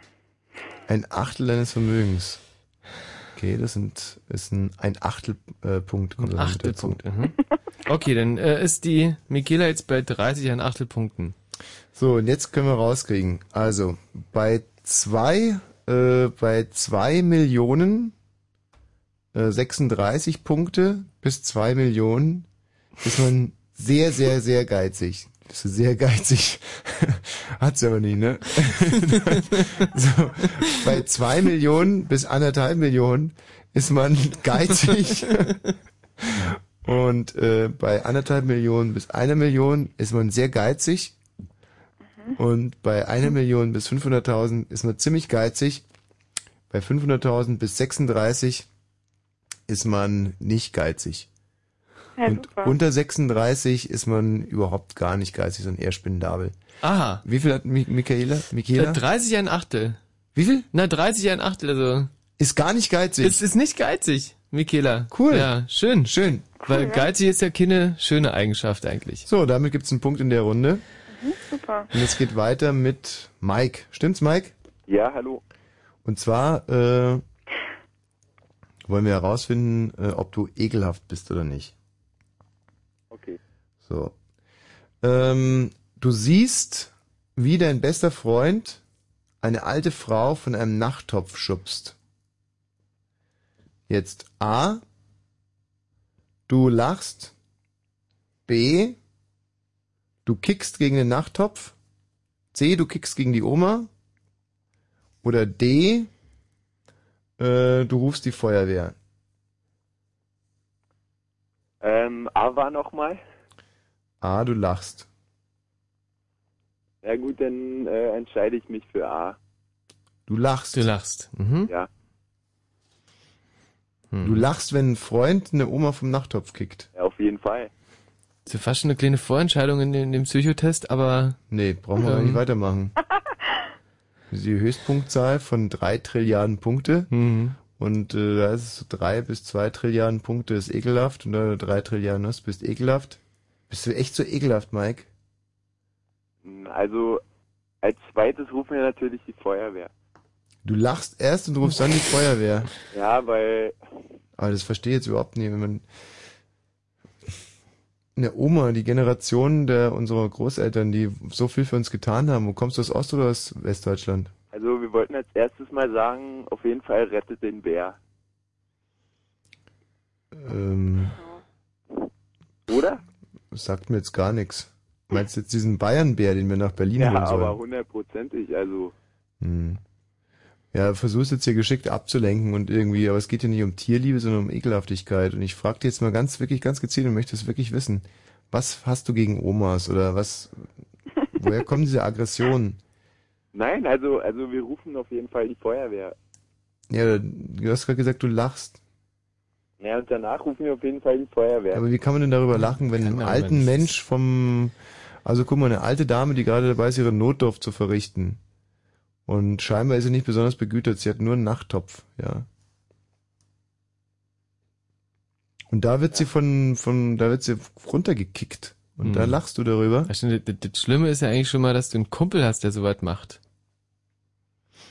ein Achtel deines Vermögens. Okay, das sind, ist ein, ein Achtelpunkt. Äh, Ein Achtelpunkt. Mhm. Okay, dann äh, ist die Michaela jetzt bei 30 an Achtelpunkten. So, und jetzt können wir rauskriegen. Also, bei zwei, äh, bei zwei Millionen äh, 36 Punkte bis zwei Millionen ist man sehr, sehr, sehr geizig. Bist du sehr geizig. [LAUGHS] Hat's aber nicht, ne? [LAUGHS] so, bei zwei Millionen bis anderthalb Millionen ist man geizig. [LAUGHS] Und äh, bei anderthalb Millionen bis einer Million ist man sehr geizig. Und bei einer Million bis 500.000 ist man ziemlich geizig. Bei 500.000 bis 36 ist man nicht geizig. Ja, Und super. unter 36 ist man überhaupt gar nicht geizig, sondern eher spendabel. Aha. Wie viel hat Mi Michaela? Michaela? Äh, 30 ein Achtel. Wie viel? Na, 30 ein Achtel, also. Ist gar nicht geizig. Es ist nicht geizig, Michaela. Cool. Ja, schön. Schön. Weil ja. geizig ist ja keine schöne Eigenschaft eigentlich. So, damit gibt's einen Punkt in der Runde. Mhm, super. Und es geht weiter mit Mike. Stimmt's, Mike? Ja, hallo. Und zwar äh, wollen wir herausfinden, äh, ob du ekelhaft bist oder nicht. So. Ähm, du siehst, wie dein bester Freund eine alte Frau von einem Nachttopf schubst. Jetzt A. Du lachst. B. Du kickst gegen den Nachttopf. C. Du kickst gegen die Oma. Oder D. Äh, du rufst die Feuerwehr. Ähm, A war nochmal. A. Du lachst. Ja gut, dann äh, entscheide ich mich für A. Du lachst. Du lachst. Mhm. Ja. Du lachst, wenn ein Freund eine Oma vom Nachttopf kickt. Ja, auf jeden Fall. Das ist ja fast schon eine kleine Vorentscheidung in, dem- in dem Psychotest, aber. Nee, brauchen wir Ähm. nicht weitermachen. [LAUGHS] Die Höchstpunktzahl von drei Trilliarden Punkte. Mhm. Und äh, da ist es so drei bis zwei Trilliarden Punkte ist ekelhaft. Und da du drei Trilliarden hast, bist ekelhaft. Bist du echt so ekelhaft, Mike? Also, als zweites rufen wir natürlich die Feuerwehr. Du lachst erst und rufst dann die Feuerwehr. Ja, weil, Aber das verstehe ich jetzt überhaupt nicht, wenn man eine Oma, die Generation der unserer Großeltern, die so viel für uns getan haben. Wo kommst du aus Ost- oder aus Westdeutschland? also wir wollten als erstes mal sagen, auf jeden Fall rettet den Bär. Ähm, Oder? Das sagt mir jetzt gar nichts. Meinst du jetzt diesen Bayernbär, den wir nach Berlin Ja, holen sollen? aber hundertprozentig, also. Hm. Ja, versuchst jetzt hier geschickt abzulenken und irgendwie, aber es geht hier nicht um Tierliebe, sondern um Ekelhaftigkeit. Und ich frage dir jetzt mal ganz, wirklich ganz gezielt und möchte es wirklich wissen. Was hast du gegen Omas oder was, woher kommen diese Aggressionen? [LAUGHS] Nein, also, also wir rufen auf jeden Fall die Feuerwehr. Ja, du hast gerade gesagt, du lachst. Ja, und danach rufen wir auf jeden Fall die Feuerwehr. Aber wie kann man denn darüber lachen, wenn darüber alten. Mensch vom, also guck mal, eine alte Dame, die gerade dabei ist, ihre Notdurft zu verrichten. Und scheinbar ist sie nicht besonders begütert, sie hat nur einen Nachttopf, ja. Und da wird sie von, von, da wird sie runtergekickt. Und da Hm. lachst du darüber. Das Schlimme ist ja eigentlich schon mal, dass du einen Kumpel hast, der sowas macht.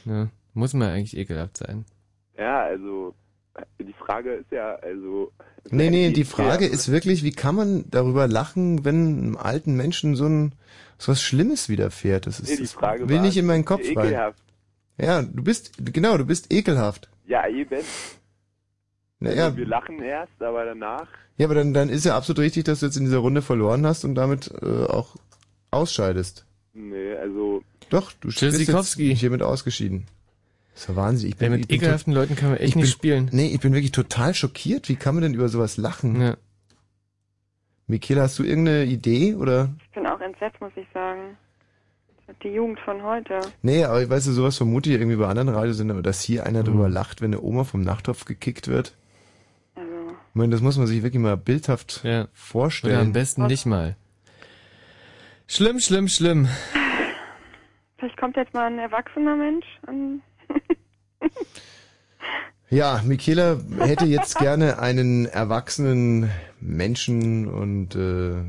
Ja, muss man eigentlich ekelhaft sein. Ja, also, die Frage ist ja, also. Nee, nee, die Frage ist wirklich, wie kann man darüber lachen, wenn einem alten Menschen so ein so was Schlimmes widerfährt? Das ist Nee, die das Frage will war, nicht in meinen Kopf rein. Ja, du bist genau, du bist ekelhaft. Ja, eben. Naja, Also wir lachen erst, aber danach. ja, aber dann dann ist ja absolut richtig, dass du jetzt in dieser Runde verloren hast und damit äh, auch ausscheidest. Nee, also. Doch, du bist jetzt hiermit ausgeschieden. Das ist ja Wahnsinn. Ich bin, Ja, mit ich bin ekelhaften Leuten kann man echt ich nicht bin, spielen. Nee, ich bin wirklich total schockiert. Wie kann man denn über sowas lachen? Ja. Michaela, hast du irgendeine Idee oder? Ich bin auch entsetzt, muss ich sagen. Die Jugend von heute. Nee, aber weißt du, sowas vermute ich irgendwie bei anderen Radiosendern, dass hier einer drüber lacht, wenn eine Oma vom Nachttopf gekickt wird. Also, Ich meine, das muss man sich wirklich mal bildhaft vorstellen. Oder am besten nicht mal. Schlimm, schlimm, schlimm. vielleicht kommt jetzt mal ein erwachsener Mensch an. Ja, Michaela hätte jetzt gerne einen erwachsenen Menschen und äh,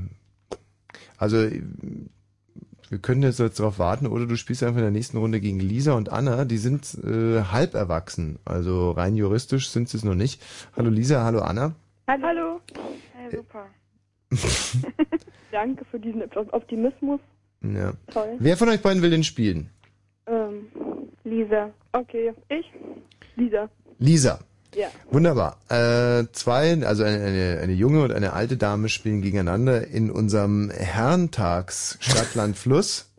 also wir können jetzt jetzt darauf warten oder du spielst einfach in der nächsten Runde gegen Lisa und Anna, die sind äh, halb erwachsen, also rein juristisch sind sie es noch nicht. Hallo Lisa, hallo Anna. Hallo. Ja, super. [LAUGHS] Danke für diesen Optimismus. Ja. Toll. Wer von euch beiden will denn spielen? Ähm, Lisa. Okay, ich? Lisa. Lisa. Ja. Wunderbar. Äh, zwei, also eine, eine, eine junge und eine alte Dame spielen gegeneinander in unserem Herrentags Stadtland Fluss.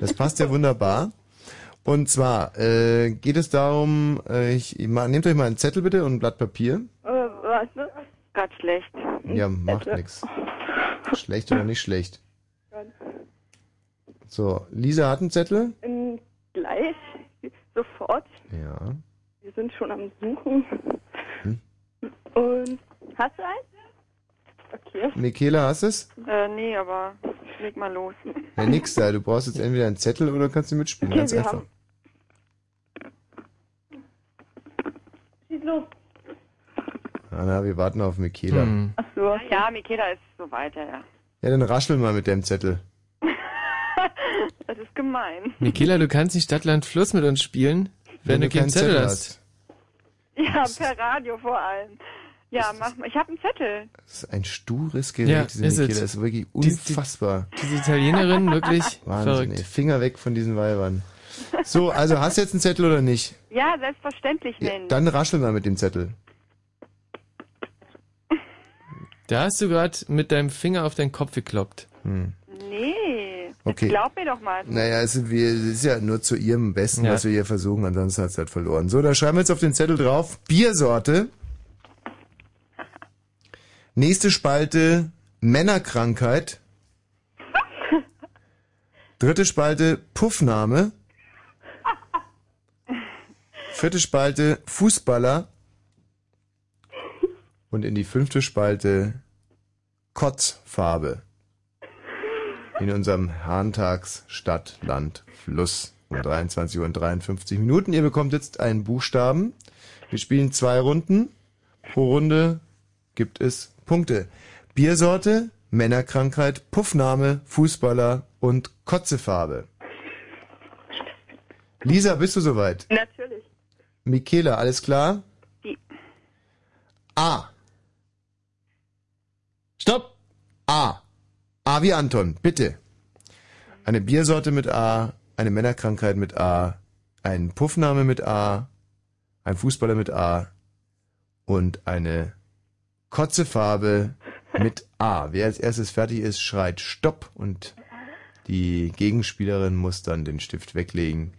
Das passt ja wunderbar. Und zwar äh, geht es darum, äh, ich, ich ma- nehmt euch mal einen Zettel bitte und ein Blatt Papier. Äh, was, ne? Grad schlecht. Ja, macht nix. Schlecht oder nicht schlecht. So, Lisa hat einen Zettel. Ähm, gleich. Sofort. Ja. Wir sind schon am Suchen. Hm. Und hast du eins? Okay. Michaela, hast es? Äh, nee, aber leg mal los. Ja, nix da. Du brauchst jetzt entweder einen Zettel oder kannst du mitspielen. Okay, Ganz wir einfach. haben- Schieß los. Anna, wir warten auf Michaela. Hm. Ach so. Ja, Mikela ist so weiter, ja. Ja, dann raschel mal mit dem Zettel. [LAUGHS] Das ist gemein. Michaela, du kannst nicht Stadtland Fluss mit uns spielen, wenn, du keinen Zettel hast. Ja, per Radio vor allem. Ja, mach mal. Ich habe einen Zettel. Das ist ein stures Gerät, Ja, diese ist Michaela. es. Das ist wirklich Die- die- unfassbar. Diese Italienerin, wirklich [LAUGHS] Wahnsinn, verrückt. ey. Finger weg von diesen Weibern. So, also hast du jetzt einen Zettel oder nicht? Ja, selbstverständlich, Mensch. Dann raschel mal mit dem Zettel. Da hast du gerade mit deinem Finger auf deinen Kopf gekloppt. Hm. Okay. Glaub mir doch mal. Naja, es ist, wir- es ist ja nur zu ihrem Besten, Ja. was wir hier versuchen, ansonsten hat es halt verloren. So, da schreiben wir jetzt auf den Zettel drauf, Biersorte. Nächste Spalte, Männerkrankheit. Dritte Spalte, Puffname. Vierte Spalte, Fußballer. Und in die fünfte Spalte, Kotzfarbe. In unserem Herrentags Stadt, Land, Fluss um 23 Uhr und 53 Minuten. Ihr bekommt jetzt einen Buchstaben. Wir spielen zwei Runden. Pro Runde gibt es Punkte. Biersorte, Männerkrankheit, Puffname, Fußballer und Kotzefarbe. Lisa, bist du soweit? Natürlich. Michaela, alles klar? Die. A. Stopp! A. A wie Anton, bitte. Eine Biersorte mit A, eine Männerkrankheit mit A, ein Puffname mit A, ein Fußballer mit A und eine Kotzefarbe mit A. Wer als erstes fertig ist, schreit Stopp und die Gegenspielerin muss dann den Stift weglegen.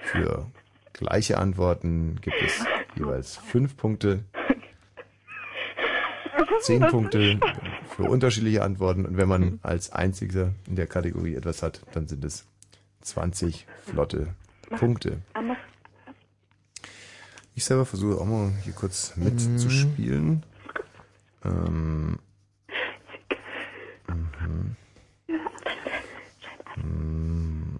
Für gleiche Antworten gibt es jeweils fünf Punkte. Zehn [LAUGHS] Punkte für unterschiedliche Antworten und wenn man als einziger in der Kategorie etwas hat, dann sind es 20 flotte Punkte. Ich selber versuche auch mal hier kurz mitzuspielen. Ähm, mhm. Mm,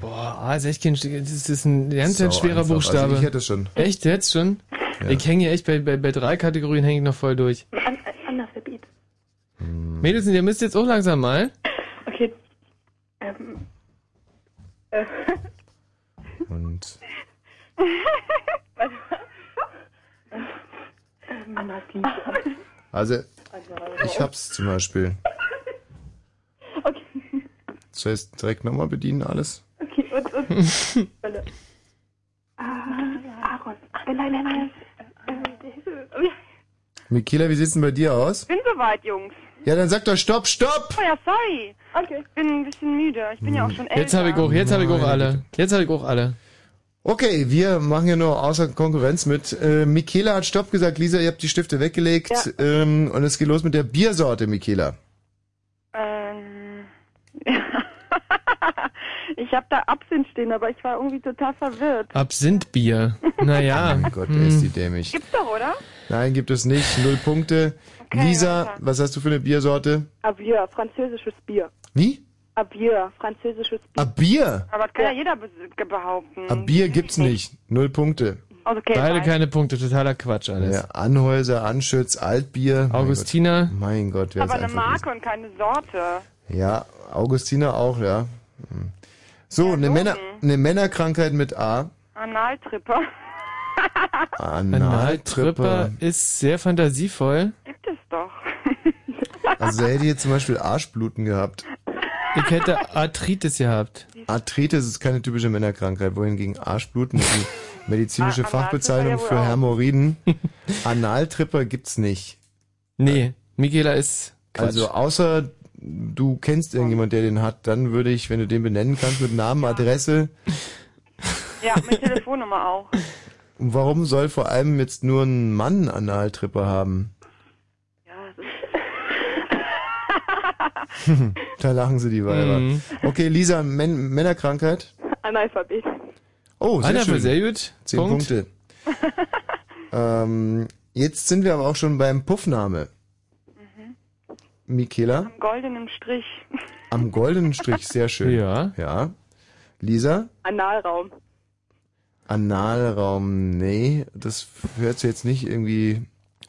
Boah, A ist echt kein, das ist ein ganz, ganz schwerer einfach. Buchstabe. Also ich hätte es schon. Echt, jetzt schon? Ja. Ich hänge hier echt bei, bei, bei drei Kategorien hänge ich noch voll durch. An Analphabet. Mädels, ihr müsst jetzt auch langsam mal. Okay. Ähm. Äh. Und Warte mal. Also, ich hab's zum Beispiel. Okay. Ich es direkt nochmal bedienen, alles? Okay, und, und. [LAUGHS] Ah, Aaron. Nein, nein, nein, nein. [LAUGHS] Michaela, wie sieht's denn bei dir aus? Bin soweit, Jungs. Ja, dann sag doch Stopp, Stopp! Oh ja, sorry. Okay. Ich bin ein bisschen müde. Ich bin ja auch schon älter. Jetzt habe ich auch, jetzt habe ich auch alle. Jetzt habe ich auch alle. Okay, wir machen hier nur außer Konkurrenz mit. Äh, Michaela hat Stopp gesagt, Lisa, ihr habt die Stifte weggelegt. Ja. Ähm, und es geht los mit der Biersorte, Michaela. Ähm, [LAUGHS] ich habe da Absinth stehen, aber ich war irgendwie total verwirrt. Absinthbier. [LAUGHS] Naja. Mein Gott, hm. ist die dämlich. Gibt's doch, oder? Nein, gibt es nicht. Null Punkte. Lisa, was hast du für eine Biersorte? Avier, französisches Bier. Wie? Avier, französisches Bier. Ah, Bier? Aber das kann ja, jeder be behaupten. Ah, Bier gibt's nicht. Null Punkte. Also, okay, Beide nein. keine Punkte, totaler Quatsch alles. Ja, Anhäuser, Anschütz, Altbier. Mein Augustiner. Gott. Mein Gott, wer Aber eine Marke und keine Sorte. ist. Ja, Augustiner auch, ja. Hm. So, eine, Männer, eine Männerkrankheit mit A. [LAUGHS] Analtripper. Analtripper ist sehr fantasievoll. Gibt es doch. [LAUGHS] Also da hätte ich jetzt zum Beispiel Arschbluten gehabt. Ich hätte Arthritis gehabt. Arthritis ist keine typische Männerkrankheit, wohingegen Arschbluten ist eine medizinische [LAUGHS] Ah, Fachbezeichnung Analtripper ja für auch. Hämorrhoiden. Analtripper gibt's nicht. Nee, Michaela ist Quatsch. Also außer du kennst irgendjemand, der den hat, dann würde ich, wenn du den benennen kannst mit Namen, Adresse. Ja, mit Telefonnummer auch. Und warum soll vor allem jetzt nur ein Mann Analtripper haben? [LAUGHS] da lachen sie die Weiber. Mhm. Okay, Lisa, Män Männerkrankheit. Analphabet. Oh, sehr Analphabet, schön. sehr gut. Zehn Punkt. Punkte. [LAUGHS] ähm, jetzt sind wir aber auch schon beim Puffname. Michaela, Am goldenen Strich. [LAUGHS] am goldenen Strich, sehr schön. Ja. Ja. Lisa, Analraum. Analraum, nee, das hört sich jetzt nicht irgendwie,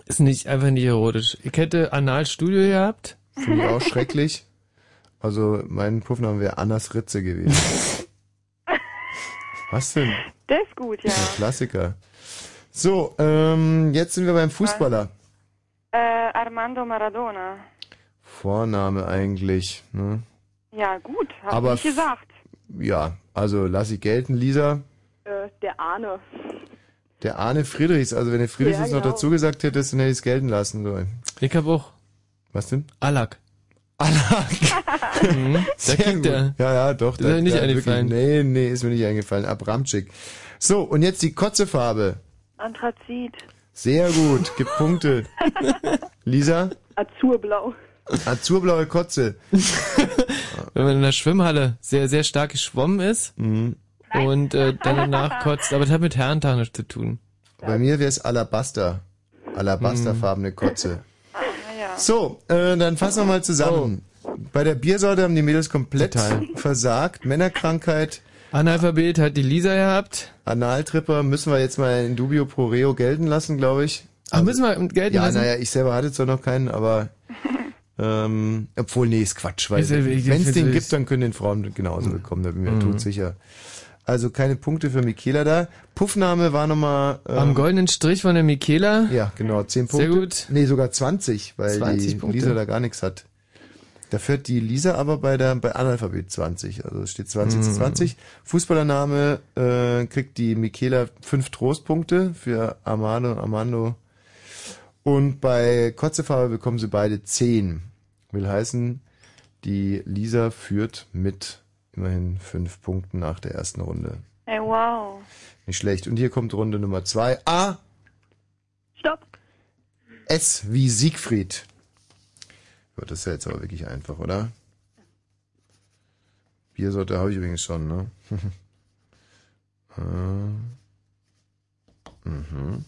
Ist nicht einfach nicht erotisch. Ich hätte Analstudio gehabt. finde ich auch schrecklich. Also mein Puffname wäre Annas Ritze gewesen. [LAUGHS] Was denn? Der ist gut, ja. Ein Klassiker. So, ähm, jetzt sind wir beim Fußballer. Äh, Armando Maradona. Vorname eigentlich. Ne? Ja, gut. Hab Aber ich gesagt. Ja, also lass ich gelten, Lisa. Äh, der Arne. Der Arne Friedrichs, also wenn der Friedrichs Ja, jetzt noch genau. dazu gesagt hättest, dann hätte ich es gelten lassen. So. Ich hab auch. Was denn? Alak. [LAUGHS] Mhm, [LAUGHS] Da sehr kriegt gut. er. Ja, ja, doch. Das ist mir nicht eingefallen. Wirklich, nee, nee, ist mir nicht eingefallen. Abramczyk. So, und jetzt die Kotzefarbe. Anthrazit. Sehr gut, gibt Punkte. [LAUGHS] Lisa? Azurblau. Azurblaue Kotze. [LAUGHS] Wenn man in der Schwimmhalle sehr, sehr stark geschwommen ist Mhm. und äh, dann danach kotzt. Aber das hat mit Herrentag nichts zu tun. Bei mir wäre es Alabaster. Alabasterfarbene Kotze. So, äh, dann fassen wir mal zusammen. Bei der Biersorte haben die Mädels komplett versagt. Männerkrankheit. Analphabet hat die Lisa gehabt. Analtripper müssen wir jetzt mal in dubio pro reo gelten lassen, glaube ich. Ach, müssen wir gelten ja, lassen? naja, ich selber hatte zwar noch keinen, aber [LAUGHS] ähm, obwohl, nee, ist Quatsch, weil wenn es den gibt, dann können den Frauen genauso bekommen, da bin ich mir Mhm. todsicher. Also keine Punkte für Michaela da. Puffname war nochmal... Ähm, Am goldenen Strich von der Michaela. Ja, genau, 10 Punkte. Sehr gut. Nee, sogar 20, weil 20 die Punkte. Lisa da gar nichts hat. Da führt die Lisa aber bei der bei Analphabet 20. Also es steht 20 zu Hm. 20. Fußballername äh, kriegt die Michaela 5 Trostpunkte für Armando und Armando. Und bei Kotzefarbe bekommen sie beide 10. Will heißen, die Lisa führt mit immerhin 5 Punkten nach der ersten Runde. Ey, wow. Nicht schlecht. Und hier kommt Runde Nummer 2. A. Stopp. S wie Siegfried. Ja, das ist ja jetzt aber wirklich einfach, oder? Biersorte habe ich übrigens schon, ne? [LAUGHS] Äh, mhm. Mm. Äh. Mm. Mhm. Mhm.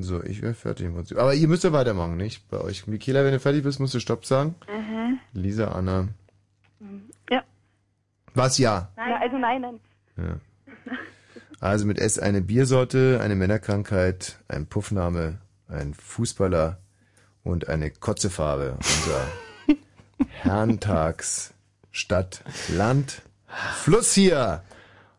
So, ich wäre fertig im Prinzip. Aber ihr müsst ja weitermachen, nicht? Bei euch. Michaela, wenn du fertig bist, musst du Stopp sagen. Mhm. Lisa, Anna. Ja. Was ja? Nein. Also nein, nein. Ja. Also mit S eine Biersorte, eine Männerkrankheit, ein Puffname, ein Fußballer und eine Kotzefarbe. Unser [LAUGHS] Herrentags Stadt, Land, Fluss hier.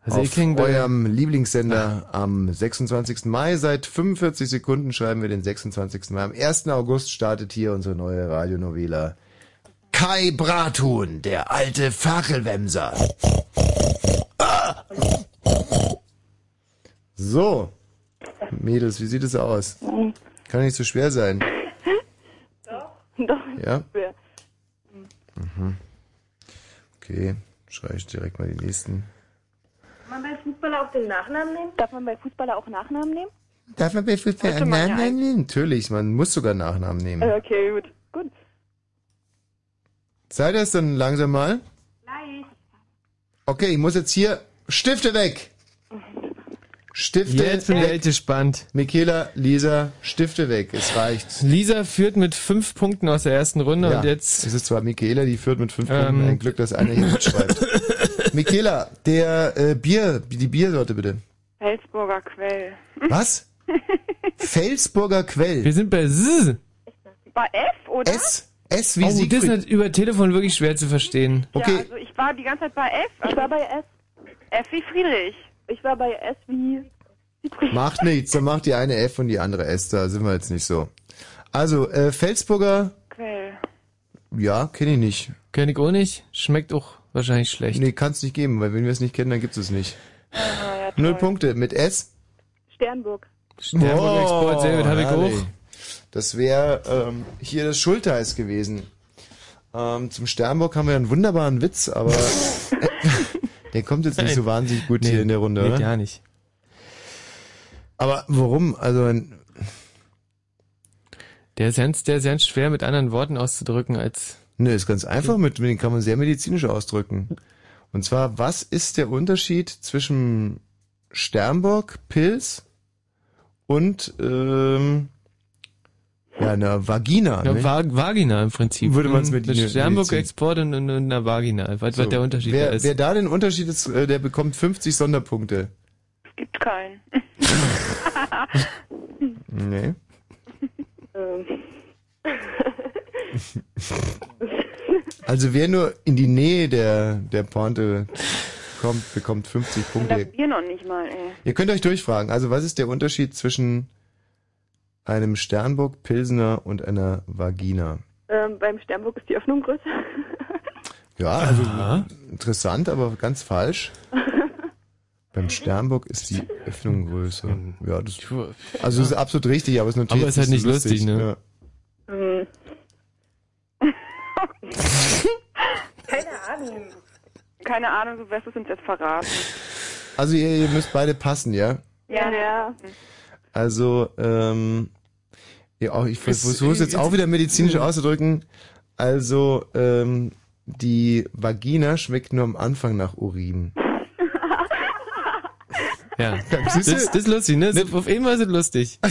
Also auf eurem Lieblingssender am 26. Mai. Seit 45 Sekunden schreiben wir den 26. Mai. Am 1. August startet hier unsere neue Radionovela. Kai Brathuhn, der alte Fackelwemser. Ah! So, Mädels, wie sieht es aus? Kann nicht so schwer sein. Doch. Ja? Schwer. Mhm. Okay, schreibe ich direkt mal die nächsten. Kann man bei Fußballer auch den Nachnamen nehmen? Darf man bei Fußballer auch Nachnamen nehmen? Darf man bei Fußball Sollte man ja Nachnamen nehmen? Natürlich, man muss sogar Nachnamen nehmen. Äh, Okay, gut. Gut. Seid ihr es dann langsam mal? Gleich. Okay, ich muss jetzt hier Stifte weg. Stifte Jetzt bin ich weg. echt gespannt. Michaela, Lisa, Stifte weg. Es reicht. Lisa führt mit fünf Punkten aus der ersten Runde Ja, und jetzt. Es ist zwar Michaela, die führt mit fünf Ähm. Punkten. Ein Glück, dass einer hier mitschreibt. [LAUGHS] Michaela, der äh, Bier, die Biersorte bitte. Felsburger Quell. Was? [LAUGHS] Felsburger Quell. Wir sind bei S. Bei F, oder? S. S wie oh, das Siegfried. ist über Telefon wirklich schwer zu verstehen. Ja, also ich war die ganze Zeit bei F. Also Ich war bei S. F wie Friedrich. Ich war bei S wie Macht nichts, dann macht die eine F und die andere S, da sind wir jetzt nicht so. Also, äh, Felsburger, Quell. ja, kenne ich nicht. Kenn ich auch nicht. Schmeckt auch wahrscheinlich schlecht. Nee, kann es nicht geben, weil wenn wir es nicht kennen, dann gibt es nicht. Aha, ja, Null Punkte. Mit S? Sternburg. Sternburg Export, sehr gut, hab ich Oh, auch. Das wäre ähm, hier das Schulteis gewesen. Ähm, zum Sternburg haben wir einen wunderbaren Witz, aber [LAUGHS] [LAUGHS] der kommt jetzt nicht so wahnsinnig gut Nee, hier in der Runde, nee, oder? gar nicht. Aber warum? Also ein, Der ist ganz, der ist ganz schwer mit anderen Worten auszudrücken als. Nö, ist ganz einfach, mit, mit den kann man sehr medizinisch ausdrücken. Und zwar, was ist der Unterschied zwischen Sternburg, Pilz und ähm, ja, einer Vagina? Ja, ne? Va Vagina im Prinzip. Würde man's mit, mit mit Medizin- Sternburg Export und, und einer Vagina. Was, So, was der Unterschied wer, da ist. Wer da den Unterschied ist, äh, der bekommt 50 Sonderpunkte. Es gibt keinen. [LAUGHS] Nee. Ähm. Also wer nur in die Nähe der, der Pointe kommt, bekommt 50 Das Punkte. Bier noch nicht mal, ey. Ihr könnt euch durchfragen. Also was ist der Unterschied zwischen einem Sternburg, Pilsner und einer Vagina? Ähm, beim Sternburg ist die Öffnung größer. [LAUGHS] Ja, also interessant, aber ganz falsch. [LAUGHS] Beim Sternburg ist die Öffnung größer. Ja, das, also das ist absolut richtig, aber es ist natürlich Aber ist halt nicht lustig, ne? Ja. Hm. [LAUGHS] Keine Ahnung. Keine Ahnung, du wirst es uns jetzt verraten. Also ihr, ihr müsst beide passen, ja? Ja, ja. Also, ähm, ja, auch, ich versuche es jetzt auch wieder medizinisch auszudrücken. Also, ähm, die Vagina schmeckt nur am Anfang nach Urin. [LAUGHS] Ja. [LAUGHS] Das Das, ist- das ist lustig, ne? Auf jeden Fall ist es lustig. [LAUGHS]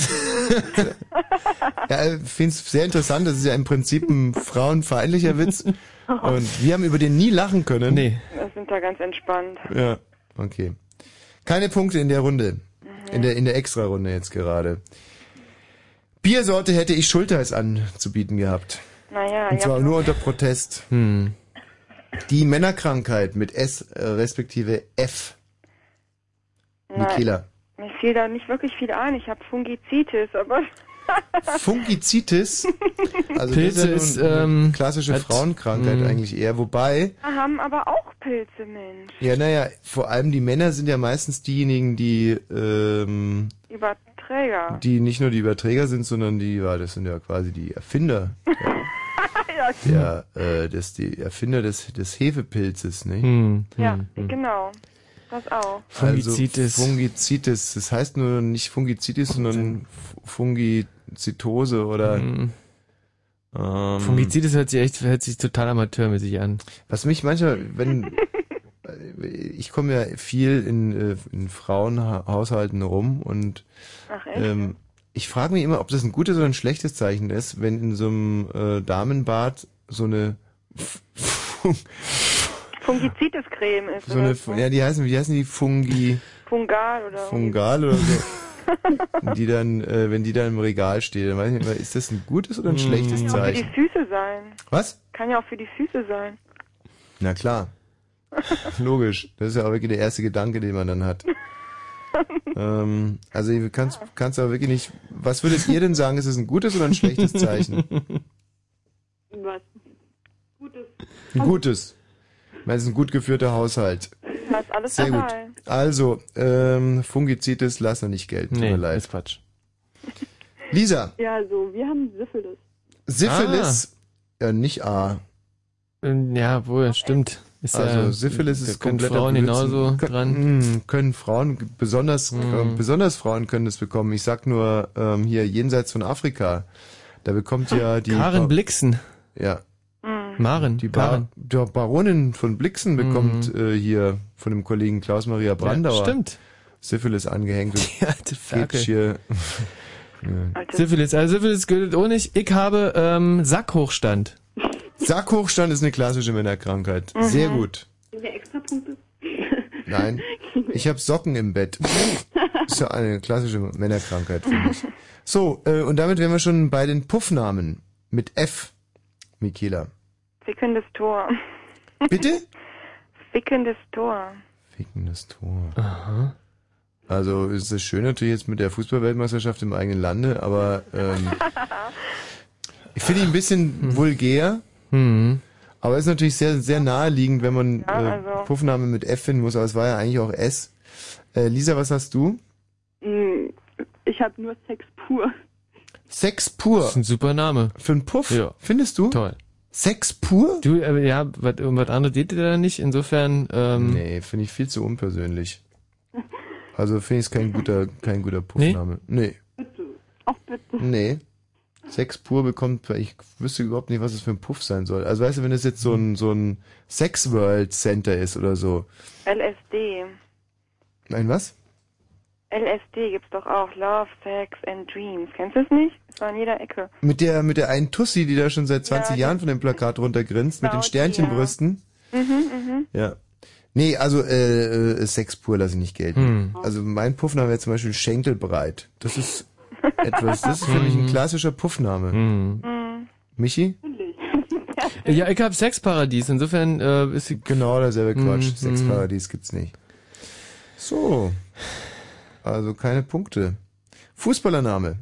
Ja, ich finde es sehr interessant. Das ist ja im Prinzip ein frauenfeindlicher Witz. Und wir haben über den nie lachen können. Nee. Wir sind da ganz entspannt. Ja, okay. Keine Punkte in der Runde. In der, in der Extra-Runde jetzt gerade. Biersorte hätte ich Schulteis anzubieten gehabt. Naja, Und ja. zwar nur unter Protest. Hm. Die Männerkrankheit mit S äh, respektive F. Na. Mir fiel da nicht wirklich viel ein. Ich habe Fungizitis, aber [LAUGHS] Fungizitis. Also Pilze das ist, ja nun eine ähm, klassische Frauenkrankheit hm. eigentlich eher. Wobei, wir haben aber auch Pilze, Mensch. ja naja, vor allem die Männer sind ja meistens diejenigen, die ähm, Überträger. die nicht nur die Überträger sind, sondern die, ja, das sind ja quasi die Erfinder. [LAUGHS] ja, Der, äh, das, die Erfinder des, des Hefepilzes, ne? Hm. ja hm. genau. Das auch. Fungizitis. Also Fungizitis. Das heißt nur nicht Fungizitis, sondern Fungizitose oder. Hm. Ähm, Fungizitis hört sich echt, hört sich total amateurmäßig an. Was mich manchmal, wenn [LAUGHS] ich komme ja viel in, äh, in Frauenhaushalten rum und Ach ähm, ich frage mich immer, ob das ein gutes oder ein schlechtes Zeichen ist, wenn in so einem äh, Damenbad so eine F- Fun- Fungizitis-Creme ist So eine, oder so. ja, die heißen, wie heißen die Fungi, Fungal oder Fungal oder so. [LAUGHS] Die dann, äh, wenn die dann im Regal steht, dann weiß ich nicht, mehr, ist das ein gutes oder ein schlechtes Kann ja auch für die Zeichen? Füße sein. Was? Kann ja auch für die Füße sein. Na klar. [LAUGHS] Logisch. Das ist ja auch wirklich der erste Gedanke, den man dann hat. [LAUGHS] ähm, also du kannst, kannst aber wirklich nicht. Was würdet ihr denn sagen, ist es ein gutes oder ein schlechtes Zeichen? Was? Gutes. Ein gutes. Ich meine, es ist ein gut geführter Haushalt. Da ist alles Sehr gut. Also, ähm, Fungizitis lassen wir nicht gelten. Tut Nee, mir leid. ist Quatsch. Lisa, Ja, so, wir haben Syphilis. Syphilis, ja nicht A. Ähm, Ja, wohl, stimmt. Ist also ja, Syphilis ist können kompletter Frauen Blödsinn. genauso Kön- dran. mh, können Frauen, besonders, Mhm. äh, besonders Frauen können das bekommen. Ich sag nur, ähm, hier jenseits von Afrika, da bekommt ja die... Karen Blixen. Ja. Maren. Die Bar Karen. Baronin von Blixen bekommt äh, hier von dem Kollegen Klaus-Maria Brandauer Ja, stimmt. Syphilis angehängt. Und [LAUGHS] Die alte Ferkel. geht hier... [LAUGHS] Syphilis. Also Syphilis gilt auch nicht. Ich habe ähm, Sackhochstand. Sackhochstand ist eine klassische Männerkrankheit. Mhm. Sehr gut. Sind wir extra Punkte? Nein. Ich habe Socken im Bett. Ist ja eine klassische Männerkrankheit für mich. So, äh, und damit wären wir schon bei den Puffnamen. Mit F, Michaela. Fickendes Tor. Bitte? Fickendes Tor. Fickendes Tor. Aha. Also ist es schön natürlich jetzt mit der Fußballweltmeisterschaft im eigenen Lande, aber ähm, [LAUGHS] ich finde ihn ein bisschen vulgär. Aber ist natürlich sehr, sehr naheliegend, wenn man Ja, äh, also- Puffname mit F finden muss, aber es war ja eigentlich auch S. Äh, Lisa, was hast du? Mm, Ich habe nur Sex pur. Sex pur. Das ist ein super Name. Für einen Puff? Ja. Findest du? Toll. Sex pur? Du, äh, ja, was, um was anderes geht dir da nicht. Insofern, ähm, Nee, finde ich viel zu unpersönlich. Also finde ich es kein guter, kein guter Puffname. Nee. Auch bitte. Nee. Sex pur bekommt, ich wüsste überhaupt nicht, was es für ein Puff sein soll. Also weißt du, wenn es jetzt so ein, so ein Sex World Center ist oder so. LSD. Nein, was? LSD gibt's doch auch. Love, Sex and Dreams. Kennst du es nicht? Das war in jeder Ecke. Mit der, mit der einen Tussi, die da schon seit 20 Ja, Jahren von dem Plakat runtergrinst, mit den Genau, die, Sternchenbrüsten. Mhm, mhm. Ja. Nee, also äh, äh, Sex pur lasse ich nicht gelten. Also mein Puffname wäre zum Beispiel Schenkelbreit. Das ist etwas, das ist für mich ein klassischer Puffname. Mhm. Michi? ja, ich habe Sexparadies. Insofern äh, ist sie Genau derselbe Quatsch. Mhm, Sexparadies gibt's nicht. So. Also keine Punkte. Fußballername.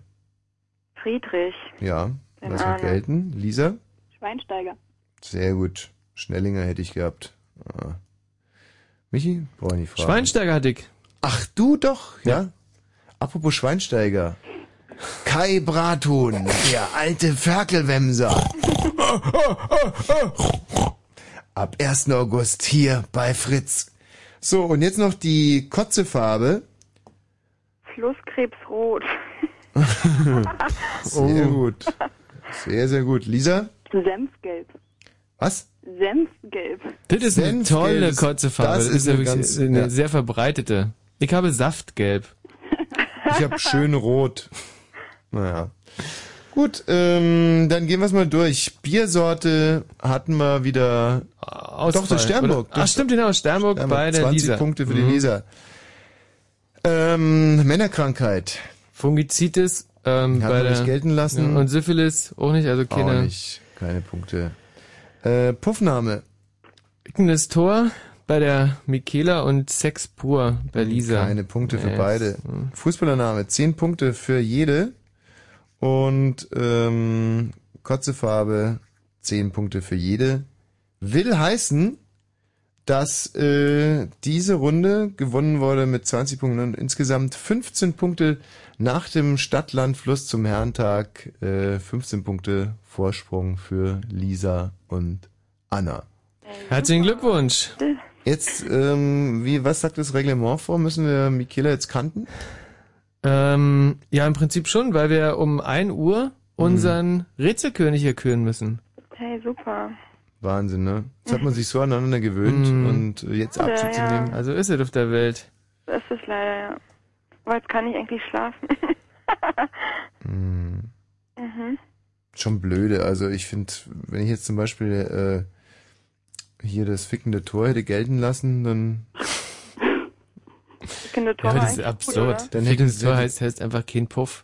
Friedrich. Ja, Den lass mal Arne. gelten. Lisa? Schweinsteiger. Sehr gut. Schnellinger hätte ich gehabt. Ah. Michi? Brauche ich nicht fragen. Schweinsteiger hatte ich. Ach, du doch, ja? Apropos Schweinsteiger. Kai Brathun, der alte Ferkelwemser. Ab 1. August hier bei Fritz. So, und jetzt noch die Kotzefarbe. Flusskrebsrot. [LAUGHS] Sehr gut. Sehr, sehr gut. Lisa? Senfgelb. Was? Senfgelb. Das ist eine Senfgelb tolle ist- Kotzefarbe. das ist ja eine ganz- eine ja. sehr verbreitete. Ich habe Saftgelb. Ich habe schön rot. [LAUGHS] Naja. Gut, ähm, dann gehen wir es mal durch. Biersorte hatten wir wieder. Ausfall. Doch, das Sternburg. Oder- Ach, stimmt, genau, Sternburg, bei der 20 Lisa. Punkte für die Mhm. Lisa. Ähm, Männerkrankheit. Fungizitis ähm, Hat bei der nicht gelten lassen. Ja, und Syphilis auch nicht, also keine. Auch nicht. Keine Punkte. Äh, Puffname. Ickendes Tor bei der Michaela und Sex pur bei Lisa. Keine Punkte für Yes. beide. Fußballername. 10 Punkte für jede. Und ähm, Kotzefarbe. 10 Punkte für jede. Will heißen, dass äh, diese Runde gewonnen wurde mit 20 Punkten und insgesamt 15 Punkte nach dem Stadt-Land-Fluss zum Herrentag. Äh, 15 Punkte Vorsprung für Lisa und Anna. Herzlichen Glückwunsch. Jetzt, ähm, wie, was sagt das Reglement vor? Müssen wir Michaela jetzt kannten? Ähm, ja, im Prinzip schon, weil wir um 1 Uhr Mhm. unseren Rätselkönig hier küren müssen. Hey, super. Wahnsinn, ne? Jetzt hat man [LAUGHS] sich so aneinander gewöhnt Mhm. und äh, jetzt Ja, Abschied zu ja. nehmen. Also ist es auf der Welt. Das ist leider, ja. Aber jetzt kann ich eigentlich schlafen. [LAUGHS] Hm. mhm. Schon blöde. Also ich finde, wenn ich jetzt zum Beispiel hier das fickende Tor hätte gelten lassen, dann... [LAUGHS] Fickende Tor Ja, das ist eigentlich absurd. Gut, oder? Dann hätte- Tor heißt, heißt einfach kein Puff.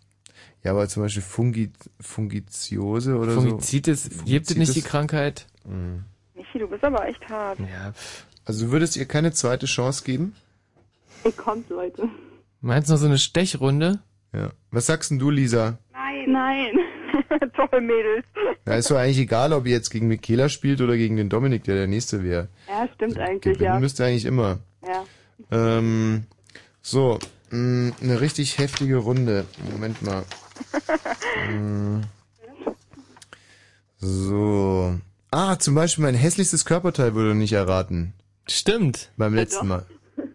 Ja, aber zum Beispiel Fungi, Fungiziose oder Fungizitis, so. gibt es nicht die Krankheit? Mhm. Michi, du bist aber echt hart. Ja, Also du würdest ihr keine zweite Chance geben? Ihr kommt, Leute. Meinst du noch so eine Stechrunde? Ja. Was sagst denn du, Lisa? Nein. Nein. [LAUGHS] Toll, Mädels. Ja, ist doch eigentlich egal, ob ihr jetzt gegen Michaela spielt oder gegen den Dominik, der der Nächste wäre. Ja, stimmt eigentlich, Gewinnen ja. müsst ihr eigentlich immer. Ja. Ähm, so, mh, eine richtig heftige Runde. Moment mal. Mm. So. Ah, zum Beispiel mein hässlichstes Körperteil wurde nicht erraten. Stimmt. Beim letzten Mal.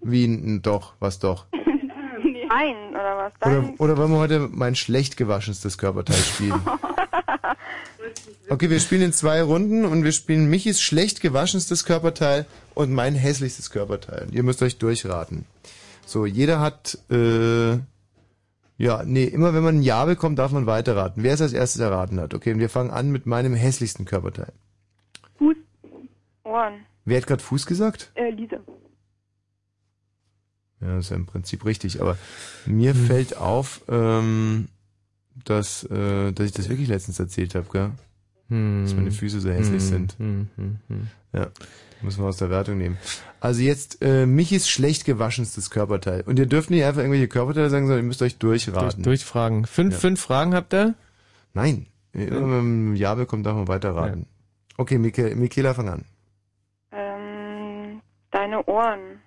Wie, n- doch, was doch. [LAUGHS] Nein, oder was? Oder, oder wollen wir heute mein schlecht gewaschenstes Körperteil spielen? [LAUGHS] Okay, wir spielen in zwei Runden und wir spielen Michis schlecht gewaschenstes Körperteil und mein hässlichstes Körperteil. Ihr müsst euch durchraten. So, jeder hat, äh, ja, nee, immer wenn man ein Ja bekommt, darf man weiterraten. Wer es als erstes erraten hat. Okay, und wir fangen an mit meinem hässlichsten Körperteil. Ohren. Wer hat gerade Fuß gesagt? Äh, Lisa. Ja, das ist ja im Prinzip richtig, aber mir fällt auf, ähm, dass, äh, dass ich das wirklich letztens erzählt habe, gell? Hm. Dass meine Füße so hässlich Hm, sind. hm, hm, hm. Ja, müssen wir aus der Wertung nehmen. Also jetzt äh, Michis schlecht gewaschenstes Körperteil. Und ihr dürft nicht einfach irgendwelche Körperteile sagen, sondern ihr müsst euch durchraten. Durch, durchfragen. Fünf, Ja. fünf Fragen habt ihr? Nein. Immer wenn man ein Ja bekommt, darf man weiterraten. Okay, Mike, Michaela, fang an. Ähm, deine Ohren.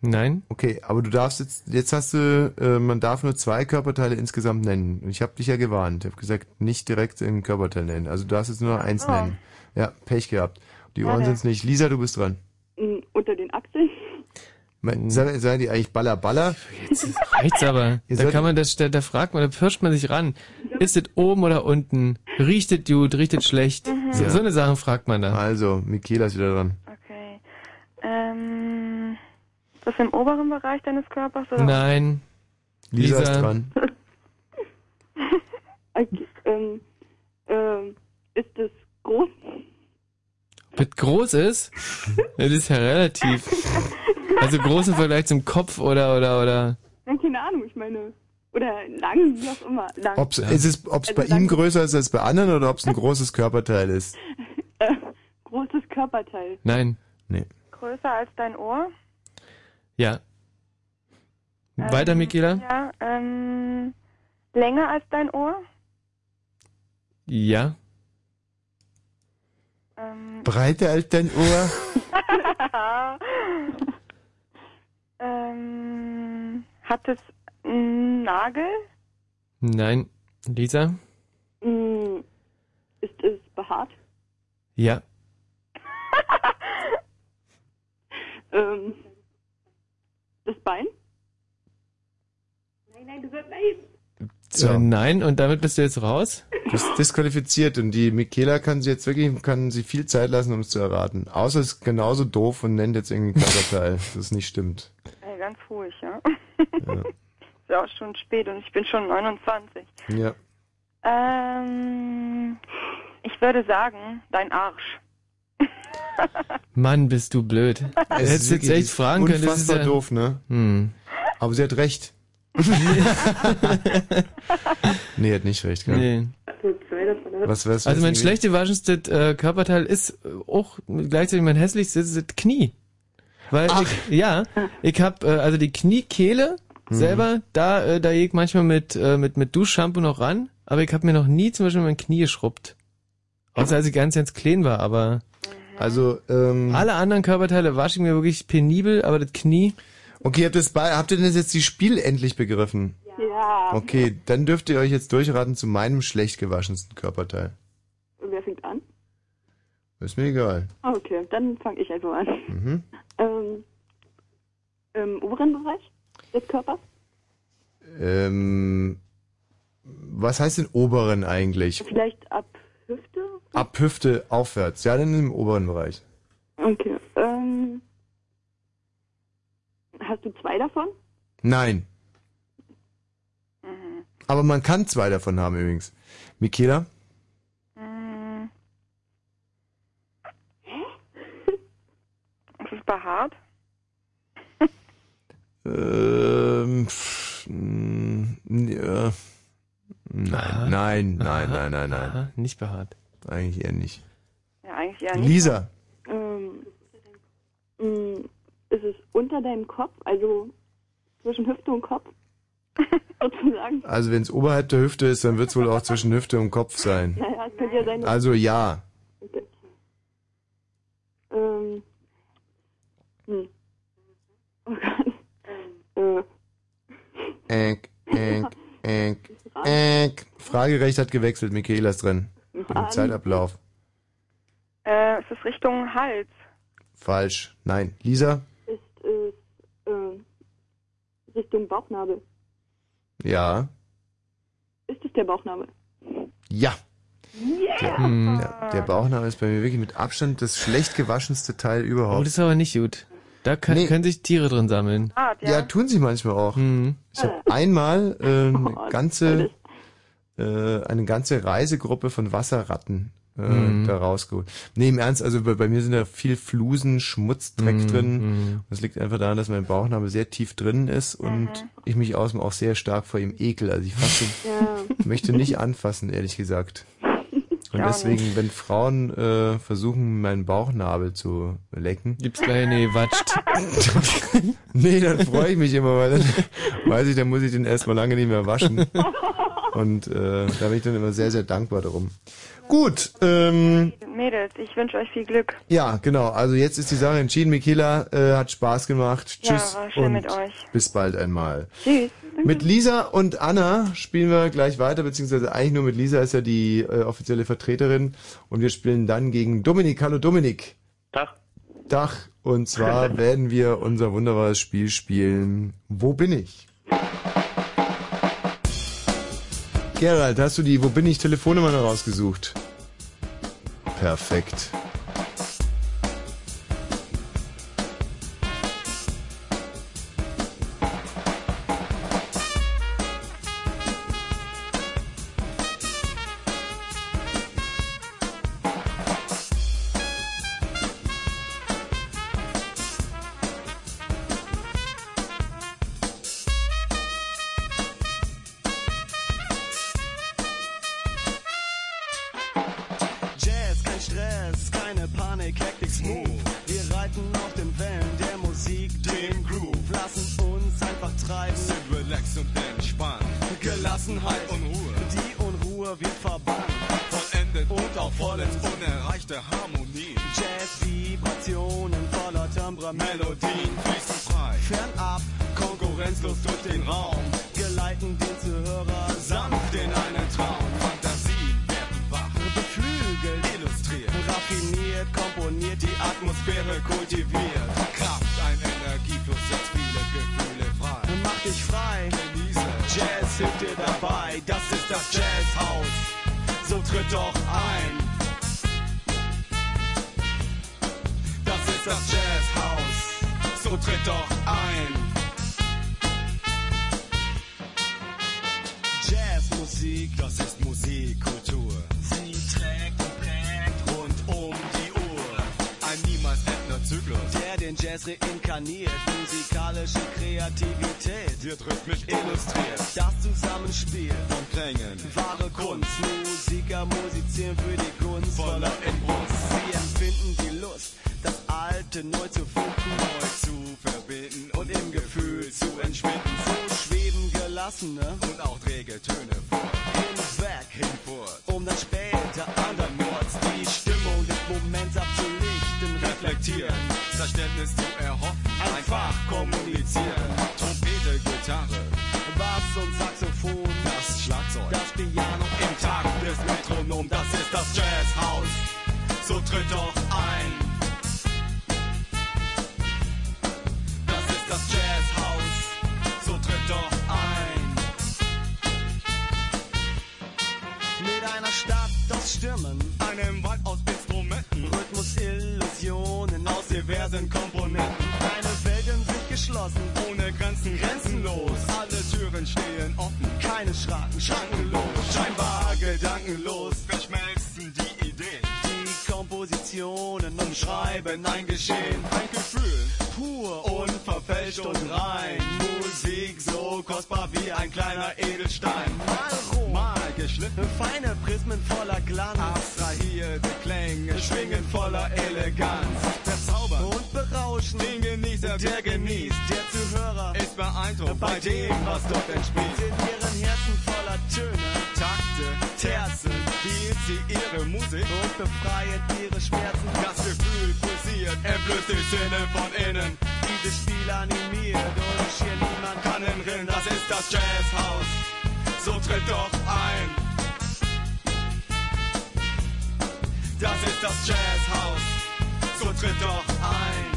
Nein. Okay, aber du darfst jetzt, jetzt hast du, äh, man darf nur zwei Körperteile insgesamt nennen. Und ich habe dich ja gewarnt. Ich habe gesagt, nicht direkt ein Körperteil nennen. Also du darfst jetzt nur noch eins so. nennen. Ja, Pech gehabt. Die Ohren Schade. sind's nicht. Lisa, du bist dran. Mm, Unter den Achseln. Me- Sei, sei die eigentlich Baller Baller? Jetzt reicht's aber. [LAUGHS] Da kann man das, da, da fragt man, da pirscht man sich ran. Ist es oben oder unten? Riecht es gut, riecht es schlecht? Mhm. So, Ja. so eine Sachen fragt man da. Also, Michaela ist wieder dran. Okay. Ähm, ist das im oberen Bereich deines Körpers? Oder? Nein. Lisa, Lisa. ist dran. [LAUGHS] Ähm, ähm, ist es groß? Wird groß ist? Das ist ja relativ. Also groß im Vergleich zum Kopf oder, oder, oder. Ja, keine Ahnung, ich meine. Oder lang, wie auch immer. Lang. Ob's, ist es, ob's Also bei lang- ihm größer ist als bei anderen oder ob's ein großes Körperteil ist? [LAUGHS] Äh, großes Körperteil. Nein. Nee. Größer als dein Ohr? Ja. Weiter, Michaela? Ja, ähm, länger als dein Ohr? Ja. Ähm, Breiter als dein Ohr? [LAUGHS] ähm, hat es einen Nagel? Nein. Lisa? Mm, ist es behaart? Ja. [LAUGHS] Ähm, das Bein? Nein, nein, du sagst nein. So. Äh, nein, und damit bist du jetzt raus? Du bist disqualifiziert und die Michaela kann sie jetzt wirklich, kann sie viel Zeit lassen, um es zu erraten. Außer es ist genauso doof und nennt jetzt irgendwie Körperteil, [LAUGHS] das nicht stimmt. Ey, ganz ruhig, ja. Ja. [LAUGHS] Ist ja auch schon spät und ich bin schon 29. ja. Ähm, ich würde sagen, dein Arsch. [LAUGHS] Mann, bist du blöd. Du Es hättest jetzt echt fragen können. Das ist ja, doof, ne? Hm. Aber sie hat recht. [LAUGHS] nee, hat nicht recht, gell? Nee. Was, was, Also mein schlecht gewaschenstes äh, Körperteil ist äh, auch gleichzeitig mein hässlichstes das Knie. Weil ich, ja, ich hab äh, also die Kniekehle Mhm. selber, da äh, da gehe ich manchmal mit äh, mit mit Duschshampoo noch ran, aber ich habe mir noch nie zum Beispiel mein Knie geschrubbt. Außer als ich ganz ganz klein war, aber also ähm, alle anderen Körperteile wasche ich mir wirklich penibel, aber das Knie. Okay, habt, ihr's bei, habt ihr denn jetzt die Spiel endlich begriffen? Ja. Okay, dann dürft ihr euch jetzt durchraten zu meinem schlecht gewaschensten Körperteil. Und wer fängt an? Ist mir egal. Ah, Okay, dann fange ich einfach an. Mhm. Ähm, Im oberen Bereich des Körpers? Ähm, was heißt den oberen eigentlich? Vielleicht ab Hüfte? Ab Hüfte aufwärts. Ja, dann im oberen Bereich. Okay. Ähm, hast du zwei davon? Nein. Aber man kann zwei davon haben übrigens. Michaela? behaart? Ähm, pff, mh, ja. Nein, Aha. nein, nein, Aha. nein, nein, nein. Aha, nicht behaart. Eigentlich eher nicht. Ja, eigentlich eher nicht. Lisa, Ähm, mh, ist es unter deinem Kopf, also zwischen Hüfte und Kopf? [LAUGHS] Sozusagen. also wenn es oberhalb der Hüfte ist, dann wird es wohl auch zwischen Hüfte und Kopf sein. Naja, es könnte ja sein, Also ja. Okay. Ähm. Hm. Oh Gott. Äh, Äck, äck, äck, äck. Fragerecht hat gewechselt, Michaela ist drin. Mit dem. Zeitablauf. Äh, es ist Richtung Hals. Falsch. Nein. Lisa? ist es äh, Richtung Bauchnabel? Ja. Ist es der Bauchnabel? Ja. Der, Hm. der, der Bauchnabel ist bei mir wirklich mit Abstand das schlecht gewaschenste Teil überhaupt. Oh, das ist aber nicht gut. Da kann, Nee. können sich Tiere drin sammeln. ja. tun sie manchmal auch. Hm. Ich habe einmal äh, eine Oh, ganze äh, eine ganze Reisegruppe von Wasserratten äh, Mhm. da rausgeholt. Nee, im Ernst, also bei, bei mir sind da viel Flusen, Schmutz, Dreck Mhm, drin. mhm. Das liegt einfach daran, dass mein Bauchnabel sehr tief drin ist und ich mich außen auch sehr stark vor ihm ekel. Also ich fasse ihn, [LAUGHS] möchte nicht anfassen, ehrlich gesagt. Und deswegen, wenn Frauen äh, versuchen, meinen Bauchnabel zu lecken, gibt's gleich nee, watscht. [LAUGHS] nee, dann freue ich mich immer, weil dann [LAUGHS] weiß ich, dann muss ich den erstmal lange nicht mehr waschen. Und äh, da bin ich dann immer sehr, sehr dankbar darum. Gut, ähm, Mädels, ich wünsche euch viel Glück. ja, genau. Also jetzt ist die Sache entschieden. Michaela äh, hat Spaß gemacht. Ja, Tschüss war schön und mit euch. bis bald einmal. Tschüss. Mit Lisa und Anna spielen wir gleich weiter, beziehungsweise eigentlich nur mit Lisa ist ja die äh, offizielle Vertreterin und wir spielen dann gegen Dominik. Hallo Dominik. Tag. Tag. Und zwar [LAUGHS] werden wir unser wunderbares Spiel spielen. Wo bin ich? Gerald, hast du die Wo bin ich Telefonnummer rausgesucht? Perfekt. Das Jazzhaus. So tritt doch ein. Das ist das Jazzhaus. So tritt doch ein. Jazzmusik, das ist Musikkultur. Sie trägt und prägt rund um die Zyklus, der den Jazz reinkarniert. Musikalische Kreativität wird rhythmisch illustriert. Das Zusammenspiel von Klängen, wahre Kunst. Musiker musizieren für die Kunst voller Inbrunst. Sie empfinden die Lust, das Alte neu zu finden, neu zu verbinden und im Gefühl zu entschwinden. So schweben gelassene und auch träge Töne vor. Werk hinfort, um dann später andernorts die Stimmung des Moments abzulichten, reflektieren, Verständnis zu erhoffen, einfach kommunizieren. Trompete, Gitarre, Bass und Saxophon, das Schlagzeug, das Piano im Takt des Metronom, das ist das Jazzhaus. So tritt doch ein. Das ist das Jazzhaus. So tritt doch ein. Mit einer Stadt aus Stimmen, diversen Komponenten. Eine Welt in sich geschlossen, ohne Grenzen, grenzenlos. Alle Türen stehen offen, keine Schranken, schrankenlos. Scheinbar gedankenlos verschmelzen die Ideen. Die Kompositionen umschreiben ein Geschehen, ein Gefühl, pur, unverfälscht und rein. Musik so kostbar wie ein kleiner Edelstein. Mal roh, mal geschliffen, feine Prismen voller Glanz. Abstrahierte Klänge schwingen voller Eleganz. Der Zauber und Berauschen, den Genießer, der genießt. Der Zuhörer ist beeindruckt bei dem, was dort entspielt. In ihren Herzen voller Töne, Takte, Terzen, spielt sie ihre Musik und befreit ihre Schmerzen. Das Gefühl pulsiert, entblößt die Sinne von innen. Dieses Spiel animiert und hier niemand kann entrinnen. Das ist das Jazzhaus, so tritt doch ein. Das ist das Jazzhaus, so tritt doch ein.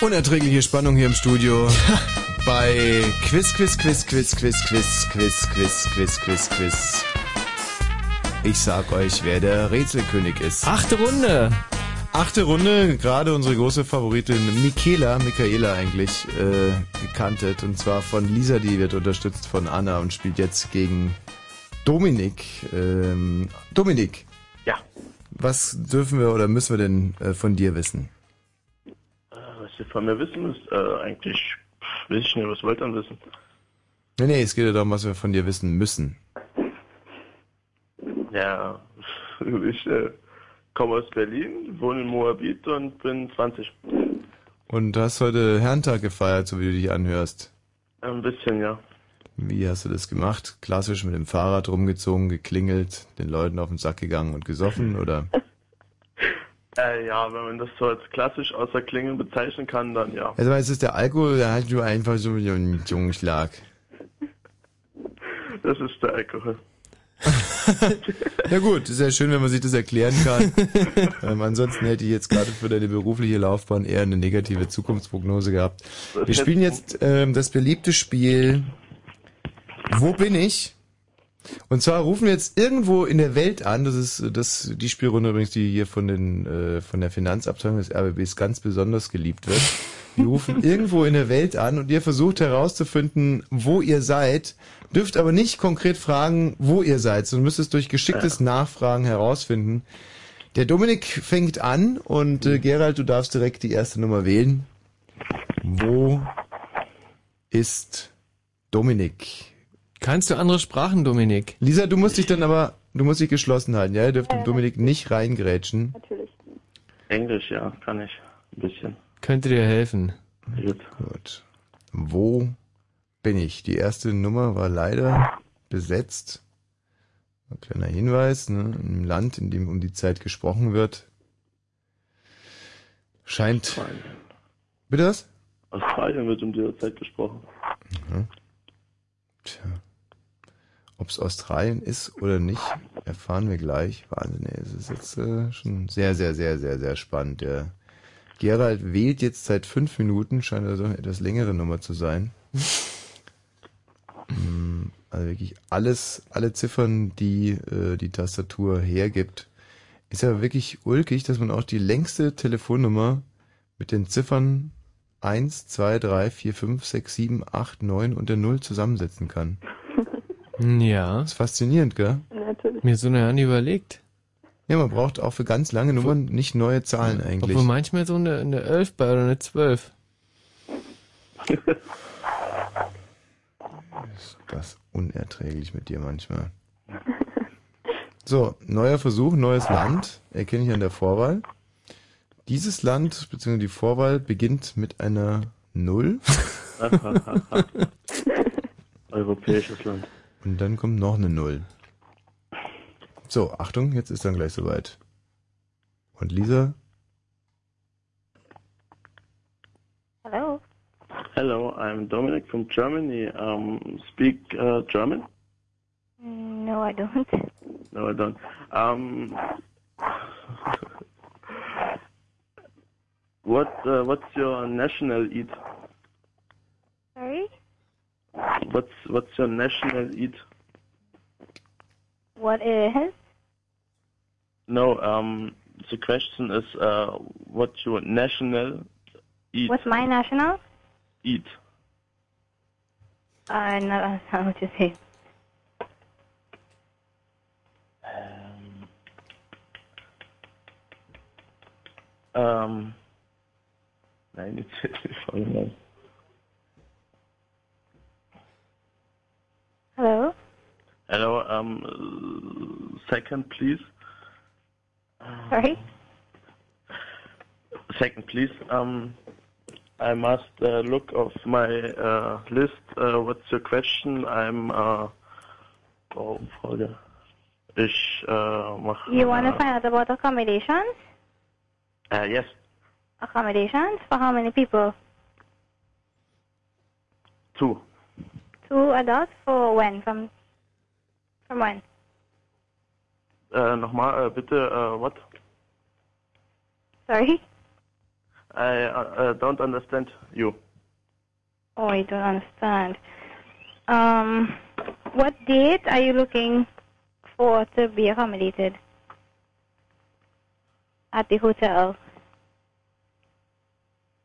Unerträgliche Spannung hier im Studio. bei Quiz, Quiz, Quiz, Quiz, Quiz, Quiz, Quiz, Quiz, Quiz, Quiz, Quiz. Ich sag euch, wer der Rätselkönig ist. Achte Runde. Achte Runde, gerade unsere große Favoritin Michaela, Michaela eigentlich, äh, gekantet. Und zwar von Lisa, die wird unterstützt von Anna und spielt jetzt gegen Dominik. Ähm, Dominik. Ja. Was dürfen wir oder müssen wir denn äh, von dir wissen? Ihr von mir wissen müsst, äh, eigentlich pff, weiß ich nicht, was wollt ihr denn wissen? Nee, nee, es geht ja darum, was wir von dir wissen müssen. Ja, ich äh, komme aus Berlin, wohne in Moabit und bin 20. Und du hast heute Herrentag gefeiert, so wie du dich anhörst. Ein bisschen, ja. Wie hast du das gemacht? Klassisch mit dem Fahrrad rumgezogen, geklingelt, den Leuten auf den Sack gegangen und gesoffen, oder? [LAUGHS] Äh, ja, wenn man das so als klassisch außer Klingeln bezeichnen kann, dann ja. Also es ist der Alkohol, der hat du einfach so einen Jungschlag. [LAUGHS] Das ist der Alkohol. [LAUGHS] Na gut, ist ja schön, wenn man sich das erklären kann. [LAUGHS] ähm, ansonsten hätte ich jetzt gerade für deine berufliche Laufbahn eher eine negative Zukunftsprognose gehabt. Wir spielen jetzt ähm, das beliebte Spiel Wo bin ich? Und zwar rufen wir jetzt irgendwo in der Welt an, das ist das die Spielrunde übrigens, die hier von den äh, von der Finanzabteilung des RBBs ganz besonders geliebt wird. Wir rufen [LAUGHS] irgendwo in der Welt an und ihr versucht herauszufinden, wo ihr seid, dürft aber nicht konkret fragen, wo ihr seid, sondern müsst es durch geschicktes Nachfragen herausfinden. Der Dominik fängt an und äh, Gerald, du darfst direkt die erste Nummer wählen. Wo ist Dominik? Kannst du andere Sprachen, Dominik? Lisa, du musst dich dann aber, du musst dich geschlossen halten, ja? Ihr dürft dem Dominik nicht reingrätschen. Natürlich. Englisch, ja, kann ich. Ein bisschen. Könnte dir helfen. Gut. Gut. Wo bin ich? Die erste Nummer war leider besetzt. Ein kleiner Hinweis, ne? Im Land, in dem um die Zeit gesprochen wird, scheint. Bitte was? Australien wird um diese Zeit gesprochen. Mhm. Tja. Ob es Australien ist oder nicht, erfahren wir gleich. Wahnsinn, ey, es ist jetzt äh, schon sehr, sehr, sehr, sehr, sehr spannend. Der Gerald wählt jetzt seit fünf Minuten, scheint also eine etwas längere Nummer zu sein. [LAUGHS] Mm, also wirklich alles, alle Ziffern, die äh, die Tastatur hergibt. Ist ja wirklich ulkig, dass man auch die längste Telefonnummer mit den Ziffern 1, 2, 3, 4, 5, 6, 7, 8, 9 und der 0 zusammensetzen kann. Ja. Das ist faszinierend, gell? Natürlich. Mir so eine nie überlegt. Ja, man braucht auch für ganz lange Nummern nicht neue Zahlen eigentlich. Obwohl manchmal so eine, eine 11 bei oder eine 12. Ist das unerträglich mit dir manchmal. So, neuer Versuch, neues Land, erkenne ich an der Vorwahl. Dieses Land, beziehungsweise die Vorwahl, beginnt mit einer Null. [LAUGHS] Europäisches Land. Und dann kommt noch eine Null. So, Achtung, jetzt ist dann gleich soweit. Und Lisa? Hello. Hello, I'm Dominic from Germany. Um, speak uh, German? No, I don't. No, I don't. Um, [LAUGHS] what uh, what's your national eat? Sorry? What's what's your national eat? What is? No, um, the question is uh, what your national eat What's my national? eat? [LAUGHS] I don't understand what you say. Um, nein, jetzt jetzt nicht Hello? Hello, um, second please. Sorry? Second please. Um, I must uh, look of my uh, list. Uh, what's your question? I'm. Uh, oh, Frage. Ich uh, mach. You want to find out about accommodations? Uh, yes. Accommodations? For how many people? Two. Two adults? For when? From from when? Äh, nochmal, äh, bitte, äh, what? Sorry? I uh, uh, don't understand you. Oh, I don't understand. Um, what date are you looking for to be accommodated at the hotel?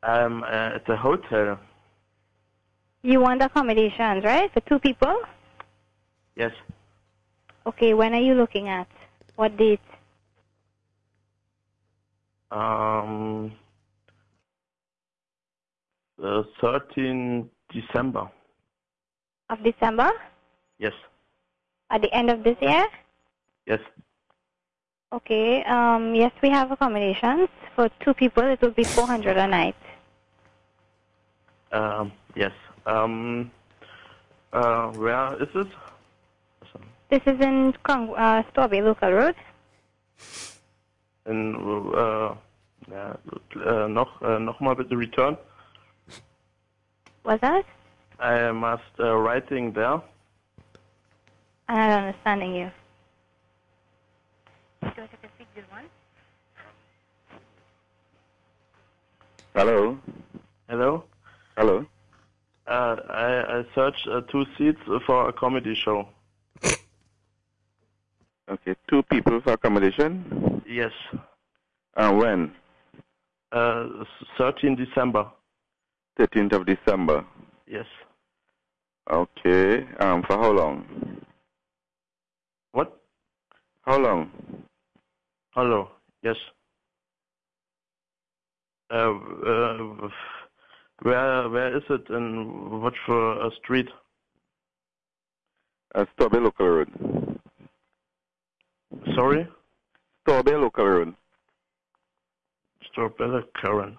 I'm uh, at the hotel. You want accommodations, right? For two people? Yes. Okay, when are you looking at? What date? Um, uh, 13 December. Of December? Yes. At the end of this year? Yes. Okay, um, yes, we have accommodations. For two people, it will be 400 a night. Um, yes. Um, uh, where is it? This is in Krong, uh, Strawberry Local Road. In, uh, ja, äh, noch, äh, nochmal bitte return. What's that? I must uh, writing there. I'm not understanding you. Hello. Hello. Hello. Uh, I, I searched uh, two seats for a comedy show. Okay, two people for accommodation. Yes. Uh, when? Uh, 13 December. 13th of December. Yes. Okay. Um, for how long? What? How long? Hello. Yes. Uh, uh, where where is it and what for a street? Uh, Strawberry Local Road. Sorry? Strawberry Local Road. Strawberry Current.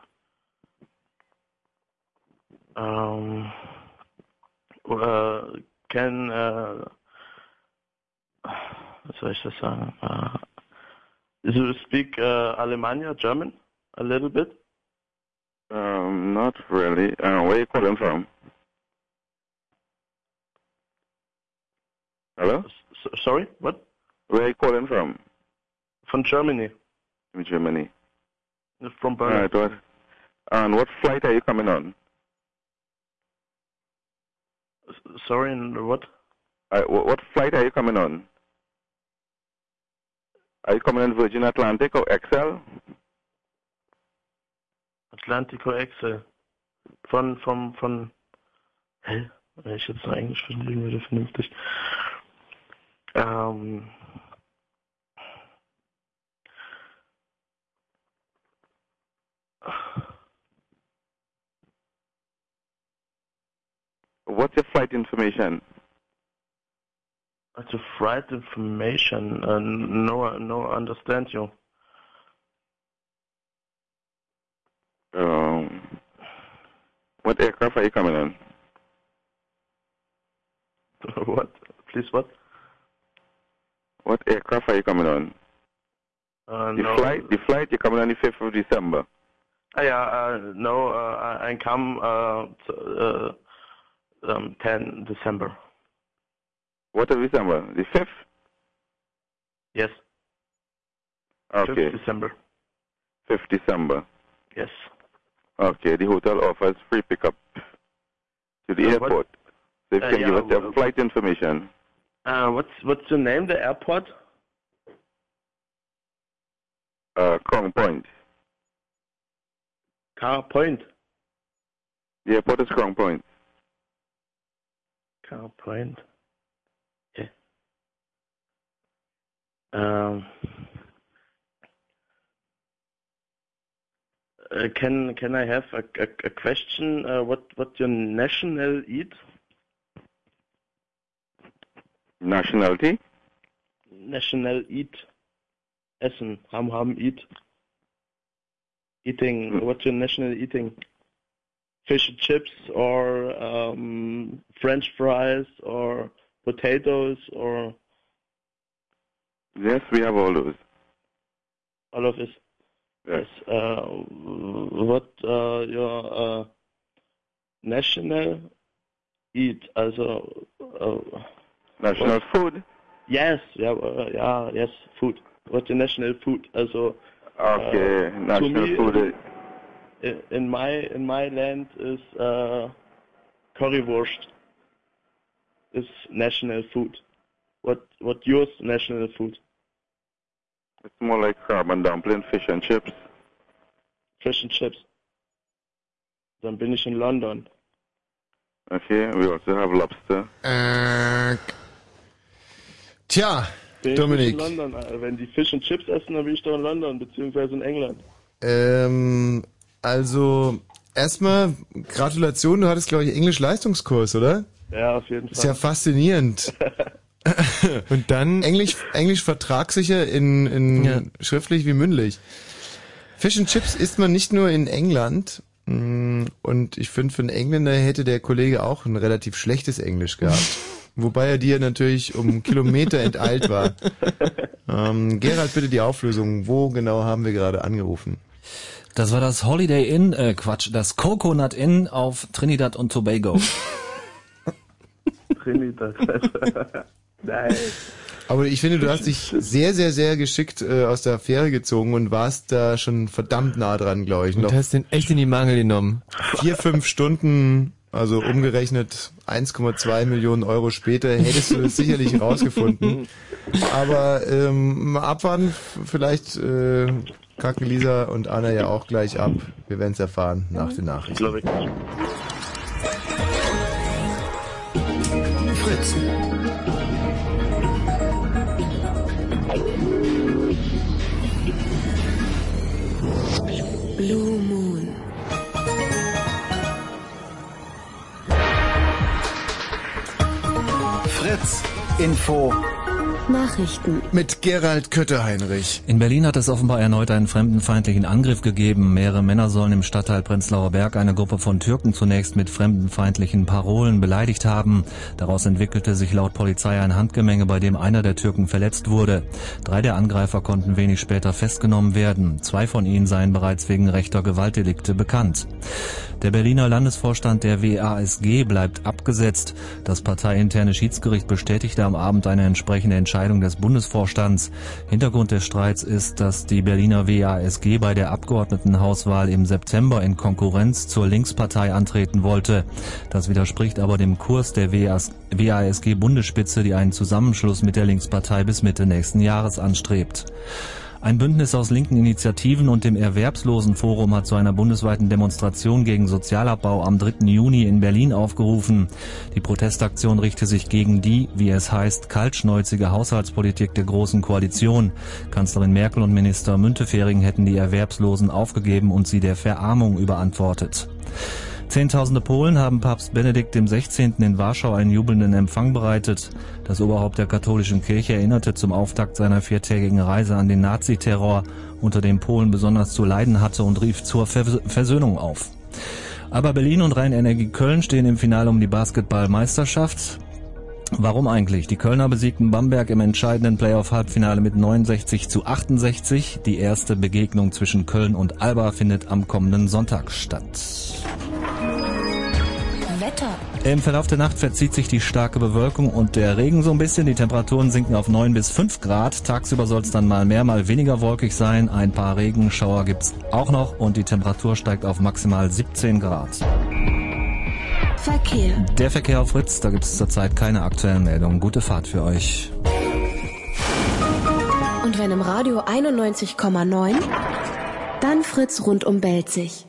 Um, uh, can, uh, was soll ich das sagen? Uh, do you speak uh, Alemania, German, a little bit? Um, not really. Uh, where you calling from? Hello? S- sorry, what? Where are you calling from? From Germany. From Germany. From Berlin. Alright, what? And what flight are you coming on? S- Sorry, and what? Uh, what, what flight are you coming on? Are you coming on Virgin Atlantic or XL? Atlantico Excel. Von, von, von, hä? Wenn ich jetzt noch Englisch verstehen würde, vernünftig. Ähm, What's your flight information? to flight information, uh, no, no, understand you. Um, what aircraft are you coming on? [LAUGHS] what? Please, what? What aircraft are you coming on? Uh, the no. flight, the flight you're coming on the 5th of December. Ah, ja, uh, no, uh, I come uh, to, uh, um, 10 December. What of December? The 5th? Yes. Okay. 5th December. 5th December. Yes. Okay, the hotel offers free pickup to the Uh, what- airport. So if you can yeah, give us your well- flight information. Uh, what's what's your name? The airport? Uh, Crown Point. Car Point. The airport is Crown Point. Car Point. Yeah. Um. Uh, can can I have a, a, a question? Uh, what what your national eat? Nationality? National eat. Essen. Ham ham eat. Eating. What's your national eating? Fish and chips or um, French fries or potatoes or Yes, we have all those. all of this. Yes. Uh, what uh, your uh, national eat? Also, uh, National food? Yes, yeah, yeah, yes, food. What the national food? Also, Okay, national me, food is in my in my land is uh, currywurst is national food. What what yours national food? It's more like crab and dumpling, fish and chips. Fish and chips. Dann bin ich in London. Okay, we also have lobster. Äh, tja, Bin ich Dominik. in London. Äh, Wenn die Fish and Chips essen, dann bin ich doch in London, beziehungsweise in England. Ähm, also, erstmal Gratulation, du hattest, glaube ich, Englisch-Leistungskurs, oder? Ja, auf jeden Fall. Ist ja faszinierend. [LAUGHS] [LAUGHS] Und dann? Englisch, Englisch vertragssicher in, in Ja. schriftlich wie mündlich. Fish and Chips isst man nicht nur in England. mm, Und ich finde, für einen Engländer hätte der Kollege auch ein relativ schlechtes Englisch gehabt. [LAUGHS] Wobei er dir natürlich um Kilometer enteilt war. [LAUGHS] Ähm, Gerald, bitte die Auflösung. Wo genau haben wir gerade angerufen? Das war das Holiday Inn, äh Quatsch, das Coconut Inn auf Trinidad und Tobago. Trinidad. Nein. Aber ich finde, du hast dich sehr, sehr, sehr geschickt äh, aus der Affäre gezogen und warst da schon verdammt nah dran, glaube ich. Und Noch hast den echt in die Mangel genommen. vier, fünf Stunden, also umgerechnet 1,2 Millionen Euro später, hättest du das sicherlich [LAUGHS] rausgefunden. Aber ähm, mal abwarten, vielleicht äh, kacken Lisa und Anna ja auch gleich ab. Wir werden es erfahren nach den Nachrichten. Glaube ich. Fritz. Info. Nachrichten. Mit Gerald Kötter-Heinrich. In Berlin hat es offenbar erneut einen fremdenfeindlichen Angriff gegeben. Mehrere Männer sollen im Stadtteil Prenzlauer Berg eine Gruppe von Türken zunächst mit fremdenfeindlichen Parolen beleidigt haben. Daraus entwickelte sich laut Polizei ein Handgemenge, bei dem einer der Türken verletzt wurde. Drei der Angreifer konnten wenig später festgenommen werden. Zwei von ihnen seien bereits wegen rechter Gewaltdelikte bekannt. Der Berliner Landesvorstand der WASG bleibt abgesetzt. Das parteiinterne Schiedsgericht bestätigte am Abend eine entsprechende Entscheidung des Bundesvorstands. Hintergrund des Streits ist, dass die Berliner WASG bei der Abgeordnetenhauswahl im September in Konkurrenz zur Linkspartei antreten wollte. Das widerspricht aber dem Kurs der WASG-Bundesspitze, die einen Zusammenschluss mit der Linkspartei bis Mitte nächsten Jahres anstrebt. Ein Bündnis aus linken Initiativen und dem Erwerbslosenforum hat zu einer bundesweiten Demonstration gegen Sozialabbau am 3. Juni in Berlin aufgerufen. Die Protestaktion richte sich gegen die, wie es heißt, kaltschnäuzige Haushaltspolitik der Großen Koalition. Kanzlerin Merkel und Minister Müntefering hätten die Erwerbslosen aufgegeben und sie der Verarmung überantwortet. Zehntausende Polen haben Papst Benedikt XVI. in Warschau einen jubelnden Empfang bereitet. Das Oberhaupt der katholischen Kirche erinnerte zum Auftakt seiner viertägigen Reise an den Naziterror, unter dem Polen besonders zu leiden hatte und rief zur Vers Versöhnung auf. Aber Berlin und Rhein-Energie Köln stehen im Finale um die Basketballmeisterschaft. Warum eigentlich? Die Kölner besiegten Bamberg im entscheidenden Playoff-Halbfinale mit 69 zu 68. Die erste Begegnung zwischen Köln und Alba findet am kommenden Sonntag statt. Wetter. Im Verlauf der Nacht verzieht sich die starke Bewölkung und der Regen so ein bisschen. Die Temperaturen sinken auf 9 bis 5 Grad. Tagsüber soll es dann mal mehr, mal weniger wolkig sein. Ein paar Regenschauer gibt's auch noch und die Temperatur steigt auf maximal 17 Grad. Verkehr. Der Verkehr auf Fritz, da gibt es zurzeit keine aktuellen Meldungen. Gute Fahrt für euch. Und wenn im Radio 91,9, dann Fritz rund um Belzig.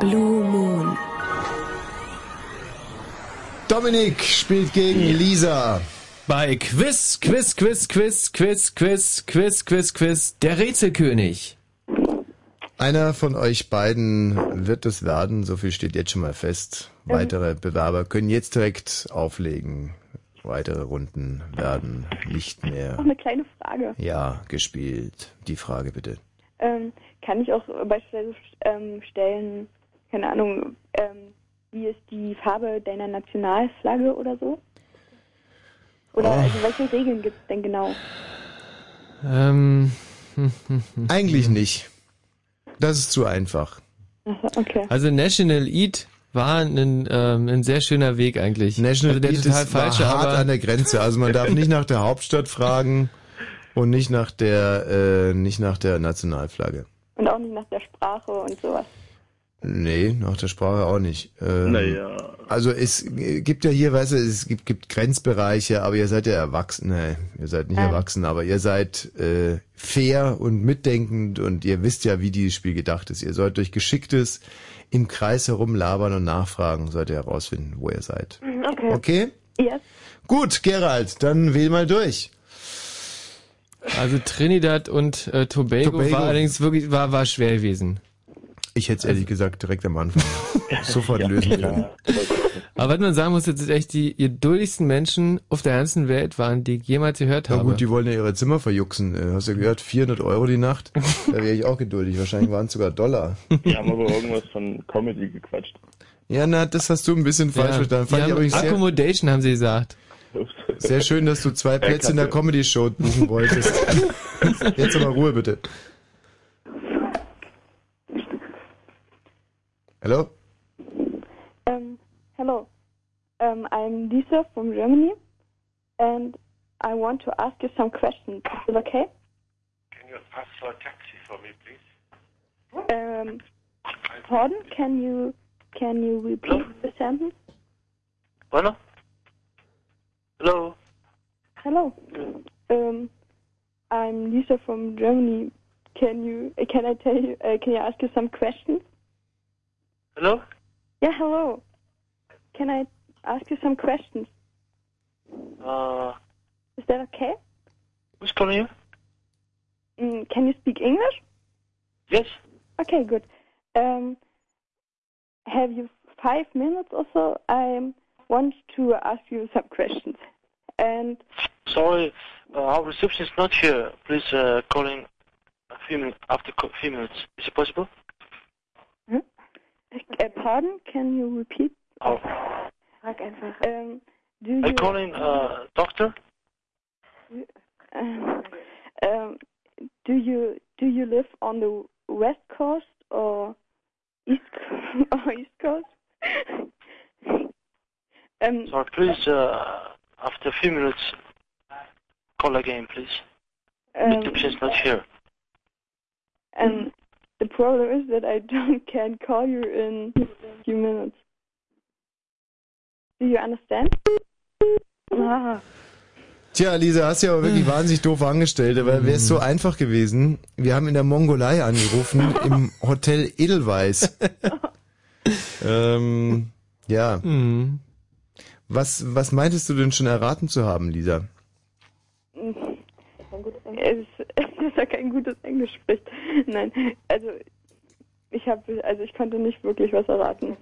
Blue Moon. Dominik spielt gegen Lisa. Bei Quiz, Quiz, Quiz, Quiz, Quiz, Quiz, Quiz, Quiz, Quiz, der Rätselkönig. Einer von euch beiden wird es werden, so viel steht jetzt schon mal fest. Weitere Bewerber können jetzt direkt auflegen. Weitere Runden werden nicht Noch mehr, eine kleine Frage. ja, gespielt. Die Frage bitte. Ähm, kann ich auch beispielsweise ähm, stellen, keine Ahnung, ähm, wie ist die Farbe deiner Nationalflagge oder so? Oder Oh. also welche Regeln gibt es denn genau? Ähm, [LAUGHS] Eigentlich nicht. Das ist zu einfach. Okay. Also National Eat war ein, ähm, ein sehr schöner Weg eigentlich. National also der Eat total ist, war falsche, hart aber an der Grenze. Also man darf nicht nach der Hauptstadt fragen und nicht nach der, äh, nicht nach der Nationalflagge. Und auch nicht nach der Sprache und sowas. Nee, nach der Sprache auch nicht. Ähm, Naja. Also es gibt ja hier, weißt du, es gibt, gibt Grenzbereiche, aber ihr seid ja erwachsen. Nee, ihr seid nicht Ah. erwachsen, aber ihr seid äh, fair und mitdenkend und ihr wisst ja, wie dieses Spiel gedacht ist. Ihr sollt durch geschicktes im Kreis herumlabern und nachfragen, sollt ihr herausfinden, wo ihr seid. Okay. Okay? Yes. Gut, Gerald, dann wähl mal durch. also Trinidad und äh, Tobago, Tobago. war allerdings wirklich war war schwer gewesen. Ich hätte es ehrlich gesagt direkt am Anfang [LAUGHS] sofort lösen können. Aber was man sagen muss, jetzt ist echt die geduldigsten Menschen auf der ganzen Welt waren, die ich jemals gehört Na habe. gut, die wollen ja ihre Zimmer verjuxen. Äh, Hast du gehört? 400 Euro die Nacht? [LAUGHS] Da wäre ich auch geduldig. Wahrscheinlich waren es sogar Dollar. Die haben aber irgendwas von Comedy gequatscht. Ja, na, das hast du ein bisschen falsch Ja, verstanden. die Fand ich haben Accommodation haben sie gesagt. sehr schön, dass du zwei Plätze in der Comedy-Show buchen wolltest. [LAUGHS] Jetzt aber Ruhe, bitte. Hallo? Um, hello. Um, I'm Lisa from Germany, and I want to ask you some questions. Is it okay? Can you ask for a taxi for me, please? Um, pardon? Can you can you repeat the sentence? Hello? Hello? Hello. Um, I'm Lisa from Germany. Can you uh, can I tell you? Uh, can I ask you some questions? Hello? Yeah. Hello. Can I ask you some questions? Uh, Is that okay? who's calling you? Mm, can you speak English? Yes? Okay, good. Um, have you five minutes or so? I want to ask you some questions. And Sorry, uh, our reception is not here. Please uh, call in a few minutes, after a few minutes. Is it possible? Uh, [LAUGHS] pardon? Can you repeat? Oh. Um, do you I call in uh, doctor? um, um, do you do you live on the west coast or east co- [LAUGHS] or east coast? [LAUGHS] um, Sorry, please, uh, after a few minutes, call again, please. um, Reception is not here. and the problem is that I don't can call you in a few minutes. Do you understand? Ah. Tja, Lisa, hast ja aber wirklich wahnsinnig doof angestellt, weil wäre es so einfach gewesen. Wir haben in der Mongolei angerufen, im [LAUGHS] Hotel Edelweiss. [LAUGHS] ähm, ja. Was, was meintest du denn schon erraten zu haben, Lisa? Es ist ja kein gutes Englisch spricht. [LAUGHS] Nein, also ich habe, also ich konnte nicht wirklich was erraten.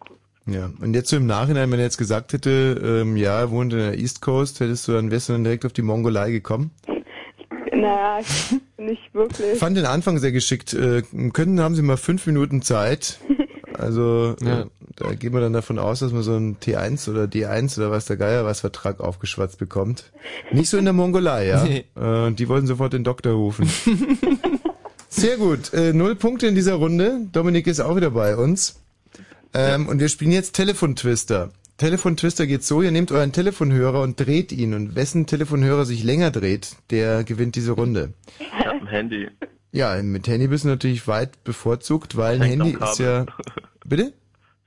Ja, und jetzt so im Nachhinein, wenn er jetzt gesagt hätte, ähm, ja, er wohnt in der East Coast, hättest du dann, wärst du dann direkt auf die Mongolei gekommen? [LAUGHS] Naja, nicht wirklich. Ich fand den Anfang sehr geschickt. Äh, können, haben Sie mal fünf Minuten Zeit? [LAUGHS] Also, äh, da gehen wir dann davon aus, dass man so ein T1 oder D1 oder was der Geier was Vertrag aufgeschwatzt bekommt. Nicht so in der Mongolei, ja? Nee. Äh, die wollten sofort den Doktor rufen. [LAUGHS] Sehr gut. Äh, null Punkte in dieser Runde. Dominik ist auch wieder bei uns. Ähm, und wir spielen jetzt Telefontwister. Telefontwister geht so, ihr nehmt euren Telefonhörer und dreht ihn. Und wessen Telefonhörer sich länger dreht, der gewinnt diese Runde. Ich hab ein Handy. Ja, mit Handy bist du natürlich weit bevorzugt, weil ein Handy ist ja... [LAUGHS] Bitte?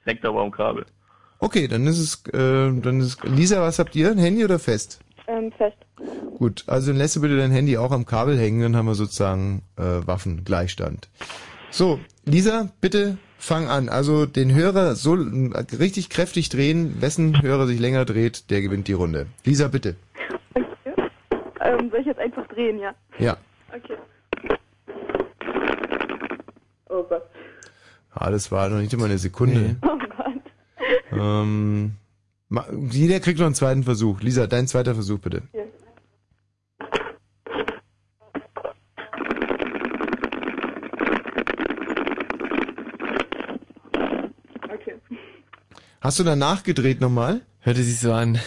Hängt aber am Kabel. Okay, dann ist es, äh, dann ist Lisa, was habt ihr? Ein Handy oder fest? Ähm, fest. Gut, also dann lässt du bitte dein Handy auch am Kabel hängen, dann haben wir sozusagen äh, Waffengleichstand. So, Lisa, bitte fang an. Also den Hörer so äh, richtig kräftig drehen, wessen Hörer sich länger dreht, der gewinnt die Runde. Lisa, bitte. Ähm, soll ich jetzt einfach drehen, ja? Ja. Okay. Oh Gott. Ah, das war noch nicht immer eine Sekunde. Oh Gott. Ähm, jeder kriegt noch einen zweiten Versuch. Lisa, dein zweiter Versuch bitte. Ja. Okay. Hast du da nachgedreht nochmal? Hörte sich so an.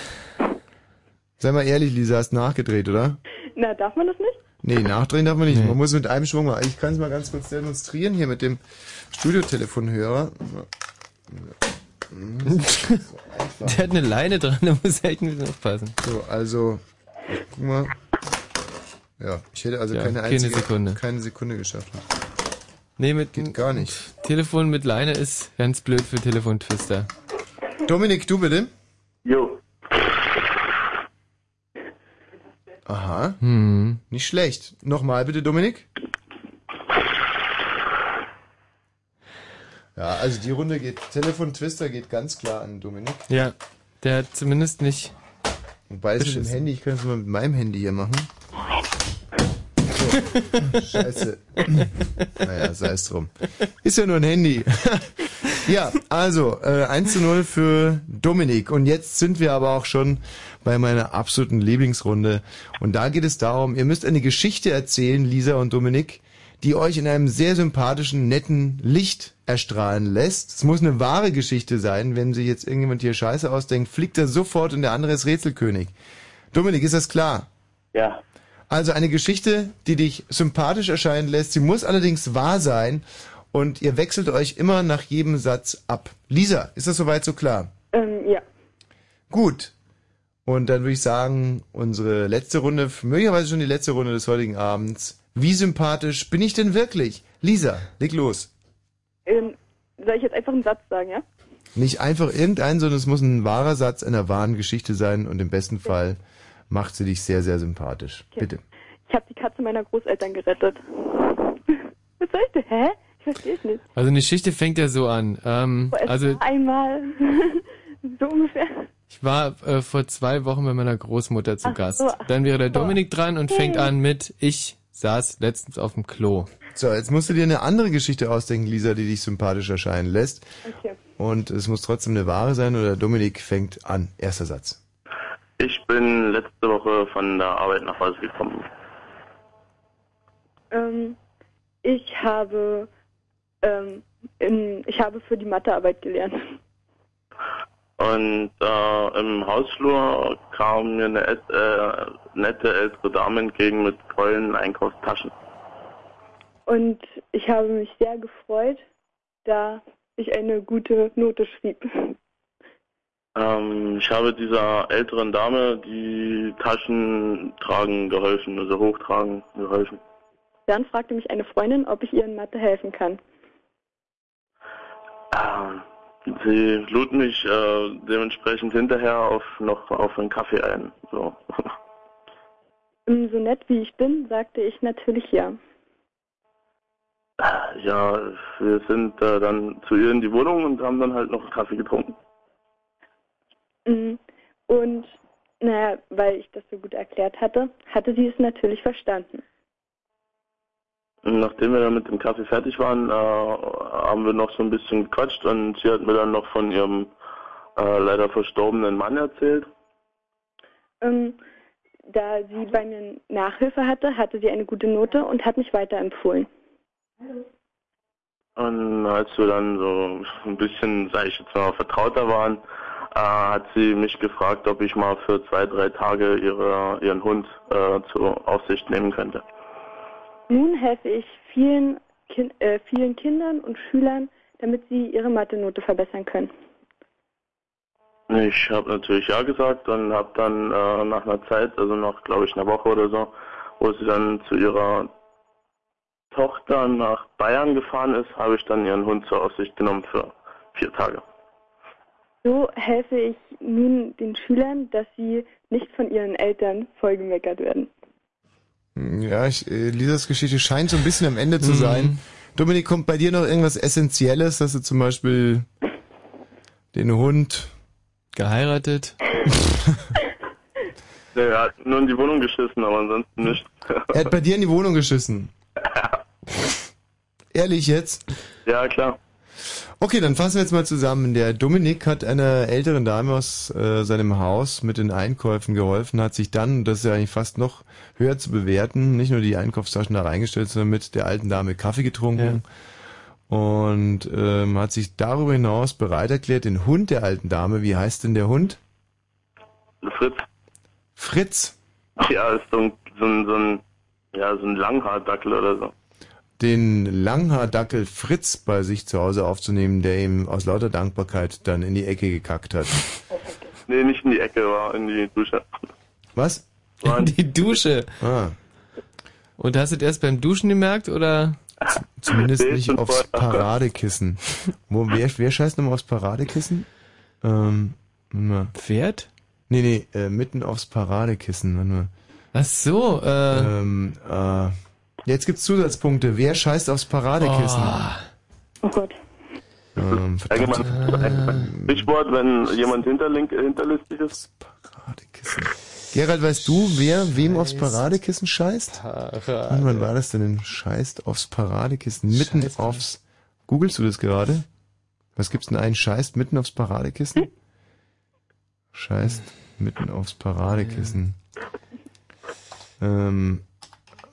Sei mal ehrlich, Lisa, hast nachgedreht, oder? Na, darf man das nicht? Nee, nachdrehen darf man nicht. Man muss mit einem Schwung machen. Ich kann es mal ganz kurz demonstrieren hier mit dem Studiotelefonhörer. [LAUGHS] Der hat eine Leine dran, da muss er echt ein bisschen aufpassen. So, also, guck mal. Ja, ich hätte also Ja, keine keine einzige, Sekunde. keine Sekunde geschafft. Nee, mit Geht gar nicht. Telefon mit Leine ist ganz blöd für Telefontwister. Dominik, du bitte. Jo. Aha. Hm. Nicht schlecht. Nochmal bitte, Dominik. Ja, also die Runde geht, Telefon-Twister geht ganz klar an Dominik. Ja, der hat zumindest nicht. Wobei es mit dem beschissen. Handy, ich kann es mal mit meinem Handy hier machen. So. [LAUGHS] Scheiße. naja, sei es drum. Ist ja nur ein Handy. [LAUGHS] ja, also äh, 1 zu 0 für Dominik. Und jetzt sind wir aber auch schon bei meiner absoluten Lieblingsrunde. Und da geht es darum, ihr müsst eine Geschichte erzählen, Lisa und Dominik, die euch in einem sehr sympathischen, netten Licht erstrahlen lässt. Es muss eine wahre Geschichte sein. Wenn sich jetzt irgendjemand hier Scheiße ausdenkt, fliegt er sofort und der andere ist Rätselkönig. Dominik, ist das klar? Ja. Also eine Geschichte, die dich sympathisch erscheinen lässt. Sie muss allerdings wahr sein und ihr wechselt euch immer nach jedem Satz ab. Lisa, ist das soweit so klar? Ähm, ja. Gut. Und dann würde ich sagen, unsere letzte Runde, möglicherweise schon die letzte Runde des heutigen Abends. Wie sympathisch bin ich denn wirklich? Lisa, leg los. Ähm, soll ich jetzt einfach einen Satz sagen, ja? Nicht einfach irgendein, sondern es muss ein wahrer Satz einer wahren Geschichte sein und im besten Fall macht sie dich sehr, sehr sympathisch. Okay. Bitte. Ich habe die Katze meiner Großeltern gerettet. [LAUGHS] Was soll ich denn? Hä? Ich verstehe es nicht. Also eine Geschichte fängt ja so an. Ähm, es also war einmal. [LAUGHS] so ungefähr. ich war äh, vor zwei Wochen bei meiner Großmutter zu Ach Gast. so. Dann wäre der Dominik dran und fängt an mit Ich saß letztens auf dem Klo. So, jetzt musst du dir eine andere Geschichte ausdenken, Lisa, die dich sympathisch erscheinen lässt. Okay. Und es muss trotzdem eine wahre sein oder Dominik fängt an. Erster Satz. Ich bin letzte Woche von der Arbeit nach Hause gekommen. Ähm, ich habe, ähm, in, ich habe für die Mathearbeit gelernt. Und äh, im Hausflur kam mir eine äh, nette ältere Dame entgegen mit vollen Einkaufstaschen. Und ich habe mich sehr gefreut, da ich eine gute Note schrieb. Ähm, ich habe dieser älteren Dame die Taschen tragen geholfen, also hochtragen geholfen. Dann fragte mich eine Freundin, ob ich ihr in Mathe helfen kann. Ähm, sie lud mich äh, dementsprechend hinterher auf noch auf einen Kaffee ein. So. [LAUGHS] Ähm, So nett wie ich bin, sagte ich natürlich ja. [LAUGHS] Ja, wir sind äh, dann zu ihr in die Wohnung und haben dann halt noch einen Kaffee getrunken. Mm, Und naja, weil ich das so gut erklärt hatte, hatte sie es natürlich verstanden. Nachdem wir dann mit dem Kaffee fertig waren, äh, haben wir noch so ein bisschen gequatscht und sie hat mir dann noch von ihrem äh, leider verstorbenen Mann erzählt. Ähm, da sie bei mir Nachhilfe hatte, hatte sie eine gute Note und hat mich weiterempfohlen. Und als wir dann so ein bisschen, sag ich jetzt mal, vertrauter waren, äh, hat sie mich gefragt, ob ich mal für zwei, drei Tage ihre, ihren Hund äh, zur Aufsicht nehmen könnte. Nun helfe ich vielen, kin äh, vielen Kindern und Schülern, damit sie ihre Mathe-Note verbessern können. Ich habe natürlich ja gesagt und habe dann äh, nach einer Zeit, also nach glaube ich einer Woche oder so, wo sie dann zu ihrer Tochter nach Bayern gefahren ist, habe ich dann ihren Hund zur Aussicht genommen für vier Tage. So helfe ich nun den Schülern, dass sie nicht von ihren Eltern vollgemeckert werden. Ja, ich, äh, Lisas Geschichte scheint so ein bisschen am Ende Mhm. zu sein. Dominik, kommt bei dir noch irgendwas Essentielles, dass du zum Beispiel den Hund geheiratet? [LAUGHS] Ja, er hat nur in die Wohnung geschissen, aber ansonsten nicht. Er hat bei dir in die Wohnung geschissen. [LAUGHS] Ehrlich jetzt? Ja, klar. Okay, dann fassen wir jetzt mal zusammen. Der Dominik hat einer älteren Dame aus äh, seinem Haus mit den Einkäufen geholfen, hat sich dann, und das ist ja eigentlich fast noch höher zu bewerten, nicht nur die Einkaufstaschen da reingestellt, sondern mit der alten Dame Kaffee getrunken. Und ähm, hat sich darüber hinaus bereit erklärt, den Hund der alten Dame, wie heißt denn der Hund? Fritz. Fritz. Ja, ist so ein, so ein, so ein, ja, so ein Langhaardackel oder so. Den Langhaardackel Fritz bei sich zu Hause aufzunehmen, der ihm aus lauter Dankbarkeit dann in die Ecke gekackt hat. Nee, nicht in die Ecke, war in die Dusche. Was? In die Dusche. Ah. Und hast du das erst beim Duschen gemerkt oder? Zumindest Nee, nicht aufs. Paradekissen. Wo, wer, wer scheißt nochmal aufs Paradekissen? Ähm, warte mal. Pferd? Nee, nee, äh, mitten aufs Paradekissen. Warte mal. Ach so, äh. Ähm, äh, jetzt gibt's Zusatzpunkte. Wer scheißt aufs Paradekissen? Oh Gott. Ähm, verdammt. Allgemein Stichwort, wenn jemand hinterlink, hinterlistig ist. Gerald, weißt du, wer wem aufs Paradekissen scheißt? Und wann war das denn? denn? Scheißt aufs Paradekissen, mitten aufs... Googlest du das gerade? Was gibt's denn einen scheißt mitten aufs Paradekissen? Scheißt mitten aufs Paradekissen. Ähm,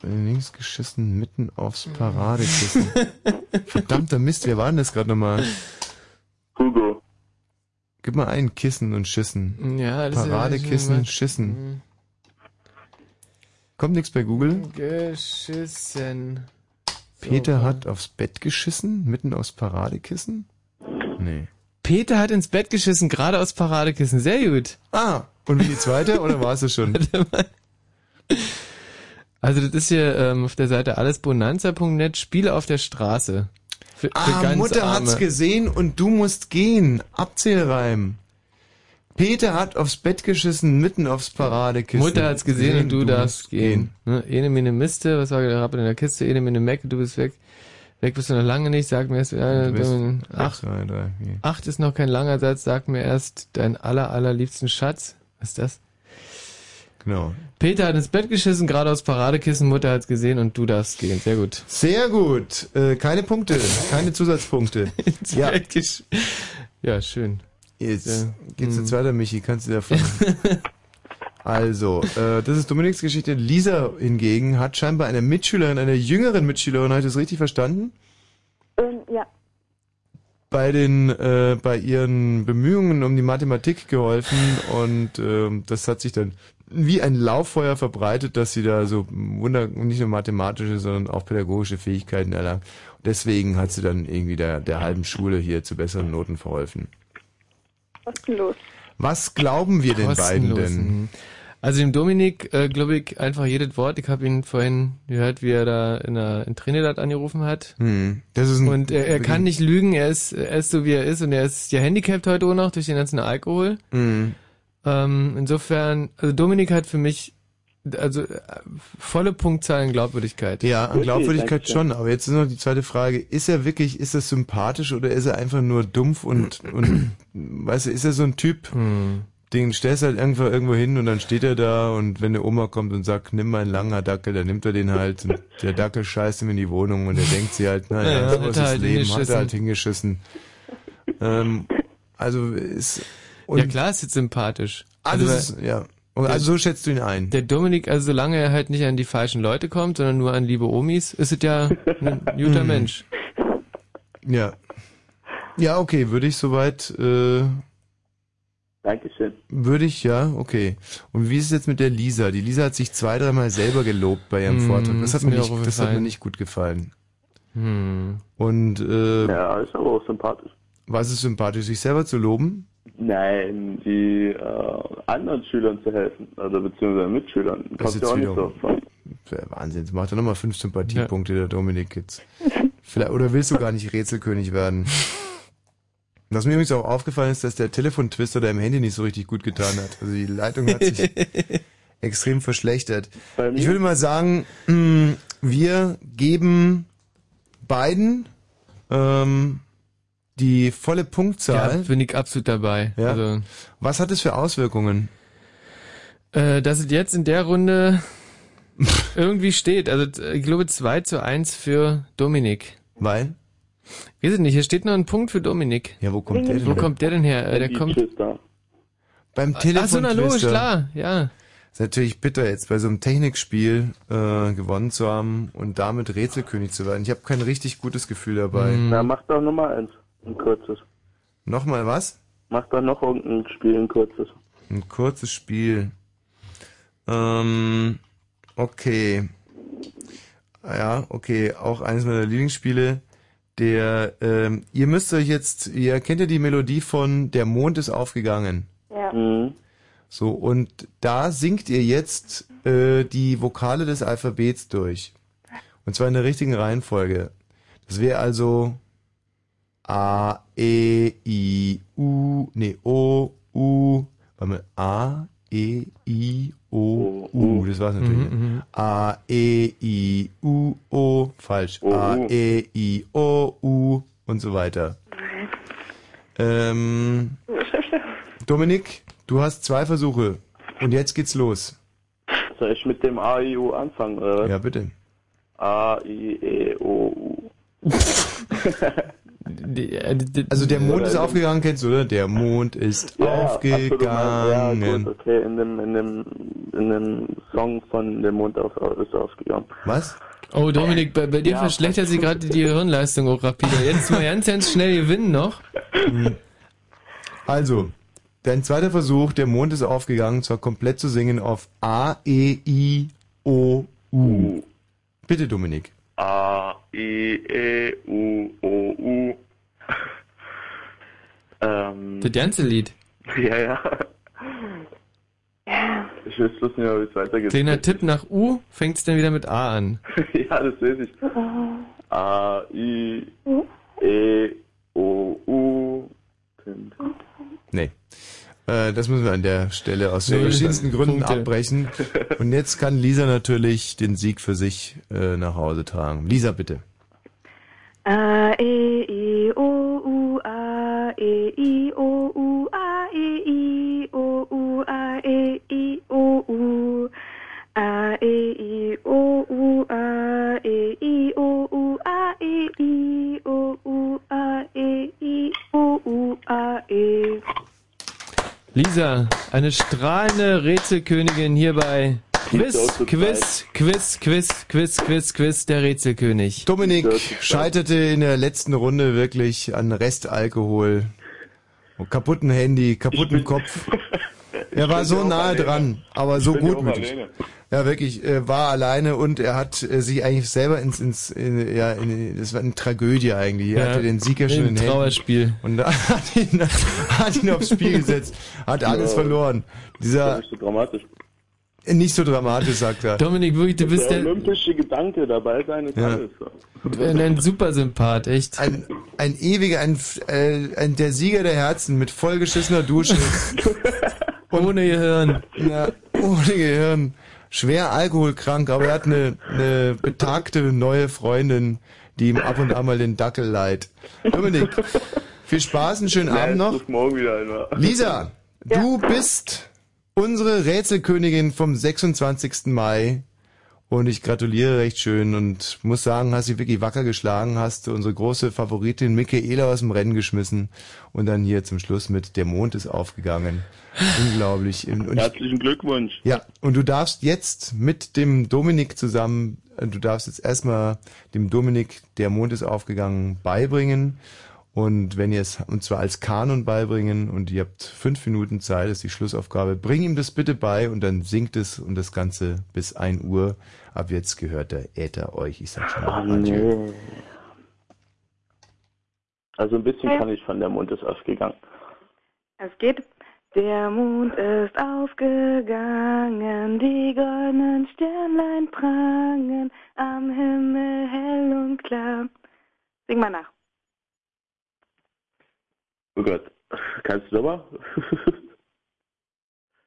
links geschissen mitten aufs Paradekissen. [LAUGHS] Verdammter Mist, wer war denn das gerade nochmal? Hugo. Gib mal ein Kissen und Schissen. Ja, das ja Paradekissen, mal- Schissen. Kommt nichts bei Google? Geschissen. Peter hat aufs Bett geschissen, mitten aufs Paradekissen? Nee. Peter hat ins Bett geschissen, gerade aus Paradekissen. Sehr gut. Ah, und wie die zweite, oder war es das schon? [LAUGHS] Also das ist hier ähm, auf der Seite allesbonanza.net, Spiele auf der Straße. Für, für Ah, ganz Mutter Arme. hat's gesehen und du musst gehen. Abzählreim. Peter hat aufs Bett geschissen, mitten aufs Paradekissen. Mutter hat's gesehen und du, darfst musst gehen. Ne? Ene Miste, was war der Rappe in der Kiste? Ene mene Mecke, du bist weg. Weg bist du noch lange nicht, sag mir erst, äh, Du acht, acht ist noch kein langer Satz, sag mir erst dein aller, allerliebsten Schatz. Was ist das? Genau. Peter hat ins Bett geschissen, gerade aus Paradekissen, Mutter hat's gesehen und du darfst gehen. Sehr gut. Sehr gut. Äh, keine Punkte, keine Zusatzpunkte. [LAUGHS] ja. Ja, schön. Jetzt Ja. geht's Hm. jetzt weiter, Michi, kannst du davon. [LAUGHS] also, äh, das ist Dominiks Geschichte. Lisa hingegen hat scheinbar einer Mitschülerin, einer jüngeren Mitschülerin, habe ich das richtig verstanden? Ähm, ja. bei den äh, bei ihren Bemühungen um die Mathematik geholfen und ähm, das hat sich dann wie ein Lauffeuer verbreitet, dass sie da so wunder nicht nur mathematische, sondern auch pädagogische Fähigkeiten erlangt. Und deswegen hat sie dann irgendwie der der halben Schule hier zu besseren Noten verholfen. Kostenlos. Was glauben wir den beiden denn? mhm. Also dem Dominik äh, glaube ich einfach jedes Wort. Ich habe ihn vorhin gehört, wie er da in, der, in Trinidad angerufen hat. Hm, das ist ein, und er, er kann nicht lügen, er ist, er ist so wie er ist und er ist ja handicapped heute auch noch durch den ganzen Alkohol. Mhm. Ähm, insofern, also Dominik hat für mich also äh, volle Punktzahl in Glaubwürdigkeit. Ja, an Glaubwürdigkeit schon, aber jetzt ist noch die zweite Frage, ist er wirklich, ist er sympathisch oder ist er einfach nur dumpf und, und [CLEARS THROAT] weißt du, ist er so ein Typ, Hm. den stellst du halt irgendwo, irgendwo hin und dann steht er da und wenn eine Oma kommt und sagt, nimm mal einen langer Dackel, dann nimmt er den halt und der Dackel scheißt ihm in die Wohnung und er denkt sie halt, naja, Ja, so hat ist das halt Leben, hat hingeschissen. er halt hingeschissen. Ähm, also ist... Und ja klar, ist jetzt sympathisch. Also, weil- es ist, ja. Also so schätzt du ihn ein. Der Dominik, also solange er halt nicht an die falschen Leute kommt, sondern nur an liebe Omis, ist es ja ein [LAUGHS] guter. Mensch. Ja. Ja, okay, würde ich soweit äh, Dankeschön. Würde ich, ja, okay. Und wie ist es jetzt mit der Lisa? Die Lisa hat sich zwei, dreimal selber gelobt bei ihrem Hm, Vortrag. Das hat, mir nicht, das hat mir nicht gut gefallen. Hm. Und äh, Ja, ist aber auch sympathisch. was ist sympathisch, sich selber zu loben? Nein, die äh, anderen Schülern zu helfen, also beziehungsweise Mitschülern. Das ist ja auch jetzt nicht so wieder-. Ja, Wahnsinn, jetzt macht er nochmal fünf Sympathiepunkte, der Dominik jetzt. Vielleicht, oder willst du gar nicht Rätselkönig werden? Was mir übrigens auch aufgefallen ist, dass der Telefontwister da im Handy nicht so richtig gut getan hat. Also die Leitung hat sich [LAUGHS] extrem verschlechtert. Ich würde mal sagen, mh, wir geben beiden ähm, die volle Punktzahl. Ja, bin ich absolut dabei. Ja. Also, Was hat es für Auswirkungen? äh, dass es jetzt in der Runde [LAUGHS] irgendwie steht. Also ich glaube 2 zu 1 für Dominik. Weil? Weiß ich nicht, hier steht noch ein Punkt für Dominik. Ja, wo kommt der denn Wo her? kommt der denn her? Äh, der kommt. Beim Ach so, na logisch, klar, ja. Ist natürlich bitter jetzt bei so einem Technikspiel äh, gewonnen zu haben und damit Rätselkönig zu werden. Ich habe kein richtig gutes Gefühl dabei. Na, mach doch Nummer eins, ein kurzes. Nochmal was? Mach doch noch irgendein Spiel, ein kurzes. Ein kurzes Spiel. Ähm, okay. Ja, okay, auch eines meiner Lieblingsspiele. Der, ähm, ihr müsst euch jetzt, ihr kennt ja die Melodie von Der Mond ist aufgegangen. Ja. Mhm. So, und da singt ihr jetzt äh, die Vokale des Alphabets durch. Und zwar in der richtigen Reihenfolge. Das wäre also A, E, I, U, nee, O, U, warte mal, A, E, I, O, U, das war's natürlich. Mhm, mhm. A, E, I, U, O, falsch. A, E, I, O, U und so weiter. Ähm, Dominik, du hast zwei Versuche. Und jetzt geht's los. Soll ich mit dem A, I, U anfangen, oder? Ja, bitte. A, I, E, O, U. [LAUGHS] Also der Mond ist aufgegangen, kennst du, oder? Der Mond ist Ja, aufgegangen. Ja, gut, okay, in dem, in dem, in dem Song von Der Mond auf, ist aufgegangen. Was? Oh, Dominik, bei, bei dir Ja. verschlechtert sich gerade die Hirnleistung auch rapide. Jetzt mal ganz, ganz schnell gewinnen noch. Also, dein zweiter Versuch, der Mond ist aufgegangen, zwar komplett zu singen auf A, E, I, O, U. Bitte, Dominik. A, I, E, U, O, U. ähm, Das ganze Lied. [LAUGHS] ja, ja. Ich weiß bloß nicht mehr, wie es weitergeht. Kleiner Tipp nach U, fängt es dann wieder mit A an. [LAUGHS] ja, das weiß ich. A, I, E, O, U. Nee. Äh, das müssen wir an der Stelle aus Null verschiedensten Gründen Punkte. abbrechen. [LAUGHS] Und jetzt kann Lisa natürlich den Sieg für sich äh, nach Hause tragen. Lisa, bitte. A, E, I, O, U, A, E, I, O, U, A, E, I, O, U, A, E, I, O, U. A, E, I, O, U, A, E, I, O, U, A, E, I, O, U, A, E, I, O, U, A, E. Lisa, eine strahlende Rätselkönigin hier bei Quiz, Quiz, Quiz, Quiz, Quiz, Quiz, Quiz, der Rätselkönig. Dominik scheiterte in der letzten Runde wirklich an Restalkohol, kaputten Handy, kaputten Kopf. [LAUGHS] Er war so nahe alleine. dran, aber so gutmütig. Ja, wirklich, äh, war alleine und er hat äh, sich eigentlich selber ins, ins in, ja, in, das war eine Tragödie eigentlich. Er Ja, hatte den Sieger schon in den Händen. Trauerspiel. Und da [LAUGHS] hat ihn, hat ihn aufs Spiel gesetzt, hat alles Ja. verloren. Dieser, Nicht so dramatisch. Nicht so dramatisch, sagt er. Dominik, wirklich, du bist der der, olympische Gedanke dabei sein ist Ja. alles. So. ein Supersympath, echt. Ein, ein ewiger, ein, äh, ein, der Sieger der Herzen mit vollgeschissener Dusche. [LAUGHS] ohne Gehirn. Ja, ohne Gehirn. Schwer alkoholkrank, aber er hat eine, eine betagte neue Freundin, die ihm ab und an mal den Dackel leiht. Dominik, viel Spaß, einen schönen Abend noch. Morgen wieder einmal. Lisa, du bist unsere Rätselkönigin vom 26. Mai. Und ich gratuliere recht schön und muss sagen, hast sie wirklich wacker geschlagen, hast unsere große Favoritin Michaela aus dem Rennen geschmissen und dann hier zum Schluss mit Der Mond ist aufgegangen. Unglaublich. Und ich, Herzlichen Glückwunsch. ja, und du darfst jetzt mit dem Dominik zusammen, du darfst jetzt erstmal dem Dominik Der Mond ist aufgegangen beibringen Und wenn ihr es, und zwar als Kanon beibringen und ihr habt fünf Minuten Zeit, ist die Schlussaufgabe, bring ihm das bitte bei und dann singt es und das Ganze bis 1 Uhr. Ab jetzt gehört der Äther euch. Ich sag schon mal Adieu. Nee. Also ein bisschen kann ich von der Mond ist aufgegangen. Es geht. Der Mond ist aufgegangen, die goldenen Sternlein prangen, am Himmel hell und klar. Sing mal nach. Oh Gott. Kannst du nochmal? [LAUGHS]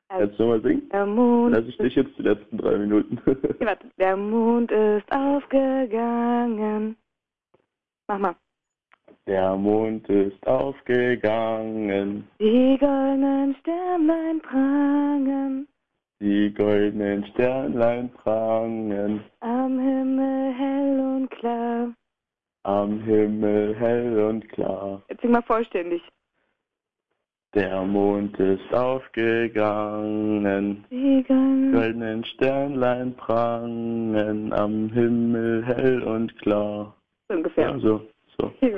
Kannst du nochmal singen? Der Mond Lass ich dich jetzt die letzten drei Minuten. Warte. Der Mond ist aufgegangen. Mach mal. Der Mond ist aufgegangen, Die goldenen Sternlein prangen, die goldenen Sternlein prangen, am Himmel hell und klar. am Himmel hell und klar. Jetzt sing mal vollständig. Der Mond ist aufgegangen, Die goldenen Sternlein prangen, am Himmel hell und klar. so ungefähr. Ja, so, so. [LAUGHS]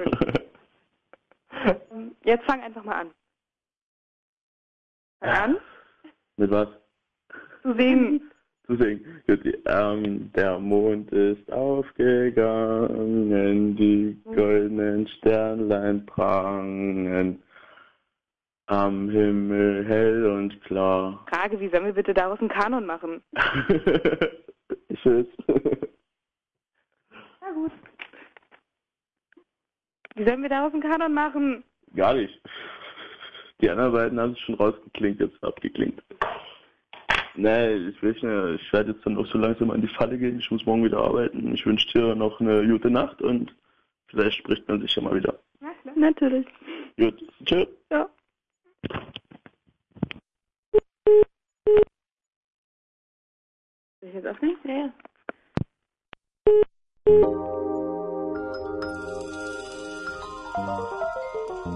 Ähm, Jetzt fang einfach mal an. Fang an Mit was? zu singen. zu singen. Gut, ähm, der Mond ist aufgegangen, die goldenen Sternlein prangen, am Himmel hell und klar. Frage, wie sollen wir bitte daraus einen Kanon machen? [LAUGHS] Tschüss. Na gut. Wie sollen wir daraus einen Kanon machen? Gar nicht. Die anderen beiden haben es schon rausgeklingt, jetzt abgeklingt. Nee, ich, will nicht, ich werde jetzt dann auch so langsam an die Falle gehen. Ich muss morgen wieder arbeiten. Ich wünsche dir noch eine gute Nacht und vielleicht spricht man sich ja mal wieder. Na klar. Natürlich. Gut, tschüss. Ja. Soll ich